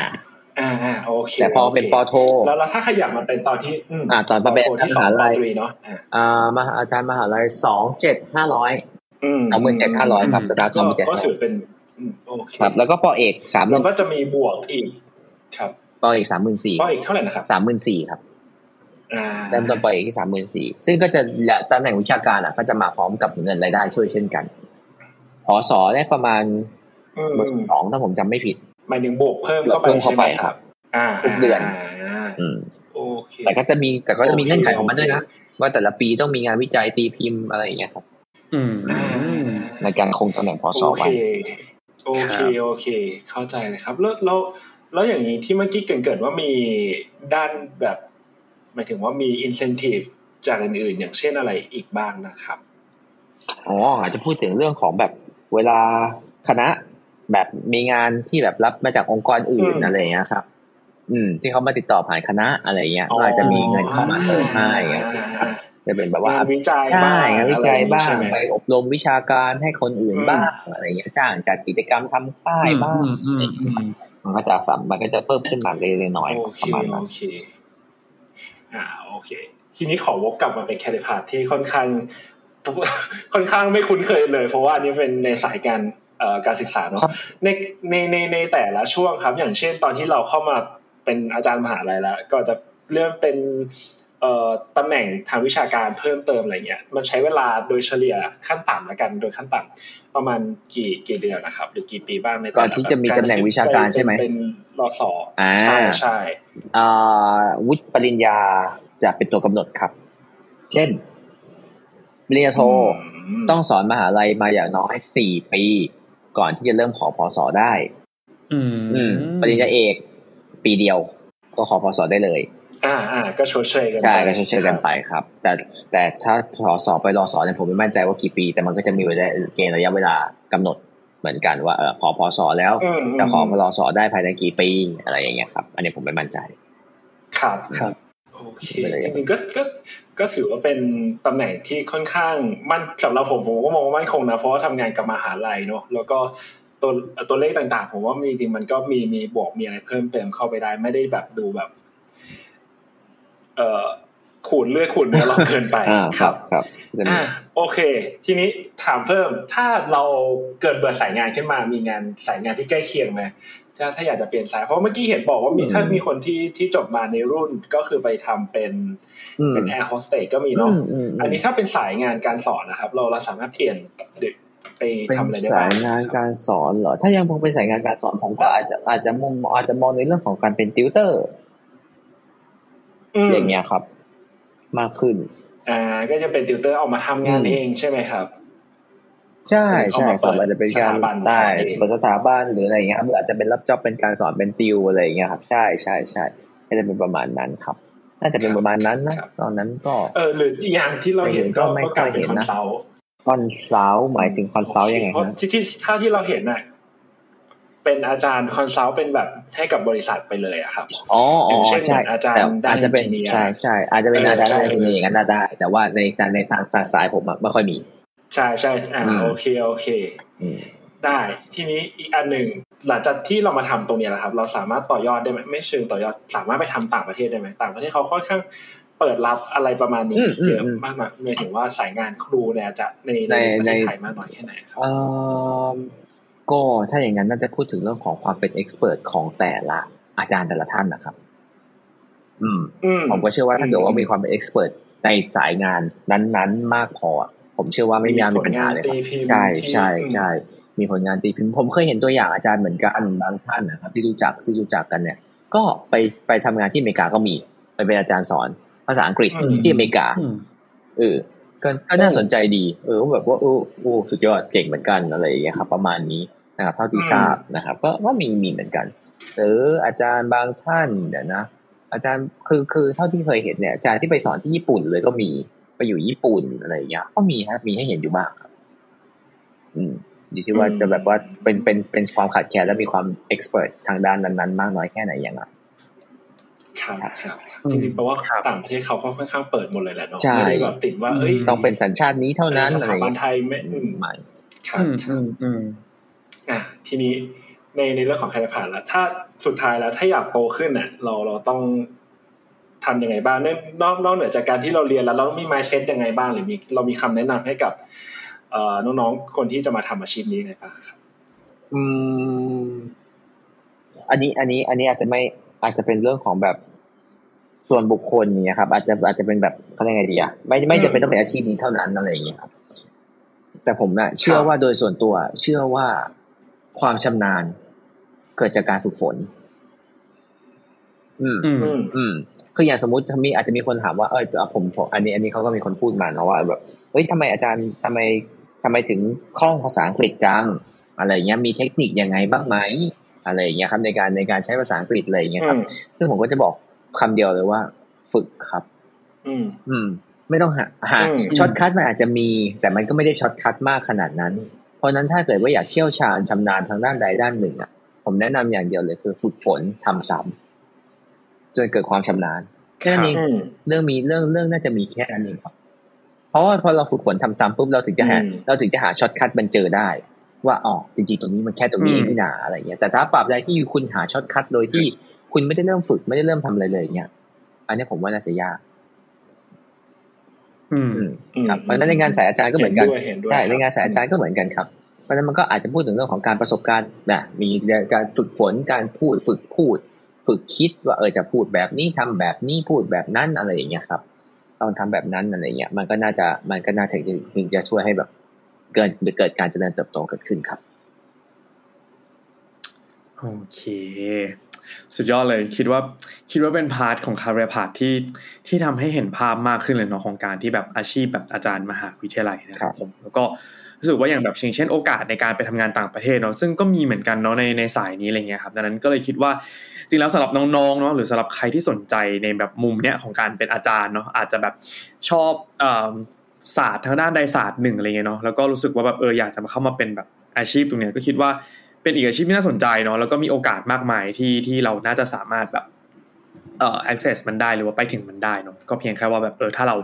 Speaker 2: อ่าอ่าโอเค
Speaker 3: แต่พอเป็นปอ
Speaker 2: โค
Speaker 3: โท
Speaker 2: แล้วแล้วถ้าขยับมาเป็นตอนที่ม
Speaker 3: อ่าตอนมาเป็น
Speaker 2: ปโทที่สอน
Speaker 3: มหาลั
Speaker 2: ปอยตรีเนาะอ่า
Speaker 3: อ่ามหาอาจารย์มหาลัยสองเจ็ดห้าร้อย
Speaker 2: อืม
Speaker 3: สองหมื่นเจ็ดห้าร้อยครับสตาร์ทสองหมื่นเจ็ด
Speaker 2: ก็ถือเป็นอืมโอเค
Speaker 3: ครับแล้วก็ปอเอกสามห
Speaker 2: แล้
Speaker 3: มื่
Speaker 2: วนก็จะมีบวกอีกครับ
Speaker 3: ปอเอกสามหมื่นสี่
Speaker 2: ปออีกเท่าไหร่นะครับ
Speaker 3: สามหมื่นสี่ครับ
Speaker 2: อ่า
Speaker 3: เริ่มต้นปอเอกที่สามหมื่นสี่ซึ่งก็จะและตำแหน่งวิชาการอะ ก็จะมาพร้อมกับเงินรายได้ช่วยเช่นกันพอสอได้ประมาณ
Speaker 2: อืม
Speaker 3: หมื่น
Speaker 2: อืม
Speaker 3: สองถ้าผมจำไม่ผิด
Speaker 2: หมายถึงบวกเพิ่มเข้าไป
Speaker 3: เพิ่มเข้าไป
Speaker 2: ใช่ห
Speaker 3: ครับ
Speaker 2: อ่า
Speaker 3: ทุกเดือนาอืม
Speaker 2: โอเค
Speaker 3: แต่ก็จะมีแต่ก็จะมี
Speaker 2: โอเค
Speaker 3: เงื่อนไขของมันด้วยนะว่าแต่ละปีต้องมีงานวิจัยตีพิมพ์อะไรอย่างเงี้ยครับ
Speaker 1: อืม
Speaker 2: อ่า
Speaker 3: ในการคงตำแหน่งพอส
Speaker 2: โอ
Speaker 3: อ
Speaker 2: เค
Speaker 3: ไว้
Speaker 2: โอเคโอเค เข้าใจเลยครับแล้ว แล้วแล้วอย่างนี้ที่เมื่อกี้เกรินๆว่ามีด้านแบบหมายถึงว่ามี incentive จากอื่นๆ อย่างเช่นอะไรอีกบ้างนะครับ
Speaker 3: อ๋ออาจจะพูดถึงเรื่องของแบบเวลาคณะแบบมีงานที่แบบรับมาจากองค์กรอื่น
Speaker 2: อืม
Speaker 3: อะไรอย่างเงี้ยครับ อืม ที่เขามาติดต่อผ่านคณะอะไรอย่างเงี้ยก็อาจจะมีเงินเข้ามาเติมให้อย่างเงี้ยครับจะเป็นแบบว่า
Speaker 2: งานวิจัย
Speaker 3: ใช่
Speaker 2: บ้าง
Speaker 3: งานวิจัยบ้าง
Speaker 2: อะไรอย่นี้ใช่ไหม
Speaker 3: ไปอบรมวิชาการให้คนอื่น
Speaker 2: อืม
Speaker 3: บ้างอะไรอย่างเงี้ยจ้างจัดกิจกรรมทำค่ายบ้าง
Speaker 1: อื มอืมอืม
Speaker 3: มันก็จะสัมมันก็จะเพิ่มขึ้นมาเรื่อยๆหน่อย
Speaker 2: โอ
Speaker 3: ป
Speaker 2: เค
Speaker 3: ระมาณนั้
Speaker 2: โอนเคอ่าโอเค ทีนี้ขอวกกลับมาเป็นแคลิพาร์ทที่ค่อนข้างค่อนข้างไม่คุ้นเคยเลย เพราะว่าอันนี้เป็นในสายการเอ่อการศึกษาเนาะ
Speaker 3: ครับ
Speaker 2: ในในในในแต่ละช่วงครับ อย่างเช่นตอนที่เราเข้ามาเป็นอาจารย์มหาลัยแล้ว ก็จะเริ่มเป็นเอ่อ ตำแหน่งทางวิชาการเพิ่มเติมอะไรเงี้ยมันใช้เวลาโดยเฉลี่ยขั้นต่ำแล้วกันโดยขั้นต่ำประมาณกี่กี่เดือนนะครับ หรือกี่ปีบ้างในแต่
Speaker 3: ก่อน
Speaker 2: ละ
Speaker 3: ที่จะมีตำแหน่งวิชาการใช่ไหม
Speaker 2: เป็นรอสอ
Speaker 3: อ่า
Speaker 2: ใช่ใช่
Speaker 3: อ่าวุฒิปริญญาจะเป็นตัวกำหนดครับ เช่นปริญญาโท
Speaker 2: ม
Speaker 3: ต้องสอนมหาลัยมาอย่างน้อยสี่ปี ก่อนที่จะเริ่มขอพอสอได้
Speaker 1: อืม
Speaker 3: อืมปริญญาเอก ปีเดียวก็ขอพอสอได้เลย
Speaker 2: อ่าอ่าก็ชดเชยกัน
Speaker 3: ใช่
Speaker 2: ไป
Speaker 3: ก็เชื่อกันไปครับ แต่แต่ถ้าพอสอบไปรอสอเนี่ยผมไม่มั่นใจว่ากี่ปี แต่มันก็จะมีเวลาเกณฑ์ระยะเวลากำหนดเหมือนกันว่าเออขอพอสอแล้ว
Speaker 2: อืม
Speaker 3: จะขอพรอสอได้ภายในกี่ปีอะไรอย่างเงี้ยครับ อันนี้ผมไม่มั่นใจ
Speaker 2: ครับ
Speaker 1: ครับ
Speaker 2: โอเค
Speaker 3: เป็นอะไร
Speaker 2: จริงๆก็ก็ก็ถือว่าเป็นตำแหน่งที่ค่อนข้างมั่นสำหรับผมผมก็มองว่ามั่นคงนะเพราะว่าทำงานกับมหาลัยเนอะแล้วก็ตัวตัวเลขต่างๆ ผมว่ามีจริงๆมันก็มีมีบวกมีอะไรเพิ่มเติมเข้าไปได้ ไม่ได้แบบดูแบบ เอ่อขูดเลือดขูดเนื้อเราเกินไป
Speaker 3: อ่าครับครับจะมี
Speaker 2: อ่าโอเค ทีนี้ถามเพิ่มถ้าเราเกิดเบื่อสายงานขึ้นมา มีงานสายงานที่ใกล้เคียงไหมถ้าถ้าอยากจะเปลี่ยนสายเพราะเมื่อกี้เห็นบอกว่ามีถ้ามีคนที่ที่จบมาในรุ่นก็คือไปทำเป็น
Speaker 3: อืม
Speaker 2: เป็นแอร์โฮสเตสก็มีเนาะ
Speaker 3: อืมอืม
Speaker 2: อันนี้ถ้าเป็นสายงานการสอนนะครับ เราเราสามารถเปลี่ยนเด็กไป
Speaker 3: เป็น
Speaker 2: ทำอะไรได้
Speaker 3: สา
Speaker 2: บ้าง
Speaker 3: ยงานการสอนเหรอถ้ายังคงเป็นสายงานการสอนผมก็อาจจะอาจจะมองอาจจะมองในเรื่องของการเป็นติวเตอร์
Speaker 2: ม
Speaker 3: อย่างเงี้ยครับ มากขึ้น
Speaker 2: อ่า ก็จะเป็นติวเตอร์ออกมาทำงาน
Speaker 3: อืม
Speaker 2: เองใช่ไหมครับ
Speaker 3: ใช่ใช่
Speaker 2: เอามา
Speaker 3: ครับ
Speaker 2: เปิด
Speaker 3: อาจจะเป็นการ
Speaker 2: สถาบัน
Speaker 3: ได้
Speaker 2: สอนเอง
Speaker 3: เปิดสถาบันหรืออะไรอย่างเงี้ยครับหรืออาจจะเป็นรับจ็อบเป็นการสอนเป็นติวอะไรอย่างเงี้ยครับ ใช่ใช่ใช่ก็จะเป็นประมาณนั้นครับน่าจะเป็นประมาณนั้นนะตอนนั้นก็
Speaker 2: เออหรืออีกอย่างที่เราเห็นก็
Speaker 3: ไม่
Speaker 2: ก็กลายเป็น
Speaker 3: ค่อยเห็
Speaker 2: คอนน
Speaker 3: นะ
Speaker 2: ซัลท์
Speaker 3: คอนซัลท์หมายถึงคอนซัลท์ยังไง
Speaker 2: เพราะ
Speaker 3: ฮะ
Speaker 2: ที่ที่ถ้าที่เราเห็นน่ะ เป็นอาจารย์ consult เป็นแบบให้กับบริษัทไปเลยอะครับ
Speaker 3: อ๋ออ๋อ
Speaker 2: อย่างเช่น
Speaker 3: ใช่
Speaker 2: อาจารย์
Speaker 3: แต่
Speaker 2: ด้าน
Speaker 3: อาจจะเป็น
Speaker 2: engineer
Speaker 3: ใช่ใช่อาจจะเป็น
Speaker 2: เออ
Speaker 3: อาจารย์ด้าน
Speaker 2: ใช่
Speaker 3: เอนจิเนียร์อย่างนั้นน่าได้ แต่ว่าในในทางทางสายผมอะไม่ค่อยมี
Speaker 2: ใช่ใช่อ่า
Speaker 3: อืม
Speaker 2: โอเคโอเค
Speaker 3: อืม
Speaker 2: ได้ทีนี้อีกอันหนึ่งหลังจากที่เรามาทำตรงเนี้ยนะครับ เราสามารถต่อยอดได้ไหมไม่เชิงต่อยอดสามารถไปทำต่างประเทศได้ไหมต่างประเทศเขาค่อนข้างเปิดรับอะไรประมาณนี้
Speaker 3: อืมอืม
Speaker 2: เยอะ
Speaker 3: อืม
Speaker 2: มากนะหมายถึงว่าสายงานครูเนี่ยจะในใน
Speaker 3: ใน
Speaker 2: ประเทศ
Speaker 3: ใน
Speaker 2: ไทยมากน้อยแค่ไหนครับ
Speaker 3: เอ่อ ก็ถ้าอย่างนั้นน่าจะพูดถึงเรื่องของความเป็น expert ของแต่ละอาจารย์แต่ละท่านนะครับ อืม
Speaker 2: อืม
Speaker 3: ผมก็เชื่อว่าถ้าเกิดว่ามีความเป็น expert ในสายงานนั้นๆ มากพอ ผมเชื่อว่าไม่มีมีปัญหาเลยครับ
Speaker 2: ผลงนตีพิมพ์
Speaker 3: ใช่
Speaker 2: ที่
Speaker 3: ใช่
Speaker 2: อืม
Speaker 3: ใช่มีผลงานตีพิมพ์ผมเคยเห็นตัวอย่างอาจารย์เหมือนกันบางท่านนะครับ ที่รู้จักที่รู้จักกันเนี่ย ก็ไปไปทำงานที่อเมริกาก็มี ไปเป็นอาจารย์สอนภาษาอังกฤษ
Speaker 2: อืม
Speaker 3: ที่อเมริกา
Speaker 1: อืม
Speaker 3: เออก็ก็น่าสนใจดี เออแบบว่าโอ้โอ้สุดยอดเก่งเหมือนกันอะไรอย่างเงี้ยครับ ประมาณนี้ นะครับเท่าที่ทราบนะครับ ก็ก็มีมีเหมือนกัน หรืออาจารย์บางท่านเดี๋ยวนะอาจารย์คือคือเท่าที่เคยเห็นเนี่ยอาจารย์ที่ไปสอนที่ญี่ปุ่นเลยก็มีไปอยู่ญี่ปุ่นอะไรอย่างเงี้ยก็มีฮะมีให้เห็นอยู่บ้างครับ อืมอยู่ที่ว่าจะแบบว่าเป็นเป็นเป็นความขาดแคลนและมีความเอ็กซ์เพรสทางด้านนั้นๆมากน้อยแค่ไหนอย่างไร
Speaker 2: ครับครับจริงๆแปลว่าต่างประเทศเขาก็ค่อนข้างเปิดหมดเลยแหละเนาะ
Speaker 3: ใช่
Speaker 2: ไม่ได้แบบติดว่าเอ้ย
Speaker 3: ต้องเป็นสัญชาตินี้เท่านั้น
Speaker 2: ส
Speaker 3: อะไร
Speaker 2: ถา
Speaker 3: อย่าง
Speaker 2: บัน
Speaker 3: เงี้ย
Speaker 2: ไทยไม่อืม
Speaker 3: ไม่
Speaker 2: ครับ
Speaker 1: อืม
Speaker 2: ครั
Speaker 1: อื
Speaker 2: บ
Speaker 1: ม อืม
Speaker 2: อะทีนี้ในในเรื่องของใครผ่านแล้วถ้าสุดท้ายแล้วถ้าอยากโตขึ้นอะ เราเราต้องทำยังไงบ้างนอกนอกนอกเหนือจากการที่เราเรียนแล้วเรามี mindset ยังไงบ้างหรือมีเรามีคำแนะนำให้กับเอ่อน้องๆคนที่จะมาทำอาชีพนี้ยังไงบ้างครับ
Speaker 3: อืม อันนี้อันนี้ อันนี้อาจจะไม่อาจจะเป็นเรื่องของแบบส่วนบุคคลเนี่ยครับ อาจจะอาจจะเป็นแบบเขาเรียกไงดีอะไม่ไม่จะเป็นต้องเป็นอาชีพนี้เท่านั้นอะไรอย่างเงี้ยครับ แต่ผมน่ะเชื่อว่าโดยส่วนตัว เชื่อว่า ความชำนาญ เกิดจากการฝึกฝน อืม
Speaker 1: อืม
Speaker 2: อืม
Speaker 3: อืมคืออย่างสมมติถ้ามีอาจจะมีคนถามว่าเออเอาผมผมอันนี้ อันนี้เขาก็มีคนพูดมาเนาะว่าแบบเฮ้ยทำไมอาจารย์ทำไมทำไมถึงคล่องภาษาอังกฤษจัง อะไรเงี้ยมีเทคนิคยังไงบ้างไหมอะไรอย่างเงี้ยครับในการในการใช้ภาษาอังกฤษอะไรอย่างเงี้ยครับ ซึ่งผมก็จะบอกคำเดียวเลยว่า ฝึกครับ
Speaker 2: อืม
Speaker 3: อืม ไม่ต้องหาหา
Speaker 2: อืม
Speaker 3: shortcut มันอาจจะมี แต่มันก็ไม่ได้ shortcut มากขนาดนั้น เพราะฉะนั้นถ้าเกิดว่าอยากเชี่ยวชาญชำนาญทางด้านใดด้านหนึ่งอะ ผมแนะนำอย่างเดียวเลยคือฝึกฝนทำซ้ำจนเกิดความชำนาญแค่นี้เอง
Speaker 2: อืม
Speaker 3: เรื่องมีเรื่องเรื่องน่าจะมีแค่นั้นเองครับ เพราะว่าพอเราฝึกฝนทำซ้ำปุ๊บเราถึงจะหา
Speaker 2: อืม
Speaker 3: เราถึงจะหา shortcut มันเจอได้ ว่าอ๋อจริงๆตรงนี้มันแค่ตรงนี้เองนี่นาอะไรเงี้ยแต่ถ้าตราบใดที่คุณหา shortcut โดยที่คุณไม่ได้เริ่มฝึกไม่ได้เริ่มทำอะไรเลยเนี่ยอันนี้ผมว่าน่าจะยาก
Speaker 1: อืม
Speaker 3: อืม
Speaker 2: อืม
Speaker 3: ครับเพราะฉะนั้นในงานสายอาจารย์ก็เหมือนกัน
Speaker 2: เห็นด้วยเห็นด้วย
Speaker 3: ใช่
Speaker 2: ครับ
Speaker 3: ในงานสายอาจารย์ก็เหมือนกันครับเพราะฉะนั้นมันก็อาจจะพูดถึงเรื่องของการประสบการณ์นะมีการฝึกฝนการพูดฝึกพูด ฝึกคิดว่าเออจะพูดแบบนี้ทำแบบนี้พูดแบบนั้นอะไรอย่างเงี้ยครับต้องทำแบบนั้นอะไรเงี้ยมันก็น่าจะมันก็น่าถึงจะถึงจะช่วยให้แบบเกิดเกิดการเจริญเติบโตเกิดขึ้นครับ
Speaker 1: โอเค สุดยอดเลยคิดว่าคิดว่าเป็น part ของ career path ที่ที่ทำให้เห็นภาพมากขึ้นเลยเนาะของการที่แบบอาชีพแบบอาจารย์มหาวิทยาลัยนะครับผมแล้วก็รู้สึกว่าอย่างแบบเช่นเช่นโอกาสในการไปทำงานต่างประเทศเนาะซึ่งก็มีเหมือนกันเนาะในในสายนี้อะไรเงี้ยครับดังนั้นก็เลยคิดว่าจริงแล้วสำหรับน้องๆเนาะหรือสำหรับใครที่สนใจในแบบมุมเนี้ยของการเป็นอาจารย์เนาะอาจจะแบบชอบเอ่อศาสตร์ทางด้านใดศาสตร์หนึ่งอะไรเงี้ยเนาะแล้วก็รู้สึกว่าแบบเอออยากจะมาเข้ามาเป็นแบบอาชีพตรงเนี้ยก็คิดว่า เป็นอีกอาชีพที่น่าสนใจเนาะแล้วก็มีโอกาสมากมายที่ที่เราน่าจะสามารถแบบเอ่อ access มันได้หรือว่าไปถึงมันได้เนาะก็เพียงแค่ว่าแบบเออถ้าเรา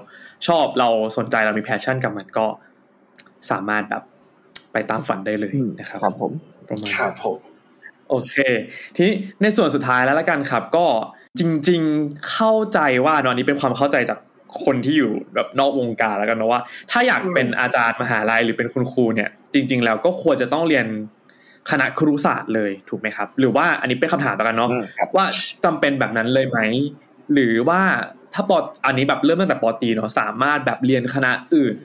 Speaker 1: ชอบเราสนใจเรามี passion กับมันก็สามารถแบบไปตามฝันได้เลยนะครับ
Speaker 3: ครับผม
Speaker 1: ประมาณ
Speaker 2: ครั
Speaker 1: นั้
Speaker 2: บ
Speaker 1: น
Speaker 2: ผม
Speaker 1: โอเค ทีนี้ในส่วนสุดท้ายแล้วละกันครับ ก็จริง ๆเข้าใจว่าเนาะอันนี้เป็นความเข้าใจจากคนที่อยู่แบบนอกวงการแล้วกันเนาะว่า ถ้าอยากเป็นอาจารย์มหาลัยหรือเป็นคุณครูเนี่ย จริง ๆ แล้วก็ควรจะต้องเรียน คณะครุศาสตร์เลยถูกไหมครับ หรือว่าอันนี้เป็นคำถามแล้วกันเนาะ
Speaker 3: อืมครับ
Speaker 1: ว่าจำเป็นแบบนั้นเลยไหมหรือว่าถ้าปออันนี้แบบเริ่มตั้งแต่ปอตรีเนาะสามารถแบบเรียนคณะอื่น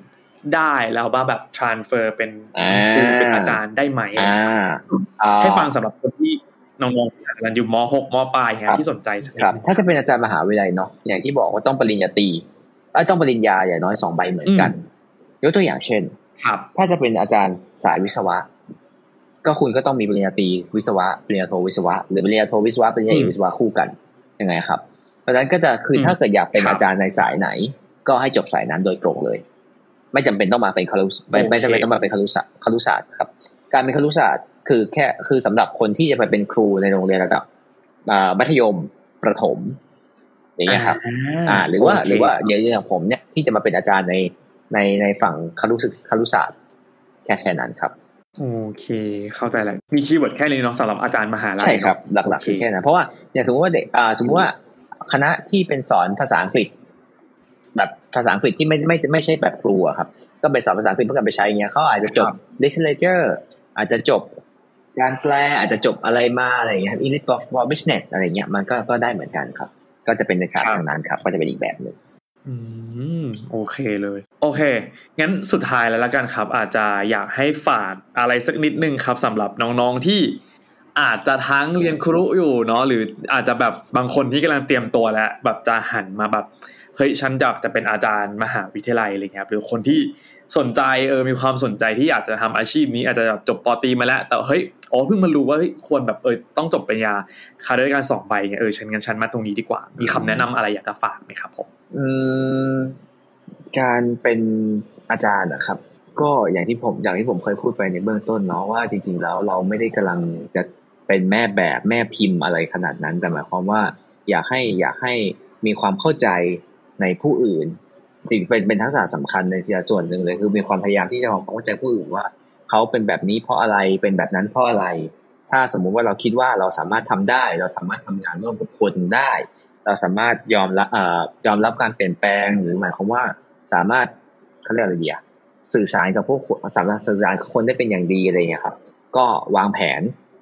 Speaker 1: ได้แล้วว่าแบบ transfer เป็น
Speaker 3: อ่า
Speaker 1: ครูเป็นอาจารย์ได้ไหม
Speaker 3: อ่าอ่า
Speaker 1: ให้ฟังสำหรับคนที่น้องๆกำลังอยู่ม .6 มปลาย
Speaker 3: ครั
Speaker 1: เงี้ย
Speaker 3: บ
Speaker 1: ที่สนใจสักนิ
Speaker 3: ค
Speaker 1: ด
Speaker 3: รับ
Speaker 1: นึง
Speaker 3: ถ้าจะเป็นอาจารย์มหาวิทยาลัยเนาะอย่างที่บอกว่าต้องปริญญาตรีเอ้ยต้องปริญญาอย่างน้อยสองใบเหมือนกันยกตัวอย่างเช่น
Speaker 1: ครับ
Speaker 3: ถ้าจะเป็นอาจารย์สายวิศวะ ก็คุณก็ต้องมีปริญญาตรีวิศวะปริญญาโทวิศวะ หรือปริญญาโทวิศวะปริญญาเอกวิศวะคู่กันยังไงครับ เพราะฉะนั้นก็จะคือถ้าเกิดอยากเป็นอาจารย์ในสายไหน ก็ให้จบสายนั้นโดยตรงเลย ไม่จำเป็นต้องมาเป็นครุไม่ไม่จำเป็นต้องมาเป็นคารุศาสตร์คารุศาสตร์ครับ การเป็นครุศาสตร์คือแค่คือสำหรับคนที่จะไปเป็นครูในโรงเรียนระดับอ่ามัธยมประถม อย่างเงี้ยครับ อ่า หรือว่า
Speaker 1: โอเค
Speaker 3: หรือว่าอย่างอย่างผมเนี่ยที่จะมาเป็นอาจารย์ในในในฝั่งคารุศึกคารุศาสตร์แค่แค่นั้นครับ
Speaker 1: โอเค เข้าใจแล้วมี keyword แค่นี้เนาะสำหรับอาจารย์มหาลัย
Speaker 3: ใช่ครับ โอเคหลักๆ
Speaker 1: คื
Speaker 3: อแค่นั้นเพราะว่าอย่างสมมติว่าเด็กอ่าสมมติว่าคณะที่เป็นสอนภาษาอังกฤษ แบบภาษาอังกฤษที่ไม่ไม่ไม่ใช่แบบครูอะครับ ก็ไปสอนภาษาอังกฤษเพื่อการไปใช้เงี้ยเขาอาจจะจบ literature อาจจะจบการแปลอาจจะจบอะไรมาอะไรอย่างเงี้ยครับ English for business อะไรเงี้ยมันก็ก็ได้เหมือนกันครับ ก็จะเป็นในศาสตร์ทางนั้นครับ ก็จะเป็นอีกแบบหนึ่ง
Speaker 1: อืมโอเคเลย โอเค งั้นสุดท้ายแล้วละกันครับ อาจจะอยากให้ฝากอะไรสักนิดนึงครับสำหรับน้องๆที่อาจจะทั้งเรียนครุอยู่เนาะหรืออาจจะแบบบางคนที่กำลังเตรียมตัวแล้ว แบบจะหันมาแบบเฮ้ยฉันอยากจะเป็นอาจารย์มหาวิทยาลัยอะไรเงี้ยหรือคนที่สนใจเออมีความสนใจที่อยากจะทำอาชีพนี้อาจจะแบบจบปอตีมาแล้ว แต่เฮ้ยอ๋อเพิ่งมารู้ว่าเฮ้ยควรแบบเออต้องจบปริญญาคาด้วยการสองใบเงี้ยเออฉันงั้นฉันมาตรงนี้ดีกว่า มีคำแนะนำอะไรอยากจะฝากไหมครับผม
Speaker 3: อืมการเป็นอาจารย์นะครับ ก็อย่างที่ผมอย่างที่ผมเคยพูดไปในเบื้องต้นเนาะว่าจริง ๆ แล้วเราไม่ได้กำลังจะเป็นแม่แบบแม่พิมพ์อะไรขนาดนั้น แต่หมายความว่า อยากให้อยากให้มีความเข้าใจในผู้อื่นจริงเป็นเป็นทักษะสำคัญในส่วนหนึ่งเลยคือมีความพยายามที่จะทำความเข้าใจผู้อื่นว่าเขาเป็นแบบนี้เพราะอะไรเป็นแบบนั้นเพราะอะไร ถ้าสมมุติว่าเราคิดว่าเราสามารถทำได้ เราสามารถทำงานร่วมกับคนได้ เราสามารถยอมรับเอ่อยอมรับการเปลี่ยนแปลงหรือหมายความว่าสามารถเขาเรียกอะไรดีอะสื่อสารกับพวกสามารถสื่อสารกับคนได้เป็นอย่างดีอะไรเงี้ยครับ ก็วางแผน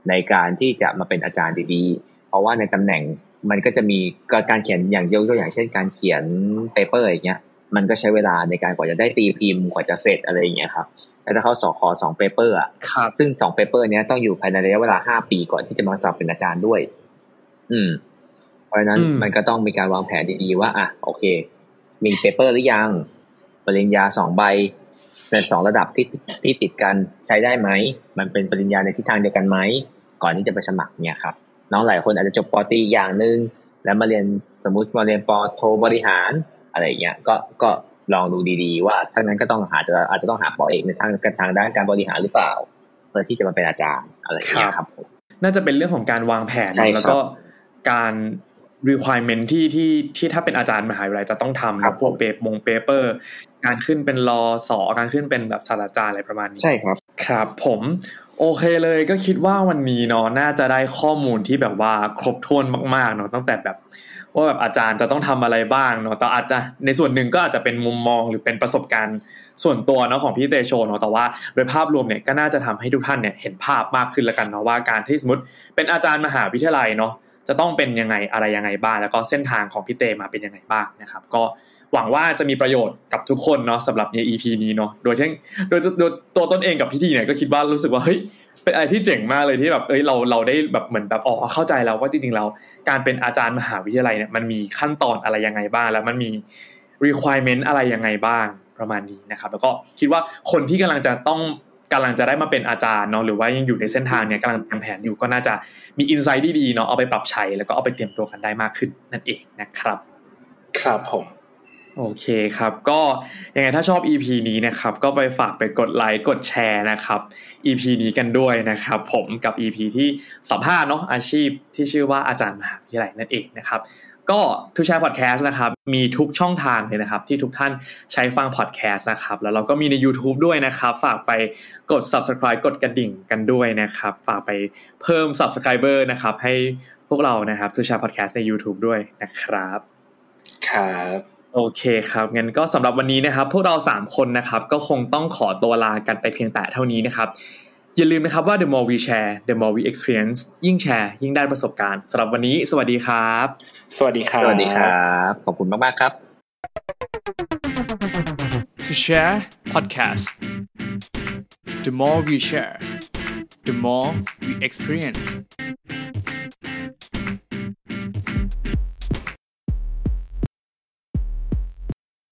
Speaker 3: ในการที่จะมาเป็นอาจารย์ดีๆ เพราะว่าในตำแหน่งมันก็จะมีการเขียนอย่างยกตัวอย่างเช่น การเขียน paper อย่างเงี้ยมันก็ใช้เวลาในการกว่าจะได้ตีพิมพ์กว่าจะเสร็จอะไรอย่างเงี้ยครับแล้วถ้าเขาสอขอสอง paper อะซึ่งสอง paper เนี้ยต้องอยู่ภายในระยะเวลาห้าปีก่อนที่จะมาสอบเป็นอาจารย์ด้วย อืม เพราะฉะนั้นมันก็ต้องมีการวางแผนดีๆว่าอะโอเค มี paper หรือยัง ปริญญาสองใบเป็นสองระดับที่ที่ติดกันใช้ได้ไหม มันเป็นปริญญาในทิศทางเดียวกันไหม ก่อนที่จะไปสมัครเนี่ยครับ น้องหลายคนอาจจะจบปอตีอย่างหนึ่งแล้วมาเรียนสมมุติมาเรียนปอโทบริหารอะไรเงี้ยก็ก็ลองดูดีๆ ว่าทั้งนั้นก็ต้องหาจะอาจจะต้องหาปอเอกในทางทางด้านการบริหารหรือเปล่า เพื่อที่จะมาเป็นอาจารย์อะไรเงี้ยครับผม
Speaker 1: น่าจะเป็นเรื่องของการวางแผนแล้วก็การ requirement ที่ที่ที่ถ้าเป็นอาจารย์มหาวิทยาลัยจะต้องทำพวกเปปมงเปเปอร์ การขึ้นเป็นรอสอการขึ้นเป็นแบบศาสตราจารย์อะไรประมาณนี้
Speaker 3: ใช่ครับ
Speaker 1: ครับผมโอเคเลยก็คิดว่าวันนี้เนาะน่าจะได้ข้อมูลที่แบบว่าครบถ้วนมากๆเนาะตั้งแต่แบบ ว่าแบบอาจารย์จะต้องทำอะไรบ้างเนาะแต่อาจจะในส่วนหนึ่งก็อาจจะเป็นมุมมองหรือเป็นประสบการณ์ส่วนตัวเนาะของพี่เตโชเนาะแต่ว่าโดยภาพรวมเนี่ยก็น่าจะทำให้ทุกท่านเนี่ยเห็นภาพมากขึ้นแล้วกันเนาะว่าการที่สมมติเป็นอาจารย์มหาวิทยาลัยเนาะ จะต้องเป็นยังไงอะไรยังไงบ้างแล้วก็เส้นทางของพี่เตมาเป็นยังไงบ้างนะครับ ก็หวังว่าจะมีประโยชน์กับทุกคนเนาะสำหรับใน EP นี้เนาะโดยที่โดยโดยตัวต้นเองกับพี่ทีเนี่ยก็คิดว่ารู้สึกว่าเฮ้ยเป็นอะไรที่เจ๋งมากเลยที่แบบเอ้ยเราเราได้แบบเหมือนแบบอ๋อเข้าใจแล้วว่าจริงๆเราการเป็นอาจารย์มหาวิทยาลัยเนี่ยมันมีขั้นตอนอะไรยังไงบ้าง แล้วมันมี requirement อะไรยังไงบ้างประมาณนี้นะครับ แล้วก็คิดว่าคนที่กำลังจะต้อง กำลังจะได้มาเป็นอาจารย์เนาะหรือว่ายังอยู่ในเส้นทางเนี่ยกำลังเตรียมแผนอยู่ก็น่าจะมีอินไซต์ที่ดีเนาะเอาไปปรับใช้แล้วก็เอาไปเตรียมตัวกันได้มากขึ้นนั่นเองนะครับ
Speaker 2: ครับผม
Speaker 1: โอเคครับ ก็ยังไงถ้าชอบ EP นี้นะครับ ก็ไปฝากไปกดไลค์กดแชร์นะครับ EP นี้กันด้วยนะครับ ผมกับ EP ที่สัมภาษณ์เนาะอาชีพที่ชื่อว่าอาจารย์มหาวิทยาลัยนั่นเองนะครับ ก็ทูแชร์พอดแคสต์นะครับ มีทุกช่องทางเลยนะครับ ที่ทุกท่านใช้ฟังพอดแคสต์นะครับ แล้วเราก็มีใน YouTube ด้วยนะครับ ฝากไปกด subscribe กดกระดิ่งกันด้วยนะครับ ฝากไปเพิ่ม subscriber นะครับ ให้พวกเรานะครับทูแชร์พอดแคสต์ใน YouTube ด้วยนะครับ
Speaker 2: ครับ
Speaker 1: โอเคครับงั้นก็สำหรับวันนี้นะครับ พวกเรา 3 คนนะครับ ก็คงต้องขอตัวลากันไปเพียงแต่เท่านี้นะครับอย่าลืมนะครับว่า the more we share the more we experience ยิ่งแชร์ ยิ่งได้ประสบการณ์สำหรับวันนี้ สวัสดีครับ
Speaker 2: สวัสดีครับ
Speaker 3: สวัสดีครับ ขอบคุณมาก ๆ ครับ
Speaker 4: To share podcast the more we share the more we experience